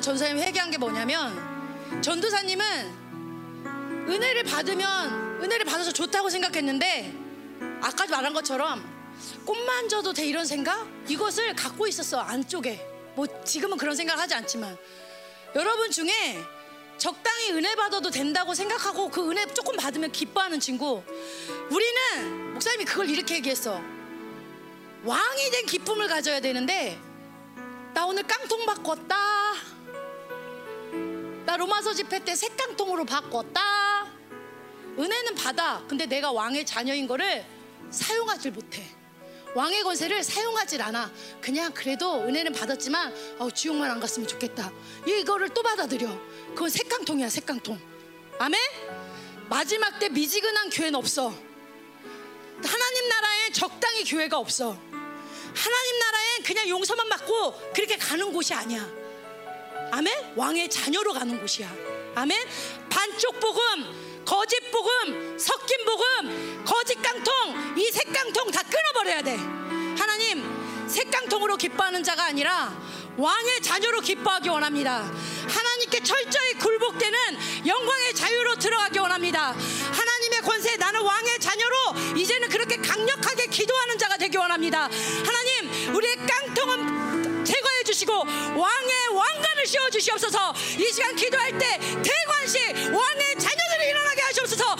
통해 전사님 회개한 게 뭐냐면 전도사님은 은혜를 받으면 은혜를 받아서 좋다고 생각했는데 아까 말한 것처럼 꽃만 져도 돼 이런 생각? 이것을 갖고 있었어 안쪽에. 뭐 지금은 그런 생각을 하지 않지만. 여러분 중에 적당히 은혜 받아도 된다고 생각하고 그 은혜 조금 받으면 기뻐하는 친구. 우리는 목사님이 그걸 이렇게 얘기했어. 왕이 된 기쁨을 가져야 되는데 나 오늘 깡통 바꿨다. 나 로마서 집회 때 색깡통으로 바꿨다. 은혜는 받아. 근데 내가 왕의 자녀인 거를 사용하질 못해. 왕의 권세를 사용하질 않아. 그냥 그래도 은혜는 받았지만 어, 지옥만 안 갔으면 좋겠다. 이거를 또 받아들여. 그건 색깡통이야, 색깡통. 아멘? 마지막 때 미지근한 교회는 없어. 하나님 나라에 적당히 교회가 없어. 하나님 나라엔 그냥 용서만 받고 그렇게 가는 곳이 아니야. 아멘? 왕의 자녀로 가는 곳이야. 아멘? 반쪽 복음, 거짓 복음, 섞인 복음, 거짓 깡통, 이 색깡통 다 끊어버려야 돼. 하나님, 색깡통으로 기뻐하는 자가 아니라 왕의 자녀로 기뻐하기 원합니다. 하나님께 철저히 굴복되는 영광의 자유로 들어가기 원합니다. 하나님의 권세 나는 왕의 자녀로 이제는 그렇게 강력하게 기도하는 자가 되기 원합니다. 하나님 우리의 깡통은 주시고 왕의 왕관을 씌워 주시옵소서. 이 시간 기도할 때 대관식 왕의 자녀들이 일어나게 하시옵소서.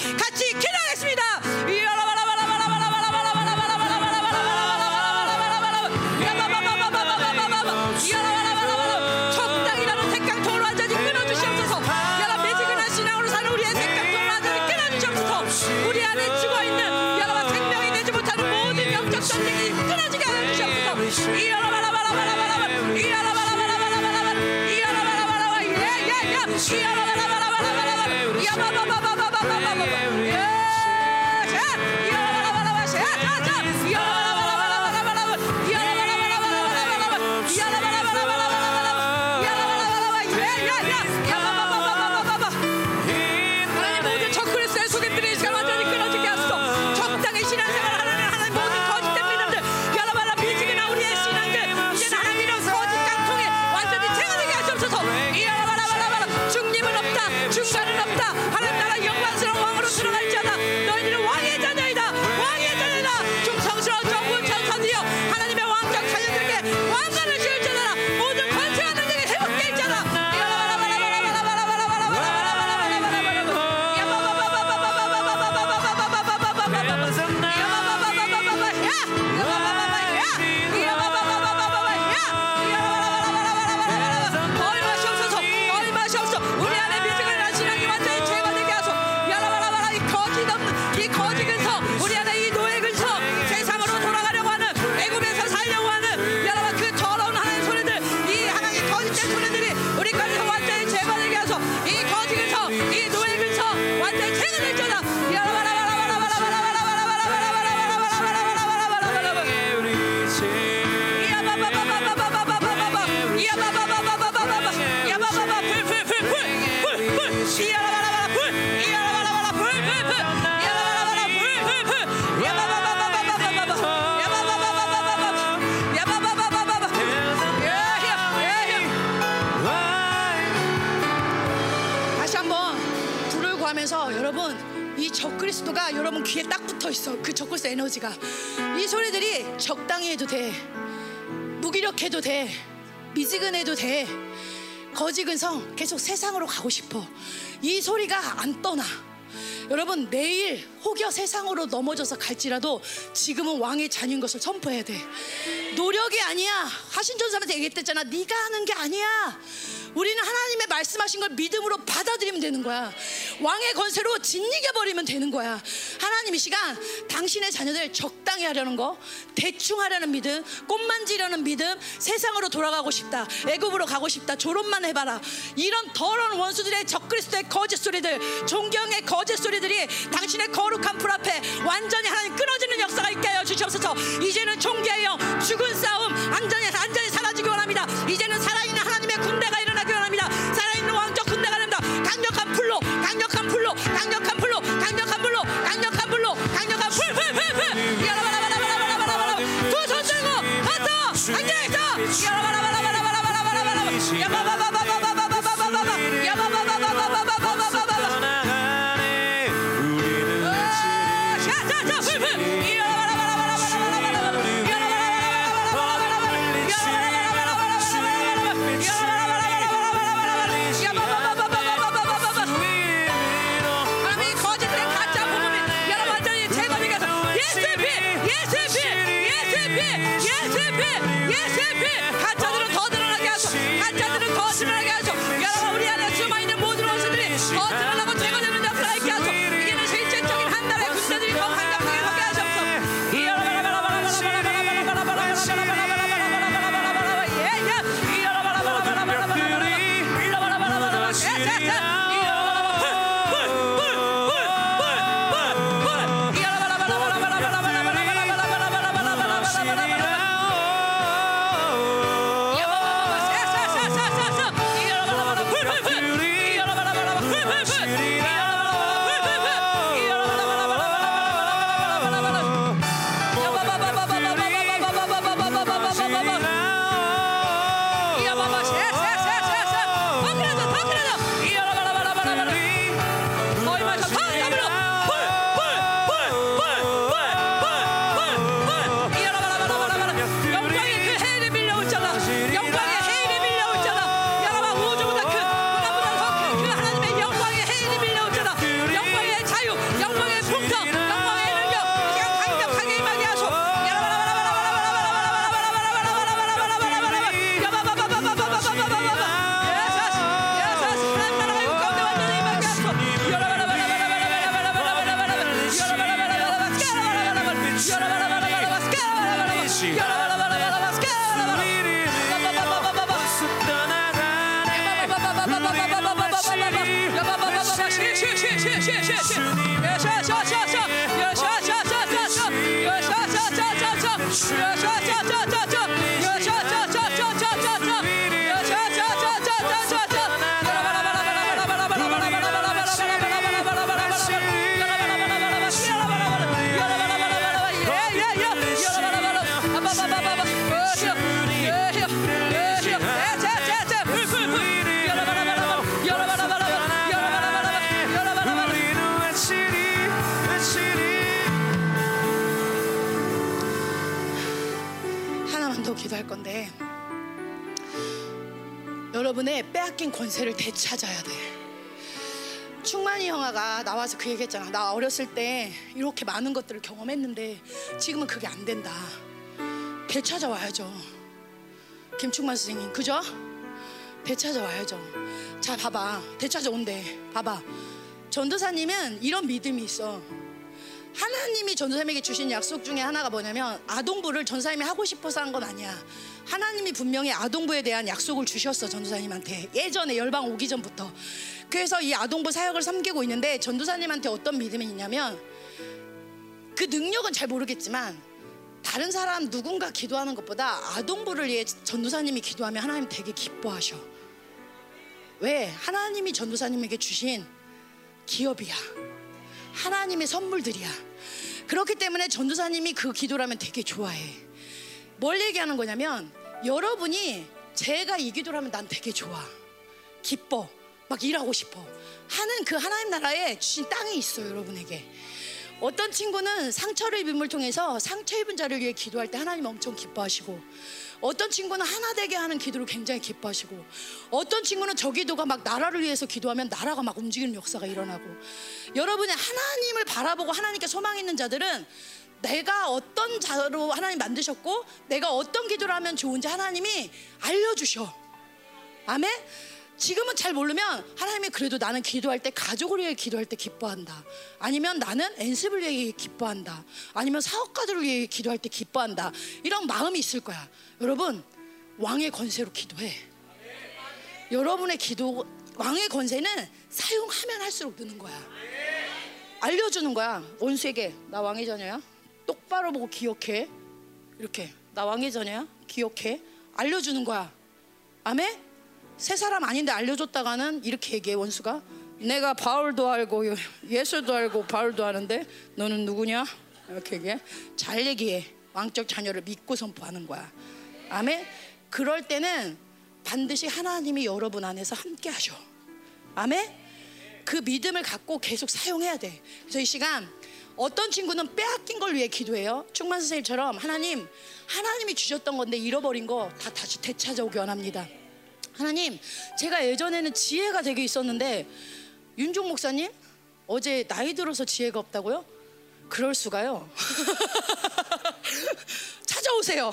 에너지가 이 소리들이 적당히 해도 돼 무기력해도 돼 미지근해도 돼 거지근성 계속 세상으로 가고 싶어 이 소리가 안 떠나 여러분 내일 혹여 세상으로 넘어져서 갈지라도 지금은 왕의 자녀인 것을 선포해야 돼. 노력이 아니야. 하신 전사한테 얘기했댔잖아. 네가 하는 게 아니야. 우리는 하나님의 말씀하신 걸 믿음으로 받아들이면 되는 거야. 왕의 권세로 짓이겨 버리면 되는 거야. 하나님 이 시간 당신의 자녀들 적당히 하려는 거, 대충 하려는 믿음, 꽃만지려는 믿음, 세상으로 돌아가고 싶다, 애굽으로 가고 싶다, 졸업만 해봐라. 이런 더러운 원수들의 적그리스도의 거짓 소리들, 존경의 거짓 소리들이 당신의 거룩한 불 앞에 완전히 하나님 끊어지는 역사가 있게 하여 주시옵소서. 이제는 종교예요. 죽은 싸움 완전히 완전히 여러분의 빼앗긴 권세를 되찾아야 돼. 충만이 형아가 나와서 그 얘기했잖아. 나 어렸을 때 이렇게 많은 것들을 경험했는데 지금은 그게 안 된다. 되찾아와야죠. 김충만 선생님, 그죠? 되찾아와야죠. 자, 봐봐. 되찾아온대. 봐봐. 전도사님은 이런 믿음이 있어. 하나님이 전도사님에게 주신 약속 중에 하나가 뭐냐면 아동부를 전도사님이 하고 싶어서 한 건 아니야. 하나님이 분명히 아동부에 대한 약속을 주셨어 전도사님한테 예전에 열방 오기 전부터. 그래서 이 아동부 사역을 섬기고 있는데 전도사님한테 어떤 믿음이 있냐면 그 능력은 잘 모르겠지만 다른 사람 누군가 기도하는 것보다 아동부를 위해 전도사님이 기도하면 하나님 되게 기뻐하셔. 왜? 하나님이 전도사님에게 주신 기업이야. 하나님의 선물들이야. 그렇기 때문에 전도사님이 그 기도를 하면 되게 좋아해. 뭘 얘기하는 거냐면 여러분이 제가 이 기도를 하면 난 되게 좋아. 기뻐. 막 일하고 싶어. 하는 그 하나님 나라에 주신 땅이 있어요, 여러분에게. 어떤 친구는 상처를 입음을 통해서 상처 입은 자를 위해 기도할 때 하나님 엄청 기뻐하시고 어떤 친구는 하나 되게 하는 기도를 굉장히 기뻐하시고 어떤 친구는 저 기도가 막 나라를 위해서 기도하면 나라가 막 움직이는 역사가 일어나고 여러분이 하나님을 바라보고 하나님께 소망 있는 자들은 내가 어떤 자로 하나님 만드셨고 내가 어떤 기도를 하면 좋은지 하나님이 알려주셔. 아멘. 지금은 잘 모르면 하나님이 그래도 나는 기도할 때 가족을 위해 기도할 때 기뻐한다. 아니면 나는 엔습을 위해 기뻐한다. 아니면 사업가들을 위해 기도할 때 기뻐한다. 이런 마음이 있을 거야. 여러분 왕의 권세로 기도해. 여러분의 기도 왕의 권세는 사용하면 할수록 느는 거야. 알려주는 거야 원수에게 나 왕의 자녀야. 똑바로 보고 기억해. 이렇게 나 왕의 자녀야. 기억해. 알려주는 거야. 아멘. 세 사람 아닌데 알려줬다가는 이렇게 얘기해 원수가 내가 바울도 알고 예수도 알고 바울도 아는데 너는 누구냐 이렇게 얘기해 잘 얘기해 왕적 자녀를 믿고 선포하는 거야 아멘 그럴 때는 반드시 하나님이 여러분 안에서 함께 하셔 아멘 그 믿음을 갖고 계속 사용해야 돼 그래서 이 시간 어떤 친구는 빼앗긴 걸 위해 기도해요 충만 선생님처럼 하나님 하나님이 주셨던 건데 잃어버린 거 다 다시 되찾아오기 원합니다 하나님, 제가 예전에는 지혜가 되게 있었는데 윤종 목사님 어제 나이 들어서 지혜가 없다고요? 그럴 수가요. 찾아오세요.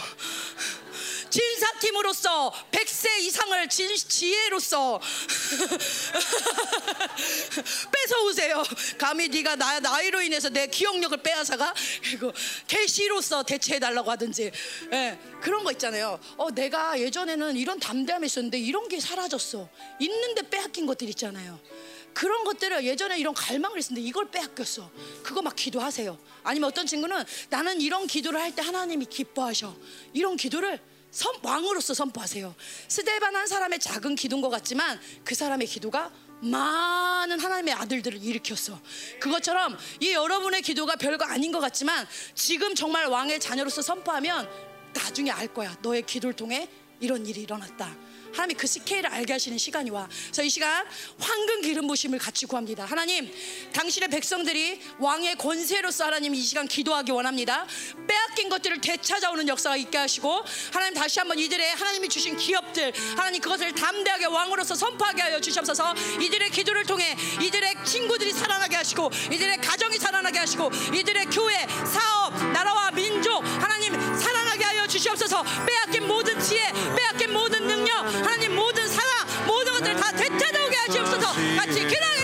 진사팀으로서 100세 이상을 진, 지혜로서 뺏어오세요. 감히 네가 나, 나이로 인해서 내 기억력을 빼앗아가 그리고 계시로서 대체해달라고 하든지 예, 그런 거 있잖아요. 어, 내가 예전에는 이런 담대함이 있었는데 이런 게 사라졌어. 있는데 빼앗긴 것들 있잖아요. 그런 것들을 예전에 이런 갈망을 했었는데 이걸 빼앗겼어. 그거 막 기도하세요. 아니면 어떤 친구는 나는 이런 기도를 할 때 하나님이 기뻐하셔. 이런 기도를 선, 왕으로서 선포하세요. 스데반 한 사람의 작은 기도인 것 같지만 그 사람의 기도가 많은 하나님의 아들들을 일으켰어. 그것처럼 이 여러분의 기도가 별거 아닌 것 같지만 지금 정말 왕의 자녀로서 선포하면 나중에 알 거야. 너의 기도를 통해 이런 일이 일어났다. 하나님이 그 스케일을 알게 하시는 시간이 와. 그래서 이 시간 황금 기름 부심을 같이 구합니다. 하나님, 당신의 백성들이 왕의 권세로서 하나님 이 시간 기도하기 원합니다. 빼앗긴 것들을 되찾아오는 역사가 있게 하시고 하나님 다시 한번 이들의 하나님이 주신 기업들 하나님 그것을 담대하게 왕으로서 선포하게 하여 주시옵소서. 이들의 기도를 통해 이들의 친구들이 살아나게 하시고 이들의 가정이 살아나게 하시고 이들의 교회, 사업, 나라와 민족 하나님 살아나게 하여 주시옵소서. 빼앗긴 모든 지혜, 빼앗긴 모든 능력 하나님 모든 사랑 모든 것들을 다 되찾아오게 하시옵소서. 같이 기도하겠습니다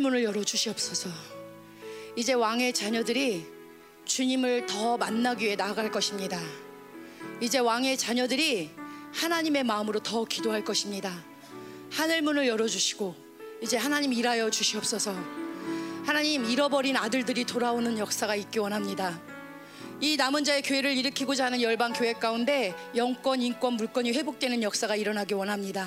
문을 열어 주시옵소서. 이제 왕의 자녀들이 주님을 더 만나기 위해 나아갈 것입니다. 이제 왕의 자녀들이 하나님의 마음으로 더 기도할 것입니다. 하늘 문을 열어 주시고 이제 하나님 일하여 주시옵소서. 하나님 잃어버린 아들들이 돌아오는 역사가 있기 원합니다. 이 남은 자의 교회를 일으키고자 하는 열방 교회 가운데 영권, 인권, 물권이 회복되는 역사가 일어나기 원합니다.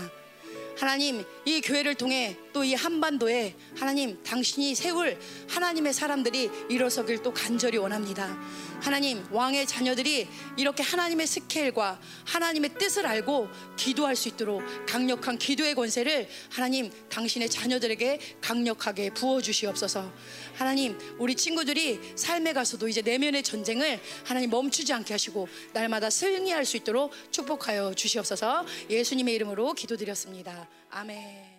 하나님, 이 교회를 통해 또 이 한반도에 하나님 당신이 세울 하나님의 사람들이 일어서길 또 간절히 원합니다. 하나님, 왕의 자녀들이 이렇게 하나님의 스케일과 하나님의 뜻을 알고 기도할 수 있도록 강력한 기도의 권세를 하나님 당신의 자녀들에게 강력하게 부어 주시옵소서. 하나님, 우리 친구들이 삶에 가서도 이제 내면의 전쟁을 하나님 멈추지 않게 하시고 날마다 승리할 수 있도록 축복하여 주시옵소서. 예수님의 이름으로 기도드렸습니다. 아멘.